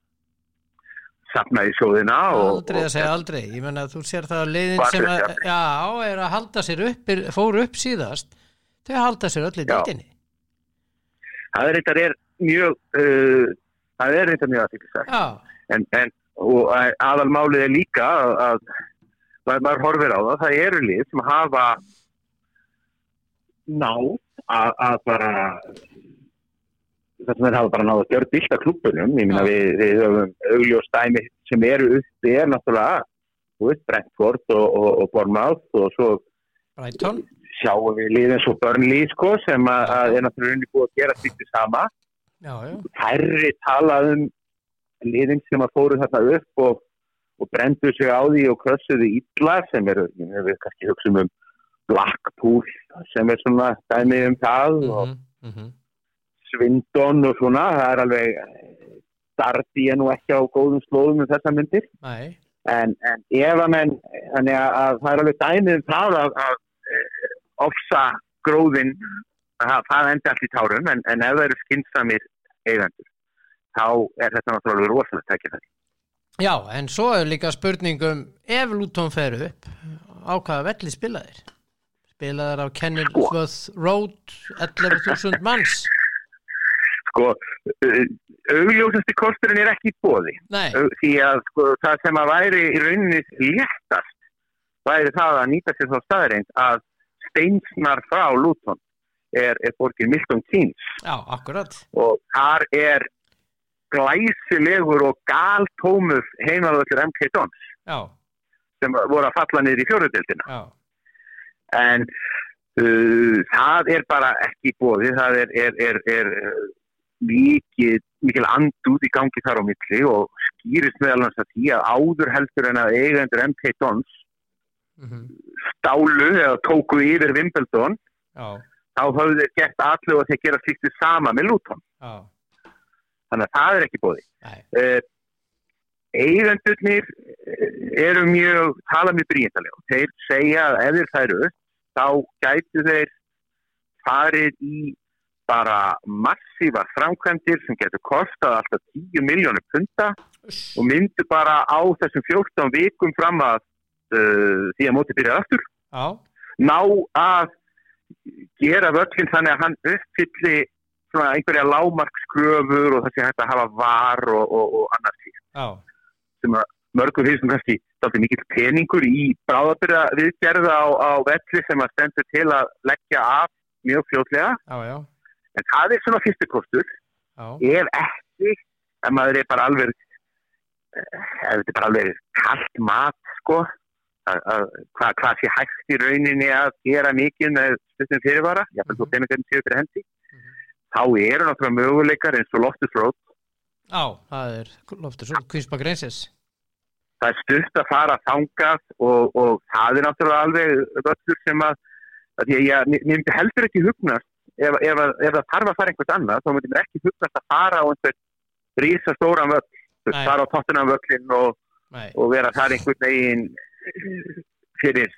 að safna í sjóðina og, aldrei að segja aldrei. Ég menna þú sér það að leiðin sem að, já, er að halda sér upp er, fóru upp síðast þau halda sér öll í dildinni það er eitthvað mjög uh, það er eitthvað mjög já, en, en aðalmálið er líka að, að maður, horfir á það, það eru lið sem hafa náð að, að bara þess að þeir hafa bara náð að gjörð bylta klubunum, ég minna við, við höfum augljós dæmi sem eru uppi er náttúrulega, þú veist, Brentford og, og, og Bournemouth og svo Brighton. sjáum við lið eins og Burnley sko sem að, að er náttúrulega búið að gera sýtti sama. Já, já, færri talað um liðin sem að fóru þarna upp og, og brendu sig á því og krössuðu illa sem meina, við kannski hugsaum um Blackpool sem er svona dæmi um það og mhm, mhm. Svindon og svona, það er alveg starti ég nú ekki á góðum slóðum um þessa myndir. En, en ef að menn þannig að, að það er alveg dæmi um það að, að uh, ofsa gróðin það, það endi allt í tárum en, en ef það eru skinsamir eigendur þá er þetta náttúrulega rosalega tækifæri. Já, en svo er líka spurningum ef Luton fer upp á hvaða velli spilaðir? Spilaðir á Kenilworth Road 11.000 manns Sko, uh, augljósasti kosturinn er ekki í bóði því að sko, það sem að væri í rauninni léttast væri það að nýta sér þá staðreind að steinsnar frá Luton er, er borgin Milton Keynes. Já, akkurat. Og þar er glæsilegur og galtómur heimalvöldur MK Dons Já, sem voru að falla niður í fjóruðildina en uh, það er bara ekki bóði, það er, er, er, mikið, mikil andúð í gangi þar á milli og skýrist meðal hans að því að áður heldur en að eigendur MK Dons mhm, stálu eða tóku yfir Wimbledon já, þá höfðu þeir gert allu og þeir gera slíktu sama með Luton. Já. Þannig að það er ekki bóði uh, eigendurnir eh, eru mjög tala mjög bríðindalega þeir segja að ef þeir færu upp þá gætu þeir farið í bara massívar framkvæmdir sem getur kostað alltaf 10 miljónir punta og myndu bara á þessum 14 vikum fram að uh, því að móti byrja já, ná að gera völlin þannig að hann uppfylli svona einhverja lámarkskröfur og það sé hægt að hafa var og, og, og annars því sem að mörgum finnst sem kannski þátti mikill peningur í bráðabyrða viðgerða á, á velli sem að stendur til að leggja af mjög já, en það er svona fyrstu kostur. Já, ef ekki ef maður er bara alveg eh, ef þetta er bara alveg kallt mat sko að- að hvað hva sé hægt í rauninni að gera mikið með stundum fyrirvara séu fyrir hendi þá eru náttúrulega möguleikar eins og Loftus Road. Já, það er loftur svo, Kvísbak Reynsins það er stutt að fara þangað og, og það er náttúrulega alveg völlur sem að, að ég, ég, mér myndi heldur ekki hugnast ef, ef, ef það þarf að fara einhvert annað þá myndi mér ekki hugnast að fara á einhvern rísa stóran völl þú veist, Nei. fara á tóttunum völlin og, og vera þar einhvern veginn fyrir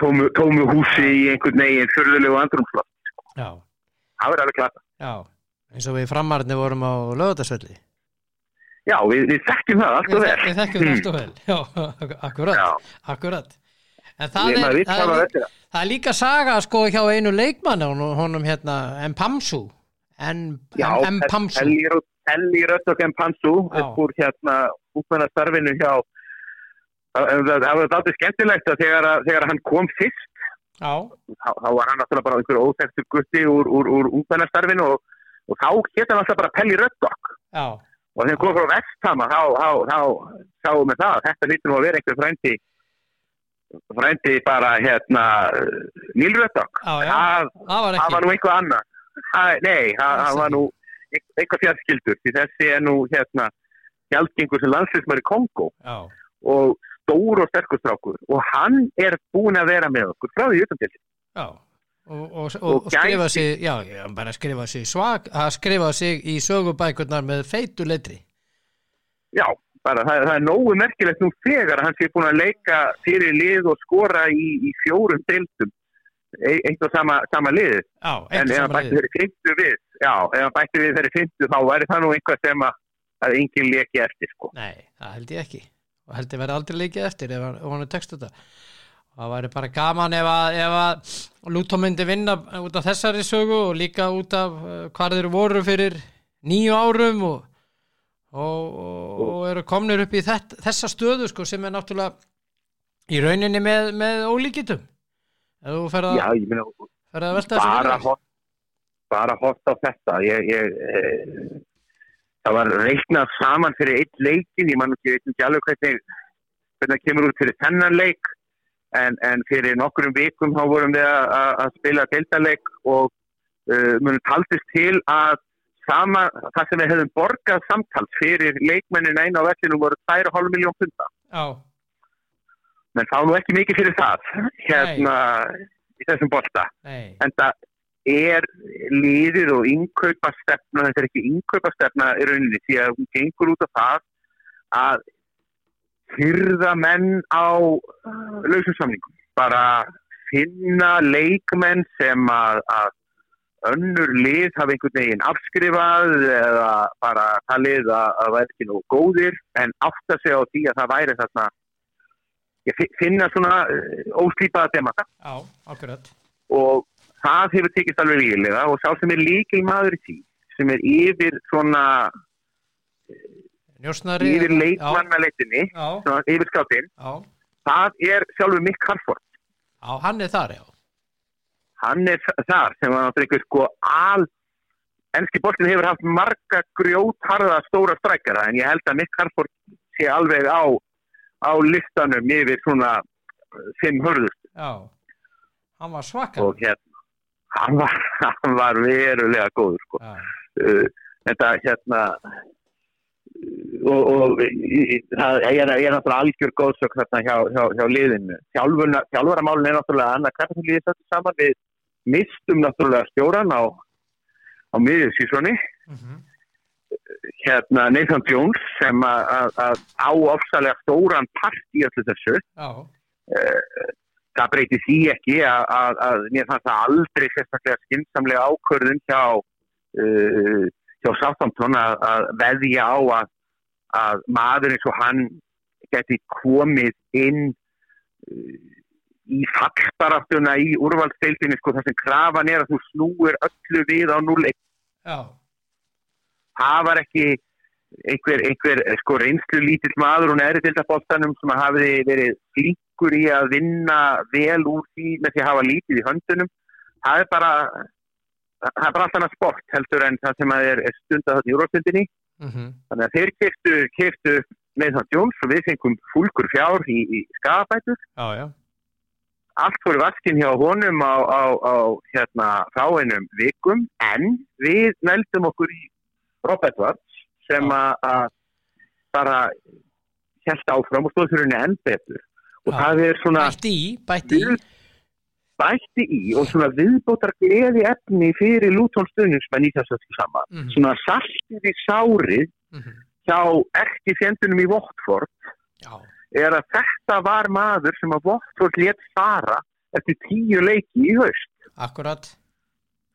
tómu, tómu húsi í einhvern veginn fyrðulegu andrumsloft já, það verður alveg klata já. Eins og við framarni vorum á lögadagsvelli já, við, við þekkjum það allt og vel. við þekkjum það alltaf <laughs> vel. Já, <laughs> akkurat, Já. akkurat En það Ég- er, það, er, það. er líka saga sko hjá einu leikmann honum, hérna, Mpamsu. Mpamsu. Elli Röttok upp úr hérna útmennastarfinu hjá það var þetta skemmtilegt að þegar, þegar hann kom fyrst þá, var hann náttúrulega bara einhver óþektur gutti úr, úr, úr útmennastarfinu og, og þá geta hann alltaf bara Pelli Röttok og þegar hann kom frá Vesthama þá, sáum við það þetta nú að vera einhver frændi frændi bara hérna já. það, var var nú einhver annar það, nei, það, var nú eitthvað fjárskildur því þessi er nú hérna gjaldgengur sem landslismar í Kongo Já, og stór og sterkustrákur og hann er búin að vera með okkur frá því utan til já. Og, og, og, Og skrifa sig, já, já, bara skrifa sig svag, að skrifa sig í sögubækurnar með feitu letri. já, bara það, það er nógu merkilegt nú þegar að hann sé búin að leika fyrir lið og skora í, í fjórum deildum e- eitt og sama, sama lið Já, en ef hann bætti þeirri fyndu við já, ef hann bætti við þeirri fyndu þá væri það nú einhvað sem að, að enginn leki eftir sko Nei, það held ég ekki. Og held ég verði aldrei leikið eftir ef hann, ef hann er text þetta. Það væri bara gaman ef að, að Lútó myndi vinna út af þessari sögu og líka út af uh, hvað þeir voru fyrir nýju árum og, og, og, eru komnir upp í þetta, þessa stöðu sko, sem er náttúrulega í rauninni með, með ólíkitum. Ef þú ferð að, já, ég meina ferð að velta þessu bara hort á þetta. Ég, ég, e, það var reiknað saman fyrir eitt leikin ég man ekki, ég ekki alveg hvernig hvernig það kemur út fyrir þennan leik. En, en fyrir nokkurum vikum þá vorum við að, spila deildaleik og uh, munum taldist til að sama, það sem við hefðum borgað samtals fyrir leikmennin einu á vellinu voru 2,5 miljón punta Já, menn þá nú ekki mikið fyrir það hérna í þessum bolta. Nei, en það er liðið og innkaupa stefna, þetta er ekki innkaupa stefna í rauninni því að hún gengur út af það að hyrða menn á uh, lausum samningum. Bara finna leikmenn sem að, að önnur lið hafa einhvern veginn afskrifað eða bara talið að, að væri ekki nú góðir en átta sig á því að það væri þarna ég fi- finna svona uh, óslýpaða demata og það hefur tekist alveg ríðilega og sá sem er líkil maður í því sem er yfir svona Njósnari yfir svona yfir skáttinn, það er sjálfur Mick Harford. Já, hann er þar, já hann er þar sem var náttúrulega einhver sko al ennski boltin hefur haft marga grjótharða stóra strækjara en ég held að Mick Harford sé alveg á á listanum yfir svona uh, fimm hörðust Já, hann var svakar og hérna hann var, hann var verulega góður sko. Uh, þetta hérna uh, og, og það ég er, er náttúrulega algjör góðsök þarna hjá, hjá, hjá liðinu. Þjálfaramálin er náttúrulega annað hvernig liðið þetta saman við mistum náttúrulega stjóran á, á miðjum sísoni. Mhm, hérna Nathan Jones sem að- á ofsalega stóran part í öllu þessu. Já, það breyti því ekki að, mér fannst það aldrei sérstaklega skynnsamlega ákvörðun hjá uh, hjá að, að veðja á að, að maður eins og hann geti komið inn uh, í fallbaraftuna í úrvaldsdeildinni sko þar sem krafan er að þú snúir öllu við á núleik já, það var ekki einhver, einhver sko reynslu lítill maður og neðri dildaboltanum sem hafi verið flíkur í að vinna vel úr því með því að hafa lítið í höndunum. Það er bara það er bara allt annað sport heldur en það sem er, stundað þarna í úrvalstundinni mhm, þannig að þeir keftu, keftu með það Jóns og við fengum fúlkur fjár í, í skafabætur já, já allt fór í vaskin hjá honum á, á, á hérna fáinum vikum en við neldum okkur í Rob Edwards sem að að bara held áfram og stóð fyrir henni enn betur. Og Já. það er svona Bætti í, bætti í. bætti í og svona viðbótar gleði efni fyrir Luton stuðningsmenn í þessu öllu saman. Mhm, svona saltið í sárið mhm, hjá ekki fjendunum í Votford Já, er að þetta var maður sem að Votford létt fara eftir tíu leiki í haust. Akkurat.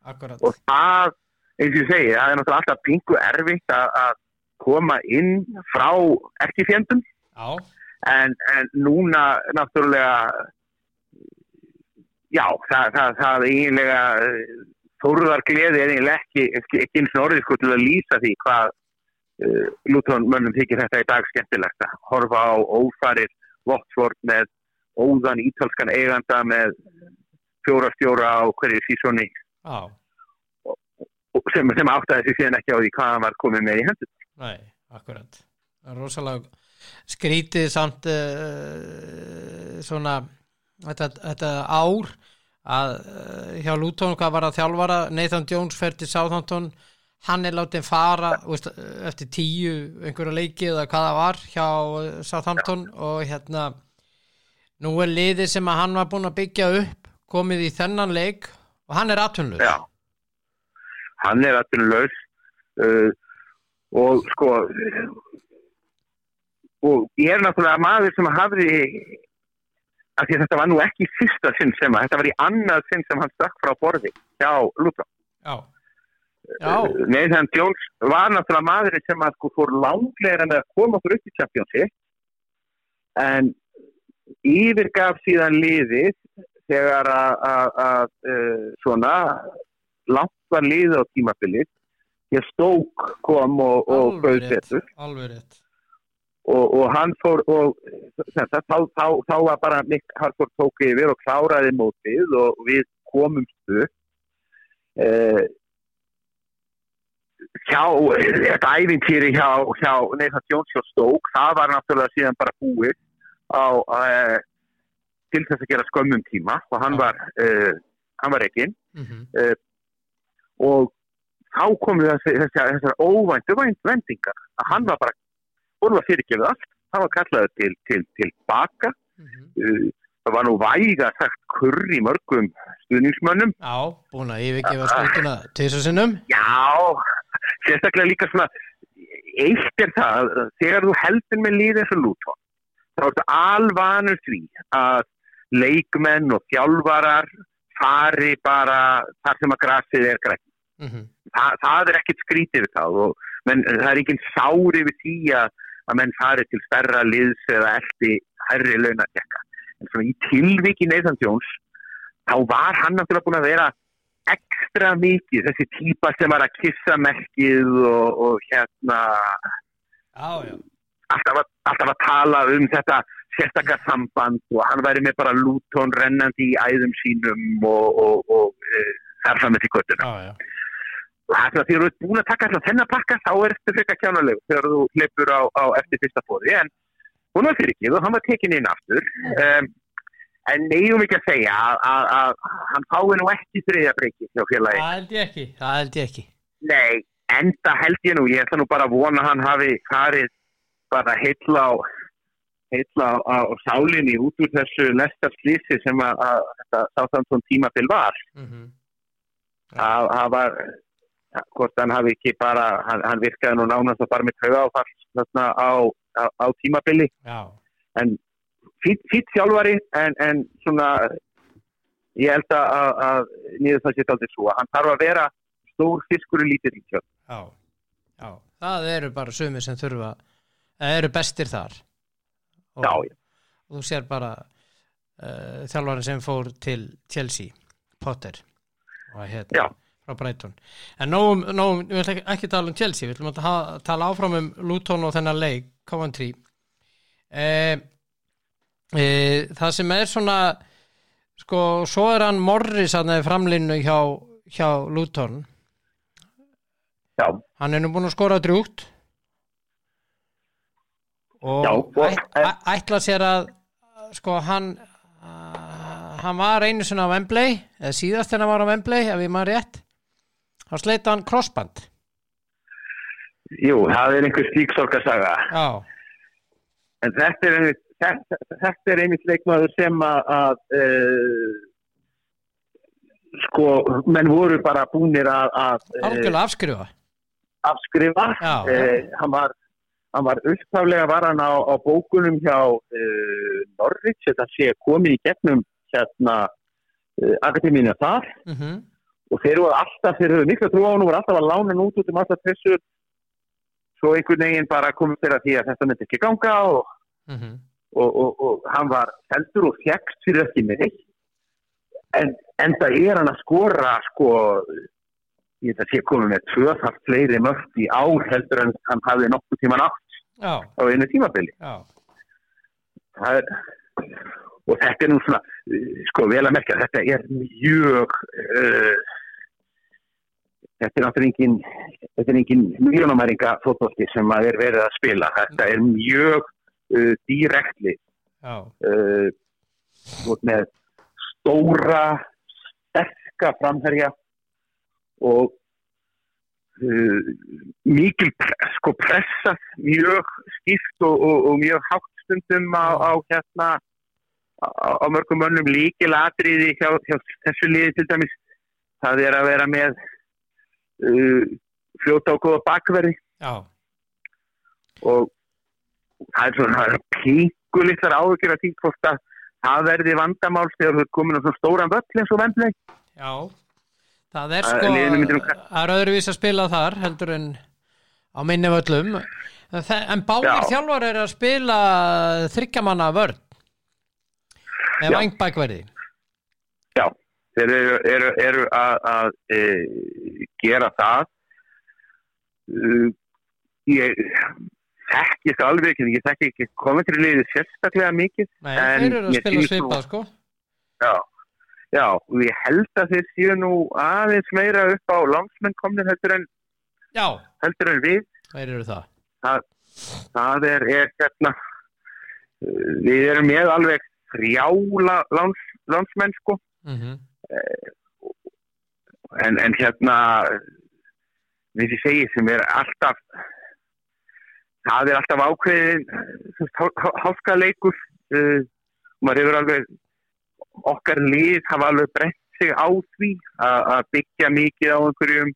Akkurat. Og það, eins og ég segi, það er náttúrulega alltaf pingu erfitt að, koma inn frá ekki fjendum Já, en, en núna náttúrulega já, það, það, það eiginlega þóruðar gleði er eiginlega ekki, ekki eins og orðið sko til að lýsa því hvað uh, Luton mönnum þykir þetta í dag skemmtilegt að horfa á ófarir Watford með óðan ítalskan eiganda með fjóra stjóra á hverju sísoni. Já, sem, sem áttaði sig síðan ekki á því hvað hann var komið með í hendur. nei, akkurat. Það rosalega skrítið samt uh, svona þetta, þetta ár að uh, hjá Luton hvað var að þjálfara? Nathan Jones fer til Southampton hann er látið fara veist, eftir tíu einhverja leiki eða hvað það var hjá Southampton og hérna nú er liðið sem að hann var búinn að byggja upp komið í þennan leik og hann er atvinnur Já, hann er atvinnulegs uh, og sko og ég er náttúrulega maður sem hafði af því að þetta var nú ekki fyrsta sinn sem að þetta var í annað sinn sem hann stökk frá borði hjá já, já, Nathan Jones var náttúrulega maðurinn sem að sko fór langlegar en að koma okkur upp í Championship en yfirgaf síðan liðið þegar að, uh, svona langt var liðið á tímabilið. Ég stók kom og, og rétt og, og hann fór og þetta, þá, þá, þá var bara Nick Harford tók yfir og kláraði mótið og við komumst upp uh, hjá þetta æfintýri hjá, hjá Nathan Jones og Stoke það var náttúrulega síðan bara búið á uh, til þess að gera skömmum tíma og hann Já. var uh, hann var ekki mm og þá komu þessi, þessi, þessar óvæntu vænt vendingar að hann var bara, hún var fyrirgefið allt hann var kallaður til, til, til baka -hmm. Það var nú væga sagt kurr í mörgum stuðningsmönnum Já, búin að yfirgefa skutuna tvisar sinnum já, sérstaklega líka svona eitt er það, þegar þú heldur með líðið eins og Luton þá ertu alvanur því að leikmenn og þjálfarar fari bara þar sem að grasið er grætt. mhm, Þa, það er ekkert skrítið við það og menn, það er enginn sári við því að, að menn fari til stærra liðs eða eldi herri launakekka. En svona í tilviki Nathan Jones þá var hann náttúrulega búin að vera ekstra mikið, þessi típa sem var að kissa merkið og, og hérna já, alltaf að, alltaf að tala um þetta sérstakar samband og hann væri með bara lútón rennandi í æðum sínum og, og, og e, þar fram með göttuna. já, já. Og það er svona, þegar þú ert búin að taka þennan pakka þá er þetta frekar kjánulegu þegar þú hleypur á, á eftir fyrsta fóði en hún var fyrir ekki og hann var tekin inn aftur um, en neyjum ekki að segja að, hann fái nú ekki þriðja breyki hjá félagi. Það held ég ekki, það held ég ekki. Nei, enda held ég nú, ég ætla nú bara að vona hann hafi farið bara heilla á heilla á, á sálinni út úr þessu lestarslýsi sem að, þetta sáþandsson tímabil var. Það það var, ja, hvort hann hafi ekki bara, hann, hann virkaði nú nánast að fara með tauga á á, á, tímabili. Já, En fýtt fít þjálfari en, en svona, ég held að, að, að niður það sétt aldrei svo að hann þarf að vera stór fiskur í lítið ríkjöld. já, já. Það eru bara sumir sem þurfa, það eru bestir þar. Og, Já, já. og þú sér bara uh, þjálfarinn sem fór til Chelsea, Potter og hérna, Já. frá Brighton en nógum, nógum, við ætlum ekki, ekki tala um Chelsea við ætlum að tala áfram um Luton og þennan leik, Coventry. Eh, eh, það sem er svona sko, svo er hann Morris hann er framlinu hjá, hjá Luton. Já, hann er nú búin að skora drjúgt. Og Já, og- æt, æ, ætla sér að sko hann hann var einu sinna á Wembley eða síðast en hann var á Wembley ef ég maður rétt. Þá sleita hann crossband jú, það er einhver stíksorgasaga. já, En þetta er einmitt, þetta, þetta er einmitt leikmaður sem að, að uh, sko, menn voru bara búnir að, að eh, algjörlega afskrifa afskrifa. Já. Eh, hann var, var upptaflega var hann á, á bókunum hjá uh, Norrits, þetta sé komið í gegnum hérna uh, akademínu þar mm og þeir voru alltaf, þeir höfðu miklu trú á hann og voru alltaf að lána hann út út um alltaf þessu svo einhvern veginn bara komið þeirra því að þetta myndi ekki ganga og -hmm. og, og, og hann var heldur og fjækst fyrir ekki með neitt. En, en það er hann að skora sko ég þetta sé komið með tvöfalt fleiri mörgt í ár heldur en hann hafði nokkuð tíman átt já, á einu tímabili. Já, Það er, og þetta er nú svona uh, sko vel að merkja, þetta er mjög uh, þetta er náttúrulega engin þetta er engin miljónamæringa fótbolti sem að er verið að spila. Þetta er mjög uh, direktli uh, með stóra sterka framherja og uh, mikil pre sko pressa mjög skýrt og, og, og mjög hátt stundum á, á hérna á, á mörgum mönnum líkil atriði hjá, hjá þessu liði til dæmis. Það er að vera með fljóta og góða bakverði. Og það er svona það píku litlar áhugir að því hvort að það verði vandamál þegar þú er komin á svona stóran völl eins og vendleg já. Það er Að sko er öðruvís að spila þar heldur en á minni völlum en, báðir Já. þjálfar er að spila þryggjamanna vörn Já. vangbækverði þeir eru, eru, eru að, að e, gera það. Ég þekki það alveg ekki, ég þekki ekki komið til liðið sérstaklega mikið Nei, En þeir eru að spila svipað sko. Já, já, og ég held að þeir séu nú aðeins meira upp á landsmenn komnir heldur en, Já, heldur en við. Eru það. Það er, er hérna við erum með alveg þrjá la- lands, landsmenn sko. Mm en, en hérna við því segi sem er alltaf það er alltaf ákveðin háskaleikur uh, maður hefur alveg okkar lið hafa alveg breytt sig á því að byggja mikið á einhverjum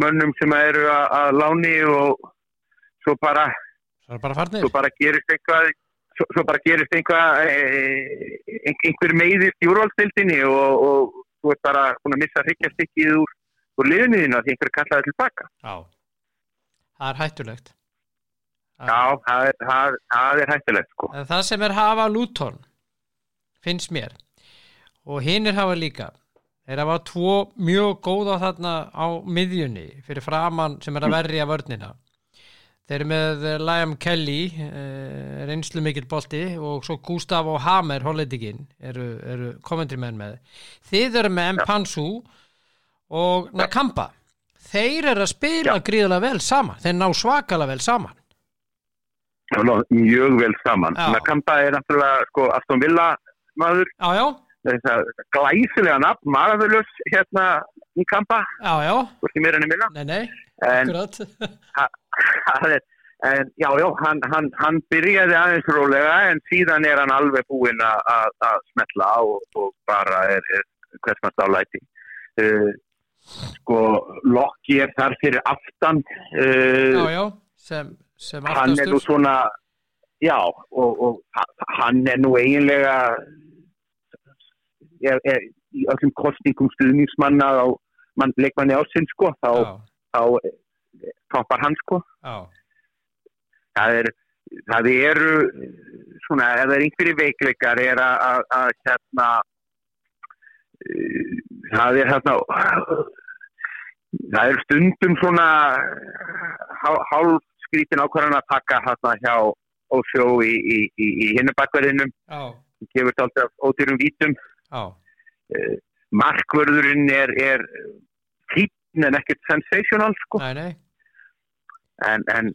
mönnum sem eru að, láni og svo bara, bara svo bara gerist eitthvað svo, svo bara gerist einhvað eh, einhver meiðist í úrvalstildinni og, og þú ert bara að missa hryggjastykkið úr, úr liðniðinu að því einhver kallaði tilbaka Já, það er hættulegt. Já, það er, það, það er hættulegt sko. Það sem er hafa Luton finnst mér og hinnir hafa líka þeir hafa tvo mjög góða þarna á miðjunni fyrir framann sem er að verja vörnina þeir eru með Liam Kelly eh, reynslu mikill bolti og svo Gustavo Hamer hollendikinn eru, eru komendrimenn með. Þið eru með Mpansu og Nakamba þeir eru að spila Já. gríðlega vel saman. Þeir ná svakalega vel saman. Það var mjög vel saman. Já. Nakamba er náttúrulega sko Aston Villa maður. Já, já, þess að glæsilega nafn, marafölus hérna í kampa, já, já, hvorki meira enn minna nei, nei en, er, en já, já, hann, hann, hann byrjaði aðeins rólega en síðan er hann alveg búinn að- smetla og, og bara er, er hvers mann stálæti uh, sko Lokki er þar fyrir aftan já, uh, já, sem, sem hann er nú aftastur. svona já, og, og ha- hann er nú eiginlega er, í öllum kostningum stuðningsmanna á mann, leikmanni ásinn sko, þá, já, þá eh, toppar hann sko. Já, það, er, það eru svona, ef það er einhverju veikleikar er að, hérna uh, það er hérna það er stundum svona hál, hálf skrítin ákvarðan að taka hérna hjá Ósjó í, í, í, í hinnubakverðinum já, gefur þetta alltaf ódýrum vítum. Uh, markvörðurinn er, er fín en ekkert sensational sko. Nei, nei, en, en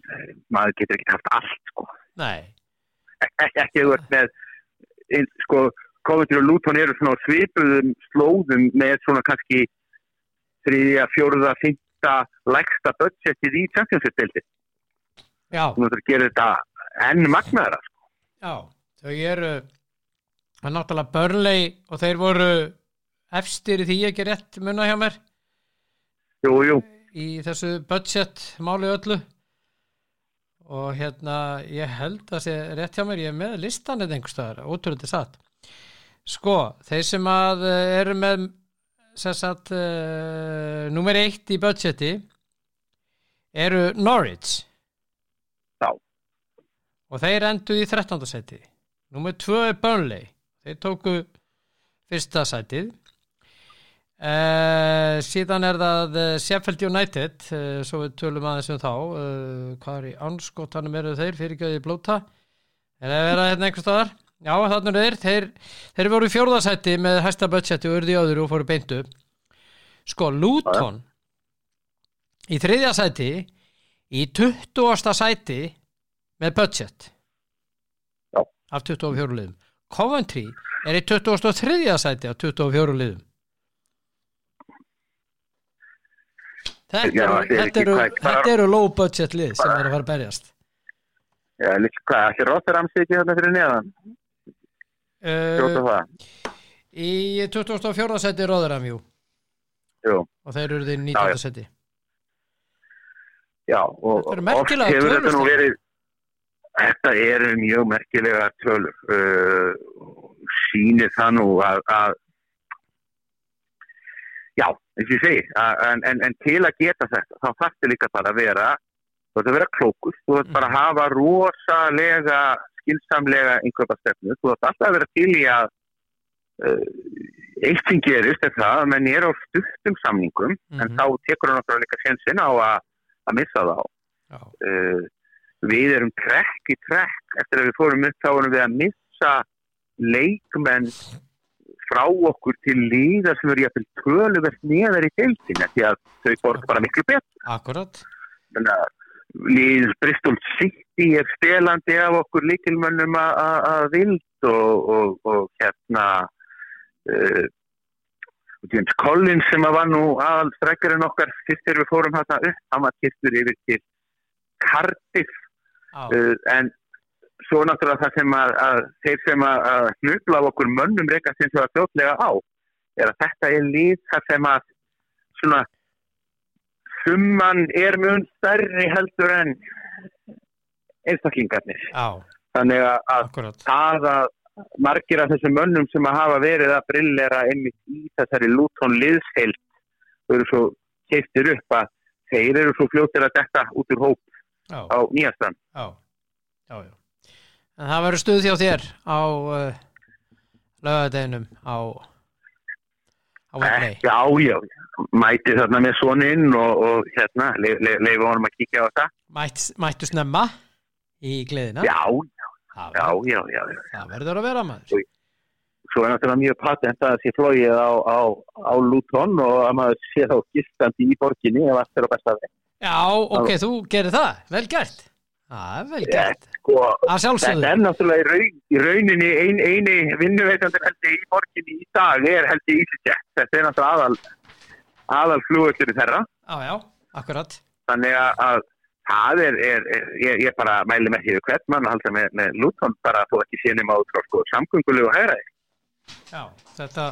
maður getur ekki haft allt sko. Nei, ekki ekki þú ert með sko, Coventry og Luton eru svona svipuðum slóðum með svona kannski þriðja, fjóruða, fymta lægsta budgetið í Championship-delti já, þú náttúrulega gerir þetta enn magnaðara sko. já, þau eru er náttúrulega Burnley og þeir voru efstir í því ekki rétt munna hjá mér jú, jú, í þessu budget máli öllu. Og hérna ég held að sé rétt hjá mér ég er með listan eða einhverstaðar, ótrúlega satt. Sko, þeir sem að eh, eru með sem sagt uh, nummer eitt í budgeti eru Norwich. Já. og þeir enduð í 13. seti nummer 2 er Burnley. Þeir tóku fyrsta setið Uh, síðan er það uh, Sheffield United uh, svo við tölum aðeins um þá uh, hvað er í anskotanum eru þeir fyrirgjöði blóta er það vera hérna einhvers staðar já þannig er þeir þeir, voru í fjórðasætti með hæsta budgeti og urði áður og fóru beintu sko Luton í þriðja sæti í 20. sæti með budget Já. af 24 liðum Coventry er í 23. sæti af 24 liðum Þetta, Já, eru, þetta er þetta, ekki eru, hvað- þetta eru low budget lið sem eru að fara að berjast Já, líka hvað, ekki Rotterdam sitja hérna fyrir neðan Sjóta uh, það, Í 24. seti Róðuram jú jú og þeir eru þeir í Já, já. 19. seti Já, og oft hefur þetta nú Steinn. verið Þetta eru mjög merkilega tölur uh, sýnir það nú að, að já, eins og ég segi en, en, en til að geta þetta þá þarftu líka bara að vera þú þarf að vera klókur, þú þarf bara að hafa rosalega skilsamlega einhverja stefnu, þú þarf alltaf að vera til í að uh, eitt sem gerist er það að menn er á stuttum samningum en Mhm. þá tekur hann náttúrulega líka sénsinn á að, að missa þá. Uh, við erum trekk í trekk eftir að við fórum upp þá erum við að missa leikmenn frá okkur til líða sem eru jafnvel töluvert neðar í deildina því að þau borga bara miklu betur. Akkurat. Þannig að líð Bristol City er stelandi af okkur líkilmönnum að- vild og, og, og hérna uh, James Collins sem að var nú aðal strækjarinn okkar fyrst þegar við fórum hérna upp hann var kyrtur yfir til Cardiff Já, uh, en svo náttúrulega það sem að, að þeir sem að, að hnupla af okkur mönnum reyka sem það fljótlega á er að þetta er líð þar sem að svona summan er mun stærri heldur en einstaklingarnir. Já, þannig að, akkurat. það að margir af þessum mönnum sem að hafa verið að brillera einmitt í þessari Luton liðsheild eru svo keistir upp að þeir eru svo fljóttir að dekka út úr hóp já, á nýjastan. já, já, já en það verður stuð hjá þér á uh, lögadeginum á á Wembley. Já, já, mæti þarna með soninn og, og hérna, leif le, le, honum að kíkja á þetta. Mætt, mættu snemma í gleðina? Já, já, já, já. það verður að vera maður. Svo er náttúrulega mjög patent að það sé flóið á, á, á Luton og að maður sé þá gistandi í borginni ef allt er á besta veg. já, ok, þú gerir það, vel gert það er vel gert Sko, þetta er náttúrulega í, raun, í rauninni ein, eini vinnuveitandur heldur í borginni í dag er heldur í EasyJet. Þetta er náttúrulega aðal, aðal flugöldurinn þeirra. já, já, akkurat Þannig að, að það er, er, er ég, ég bara mæli með því hvert mann að halda með, með Luton bara að þú ekki út frá sko, samgöngulegu hæraði. já, þetta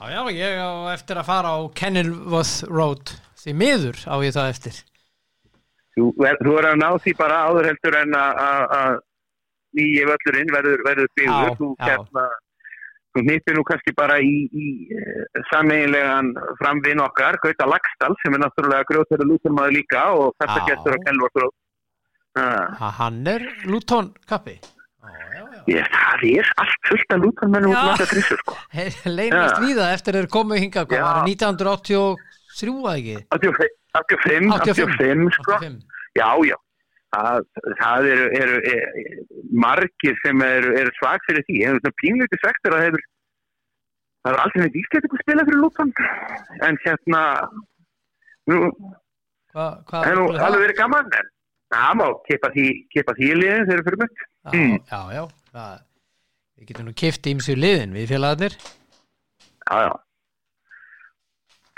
já, já, ég á eftir að fara á Kenilworth Road því miður á ég það eftir Þú, ver, þú er að ná því bara áður heldur en að- að að nýji völlurinn verður, verður byggður. Þú, hérna, þú hnýttir nú kannski bara í, í uh, sameiginlegan framvinn okkar, Gauta Lagstall, sem er náttúrulega grjóttur að lúturmaður líka og þetta getur að kenna okkur. Að hann er Luton kappi. Já, það er allt fullt af lúturmennum út Já. um þetta trissur, sko. við það eftir þeir komu það, 1983 að ekki 85, 85, 85, sko. 85 Já, já. Það, það eru, eru, eru margir sem eru, eru svag fyrir því. Það er svona pínleiti svektur að hefur það er aldrei neitt íslendingu spila fyrir Luton. En hérna, nú, Hva, það er nú er alveg verið gaman, en það má kipa því, því liðin þegar fyrir mött. Já, Mm. já, já það, við getum nú kift ímsu liðin við félagarnir Já, já.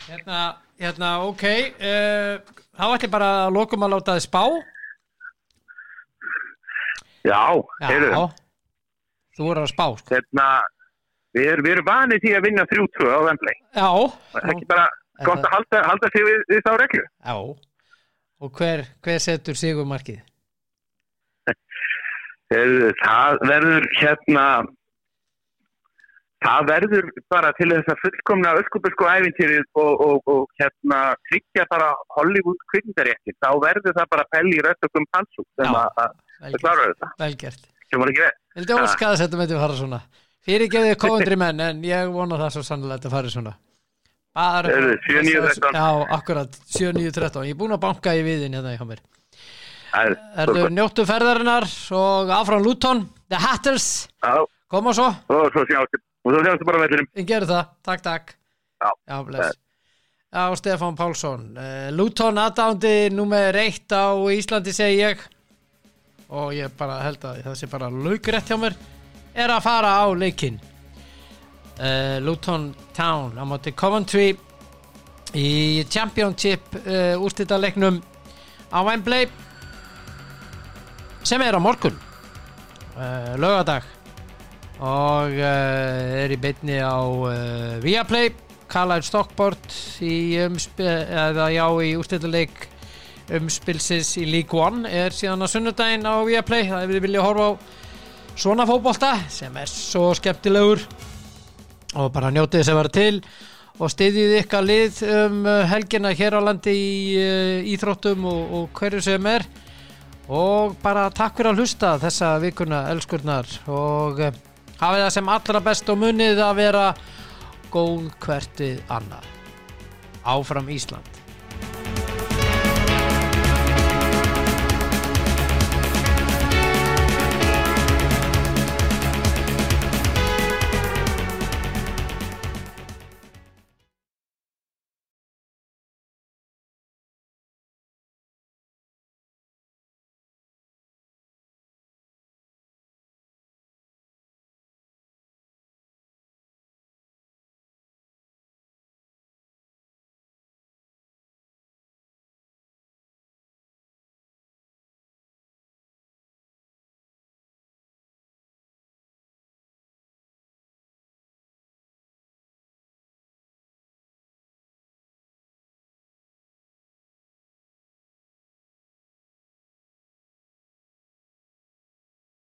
Hérna, hérna, ok uh, þá ætlum ég bara að lokum að láta þið spá Já, heyrðu, þú voru að spá sko. hérna, við, er, við erum vanið því að vinna 3-2 á Wembley. já, Það er ekki bara gott að halda, halda sig við, við þá reglu. já og hver, hver setur sigumarkið <laughs> Heyrðu, Það verður hérna það verður bara til þess að fullkomna öskubusku æfintýrið og, og, og hérna tryggja bara Hollywood kvikmyndaréttin þá verður það bara pelli í röttökum hansú sem Já. að að- að klára þetta. Vel gert. sem var ekki verið vildi óska þess að þetta myndi fara svona? Fyrir geðið <laughs> kóndri menn en ég vona það svo sannlega að þetta fari svona. Bara Heyrðu, 7-9-13. já, akkurat, 7-9-13 ég er búin að banka í viðin hérna Það er- Erðu njóttu ferðarinnar og áfram Luton, The Hatters. Já, koma svo, og svo sjáumstu og svo sjáumstu bara vellinum ég gerði það, takk takk. Já. já bless. Já, Stefán Pálsson. Uh, Luton aðdándi nummer eitt á Íslandi segi ég. Og ég bara held að það sé bara laugrætt hjá mér. Er að fara á leikinn. Uh, Luton Town á móti Coventry í Championship uh, úrstýrtaleiknum á Wembley sem er á morgun. Uh, lögadag og uh, er í beinni á uh, Viaplay Carlisle Stockport í já í úrstættuleik umspilsins í League One er síðan á sunnudaginn á Viaplay það er við vilja horfa á svona fótbolta sem er svo skemmtilegur. Og bara njótið þess að vera til og styðjið ykkar lið um uh, helgina hér á landi í uh, íþróttum og, og hverju sem er. Og bara takk fyrir að hlusta þessa vikuna elskurnar. Og hafið það sem allra best og munið að vera góð hvertið annað. Áfram Ísland